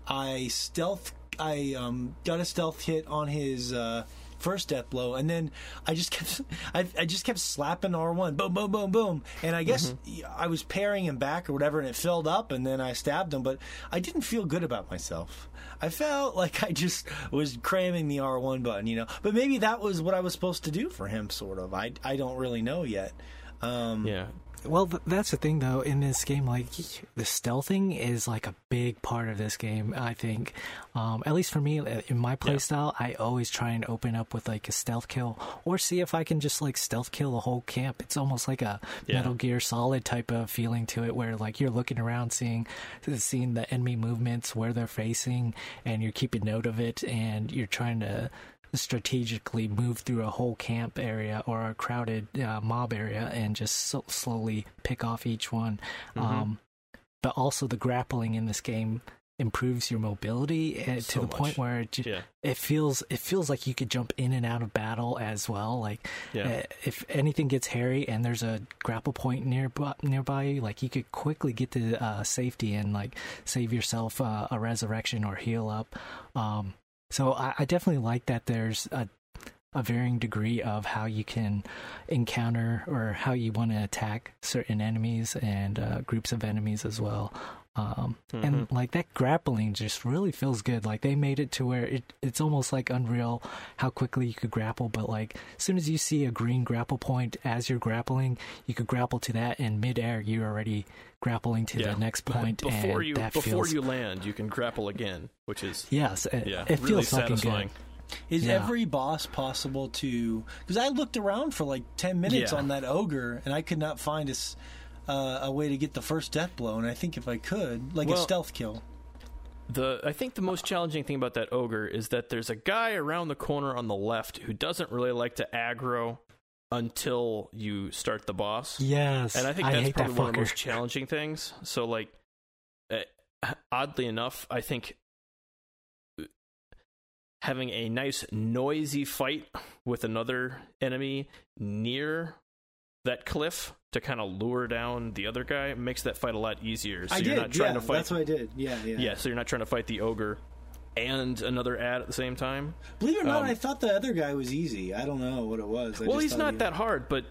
I stealth. I um, got a stealth hit on his uh, first death blow, and then I just kept. I, I just kept slapping R one. Boom, boom, boom, boom. And I guess I was parrying him back or whatever, and it filled up, and then I stabbed him. But I didn't feel good about myself. I felt like I just was cramming the R1 button, you know. But maybe that was what I was supposed to do for him, sort of. I, I don't really know yet. Um, Yeah. Well, th- that's the thing, though. In this game, like the stealthing is like a big part of this game. I think, um, at least for me, uh, in my playstyle, I always try and open up with like a stealth kill, or see if I can just like stealth kill a whole camp. It's almost like a Yeah. Metal Gear Solid type of feeling to it, where like you're looking around, seeing seeing the enemy movements, where they're facing, and you're keeping note of it, and you're trying to strategically move through a whole camp area or a crowded uh, mob area and just so- slowly pick off each one. Mhm. Um, but also the grappling in this game improves your mobility uh, So to the point where it, ju- Yeah. it feels it feels like you could jump in and out of battle as well. Like Yeah. uh, if anything gets hairy and there's a grapple point nearby, nearby you, like you could quickly get to uh, safety and like save yourself uh, a resurrection or heal up. Um, so I, I definitely like that. There's a a varying degree of how you can encounter or how you want to attack certain enemies and uh, groups of enemies as well. Um, And like that grappling just really feels good. Like they made it to where it, it's almost like unreal how quickly you could grapple. But like as soon as you see a green grapple point as you're grappling, you could grapple to that in midair. You're already grappling to Yeah. the next point, before and you that before feels you land, you can grapple again, which is yes, it, yeah, it really feels fucking satisfying. good. Is Yeah. every boss possible to? Because I looked around for like ten minutes Yeah. on that ogre, and I could not find a, s- uh, a way to get the first death blow. And I think if I could, like a stealth kill. The I think the most challenging thing about that ogre is that there's a guy around the corner on the left who doesn't really like to aggro until you start the boss. Yes, And I think that's hate probably that one of the most challenging things. So, like, uh, oddly enough, I think having a nice noisy fight with another enemy near that cliff to kind of lure down the other guy makes that fight a lot easier. So I you're did. not trying yeah, to fight. That's what I did. Yeah, yeah. yeah, so you're not trying to fight the ogre and another ad at the same time. Believe it or not, Um, I thought the other guy was easy. I don't know what it was. I well, just he's not he- that hard, but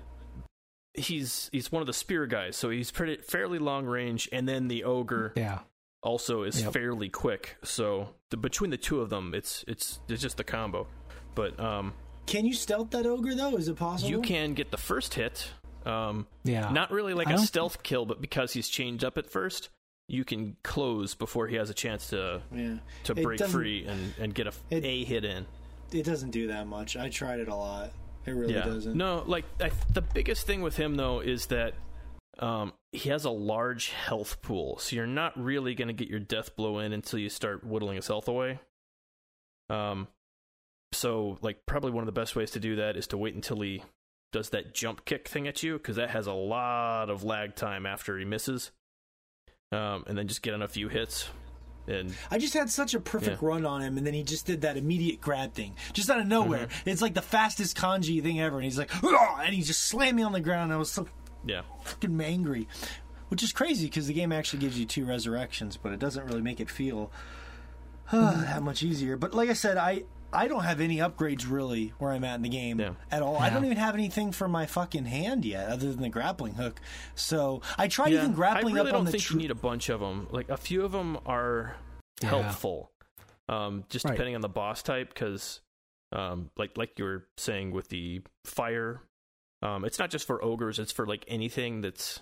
he's he's one of the spear guys, so he's pretty fairly long range, and then the ogre Yeah, also is Yep. fairly quick. So the, between the two of them, it's it's it's just a combo. But um, Can you stealth that ogre though? Is it possible? you can get the first hit. Um, yeah. not really like I a don't- stealth kill, but because he's changed up at first, you can close before he has a chance to Yeah. to It break free and, and get a, it- a hit in. It doesn't do that much. I tried it a lot. It really yeah. doesn't. No, like I, the biggest thing with him though is that um, he has a large health pool, so you're not really going to get your death blow in until you start whittling his health away. Um, so like probably one of the best ways to do that is to wait until he does that jump kick thing at you because that has a lot of lag time after he misses. Um, and then just get on a few hits, and I just had such a perfect Yeah. run on him, and then he just did that immediate grab thing, just out of nowhere. Mm-hmm. It's like the fastest kanji thing ever, and he's like, and he just slammed me on the ground. And I was so yeah, fucking angry, which is crazy because the game actually gives you two resurrections, but it doesn't really make it feel that much easier. But like I said, I I don't have any upgrades really where I'm at in the game Yeah. at all. I don't even have anything for my fucking hand yet, other than the grappling hook. So I tried yeah. even grappling I really up on don't the. think tr- you need a bunch of them. Like a few of them are Yeah. helpful, um, just Right. depending on the boss type. Because, um, like like you were saying with the fire, um, it's not just for ogres. It's for like anything that's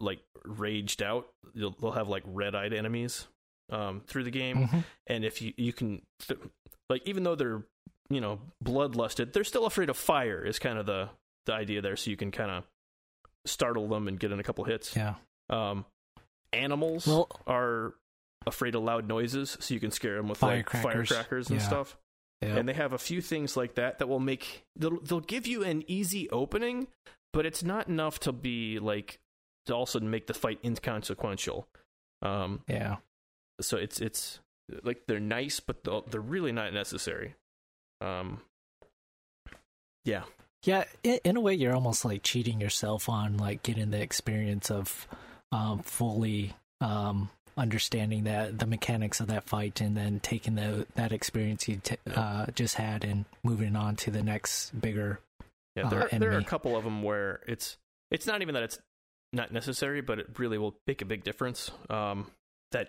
like raged out. You'll, they'll have like red eyed enemies um, through the game, Mhm. and if you you can th- like even though they're you know bloodlusted, they're still afraid of fire. Is kind of the the idea there. So you can kind of startle them and get in a couple hits. Yeah. Um, animals Well- are afraid of loud noises, so you can scare them with like Firecrackers. firecrackers and Yeah. stuff. Yeah. And they have a few things like that that will make they'll they'll give you an easy opening, but it's not enough to be like to also make the fight inconsequential. Um, yeah. so it's it's like they're nice, but they're really not necessary. Um, yeah, Yeah, in, in a way, you're almost like cheating yourself on like getting the experience of um, fully um, understanding that the mechanics of that fight, and then taking the that experience you t- uh, just had and moving on to the next bigger. Yeah, uh, there, are, there are a couple of them where it's it's not even that it's not necessary, but it really will make a big difference. Um, that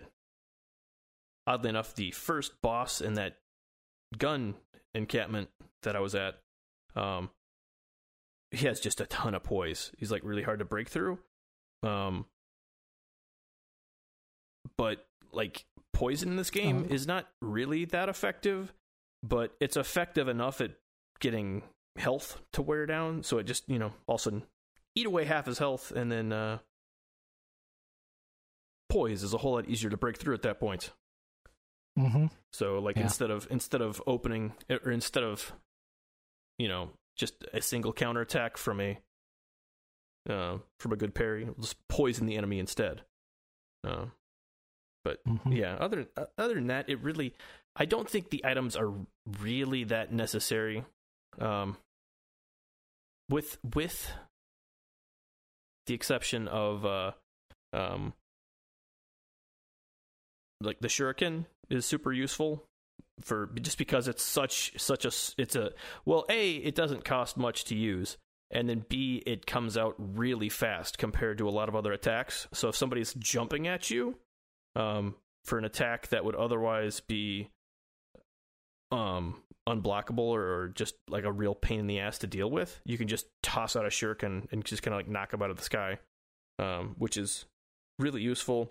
oddly enough, the first boss in that gun encampment that I was at, um, he has just a ton of poise. He's like really hard to break through. Um, but like poison in this game Oh. is not really that effective, but it's effective enough at getting health to wear down. So it just you know all of a sudden eat away half his health, and then uh, poise is a whole lot easier to break through at that point. Mm-hmm. So like Yeah. instead of instead of opening or instead of you know, just a single counterattack from a uh, from a good parry, just poison the enemy instead. Uh, but mm-hmm. yeah, other other than that, it really, I don't think the items are really that necessary. Um, with with the exception of uh, um, like the shuriken is super useful for just because it's such such a it's a well a it doesn't cost much to use and then b it comes out really fast compared to a lot of other attacks. So if somebody's jumping at you um, for an attack that would otherwise be um unblockable or just like a real pain in the ass to deal with you can just toss out a shuriken and just kind of like knock them out of the sky um, which is really useful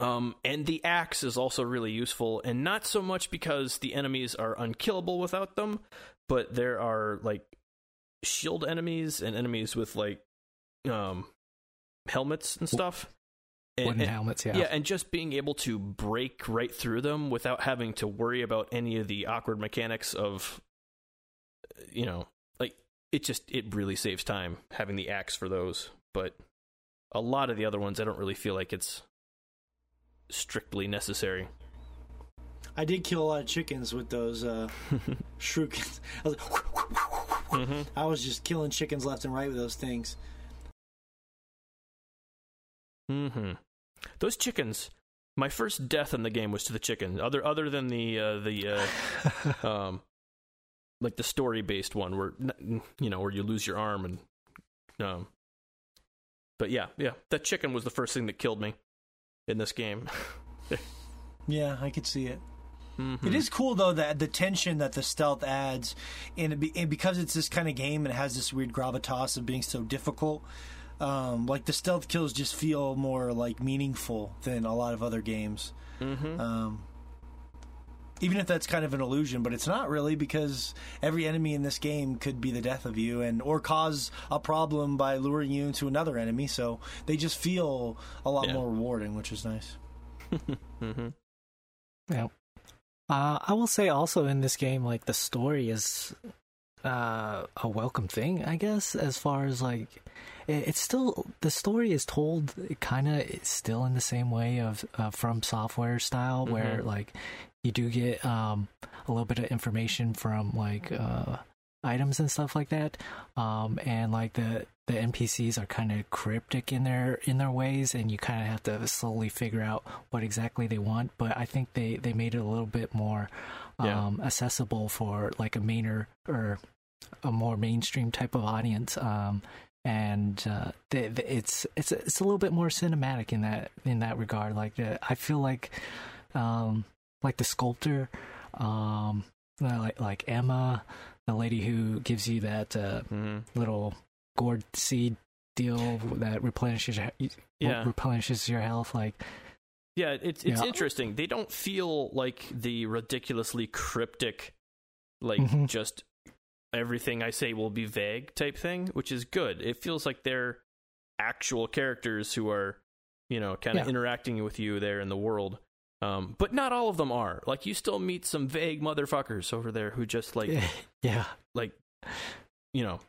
um, and the axe is also really useful, and not so much because the enemies are unkillable without them, but there are like shield enemies and enemies with like um helmets and stuff. And, Wooden and, helmets, yeah. Yeah, and just being able to break right through them without having to worry about any of the awkward mechanics of, you know, like it just it really saves time having the axe for those. But a lot of the other ones, I don't really feel like it's strictly necessary. I did kill a lot of chickens with those uh, shurikens. I was, like, mm-hmm. I was just killing chickens left and right with those things. Hmm. Those chickens. My first death in the game was to the chicken. Other other than the uh, the uh, um, like the story based one where you know where you lose your arm and um. But yeah, yeah, that chicken was the first thing that killed me in this game. yeah, I could see it. Mm-hmm. it is cool though that the tension that the stealth adds, and, it be, and because it's this kind of game and it has this weird gravitas of being so difficult. Um, like the stealth kills just feel more like meaningful than a lot of other games. Mm-hmm. Um, even if that's kind of an illusion, but it's not really because every enemy in this game could be the death of you and or cause a problem by luring you into another enemy. So they just feel a lot yeah. more rewarding, which is nice. mm-hmm. Yeah. Uh, I will say also in this game, like the story is uh, a welcome thing, I guess, as far as like it, it's still the story is told kind of still in the same way of uh, from software style, mm-hmm. where like you do get um, a little bit of information from like uh, items and stuff like that, um, and like the the NPCs are kind of cryptic in their in their ways, and you kind of have to slowly figure out what exactly they want. But I think they they made it a little bit more um, yeah. accessible for like a mainer or a more mainstream type of audience. Um, and uh, they, they, it's it's it's a little bit more cinematic in that in that regard. Like uh, I feel like um, like the sculptor, um, like like Emma, the lady who gives you that uh, mm-hmm. little gourd seed deal that replenishes yeah. replenishes your health. Like, yeah, it's it's interesting. They don't feel like the ridiculously cryptic, like mm-hmm. just everything I say will be vague type thing, which is good. It feels like they're actual characters who are, you know, kind of yeah. interacting with you there in the world. Um, but not all of them are. Like you still meet some vague motherfuckers over there who just like yeah. Like you know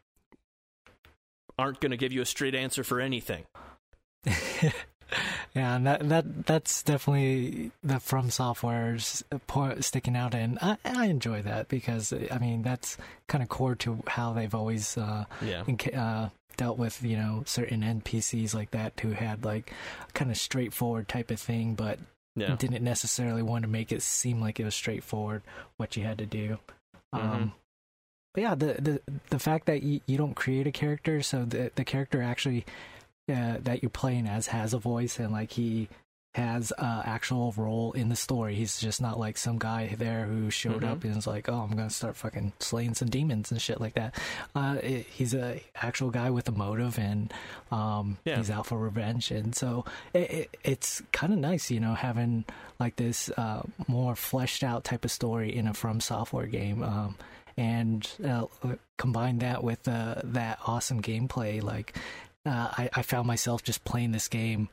aren't going to give you a straight answer for anything. yeah, and that that that's definitely the From Software's sticking out, and I, I enjoy that because I mean that's kind of core to how they've always uh, yeah. uh, dealt with you know certain NPCs like that who had like kind of straightforward type of thing, but yeah. didn't necessarily want to make it seem like it was straightforward what you had to do. Mm-hmm. Um, but yeah, the the the fact that you, you don't create a character, so the the character actually uh, that you're playing as has a voice and like he has a actual role in the story. He's just not like some guy there who showed mm-hmm. up and is like, "Oh, I'm gonna start fucking slaying some demons and shit like that." Uh, it, he's a actual guy with a motive, and um, yeah. he's out for revenge. And so it, it, it's kind of nice, you know, having like this uh, more fleshed out type of story in a From Software game. Um, and uh, combine that with uh, that awesome gameplay, like uh, I, I found myself just playing this game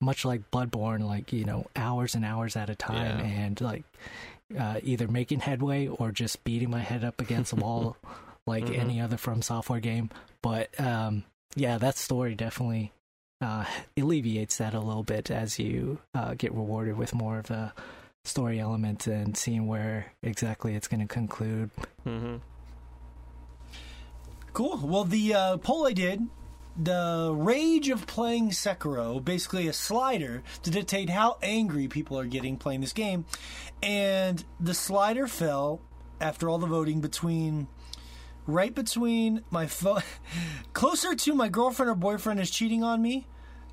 much like Bloodborne, like you know, hours and hours at a time, yeah. and like uh, either making headway or just beating my head up against the wall like mm-hmm. any other From Software game. But um, yeah, that story definitely uh, alleviates that a little bit as you uh, get rewarded with more of a story element and seeing where exactly it's going to conclude. Mm-hmm. Cool. Well, the uh, poll I did, the rage of playing Sekiro, basically a slider to dictate how angry people are getting playing this game, and the slider fell after all the voting between right between my phone, closer to my girlfriend or boyfriend is cheating on me,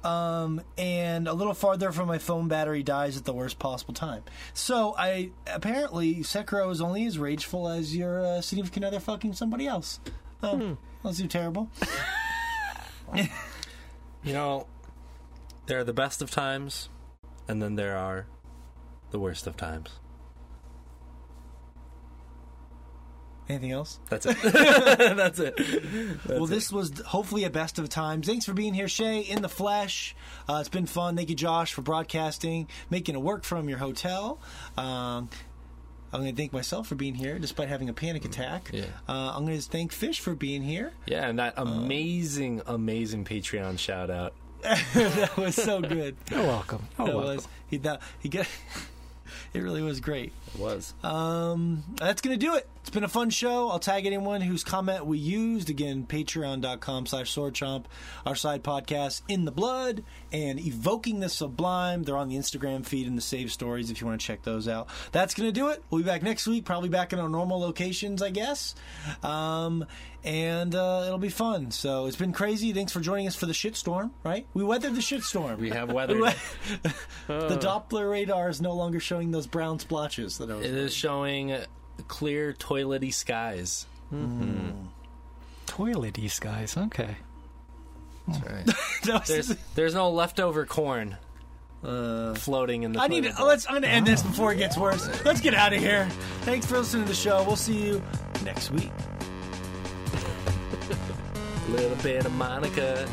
um, and a little farther from my phone battery dies at the worst possible time. So I apparently Sekiro is only as rageful as your uh, significant other fucking somebody else. Oh, hmm. that's terrible. you know, there are the best of times, and then there are the worst of times. Anything else? That's it. That's it. That's well, this was hopefully a best of times. Thanks for being here, Shea, in the flesh. Uh, it's been fun. Thank you, Josh, for broadcasting, making it work from your hotel. Um, I'm going to thank myself for being here despite having a panic attack. Yeah. Uh, I'm going to thank Fish for being here. Yeah, and that uh, amazing, uh, amazing Patreon shout out. that was so good. You're welcome. You're that welcome. was he. That, he got. it really was great. It was. Um, that's going to do it. It's been a fun show. I'll tag anyone whose comment we used. Again, patreon.com slash swordchomp. Our side podcast, In the Blood, and Evoking the Sublime. They're on the Instagram feed and the save stories if you want to check those out. That's going to do it. We'll be back next week, probably back in our normal locations, I guess. Um, and uh, it'll be fun. So it's been crazy. Thanks for joining us for the shitstorm, right? We weathered the shitstorm. We have weathered the Doppler radar is no longer showing those brown splotches that I was. It is showing clear toilety skies. Mm-hmm. Toilety skies. Okay. That's right. there's, there's no leftover corn uh, floating in the. I need to. Let's. I'm going to end this before it gets worse. Let's get out of here. Thanks for listening to the show. We'll see you next week. Little bit of Monica.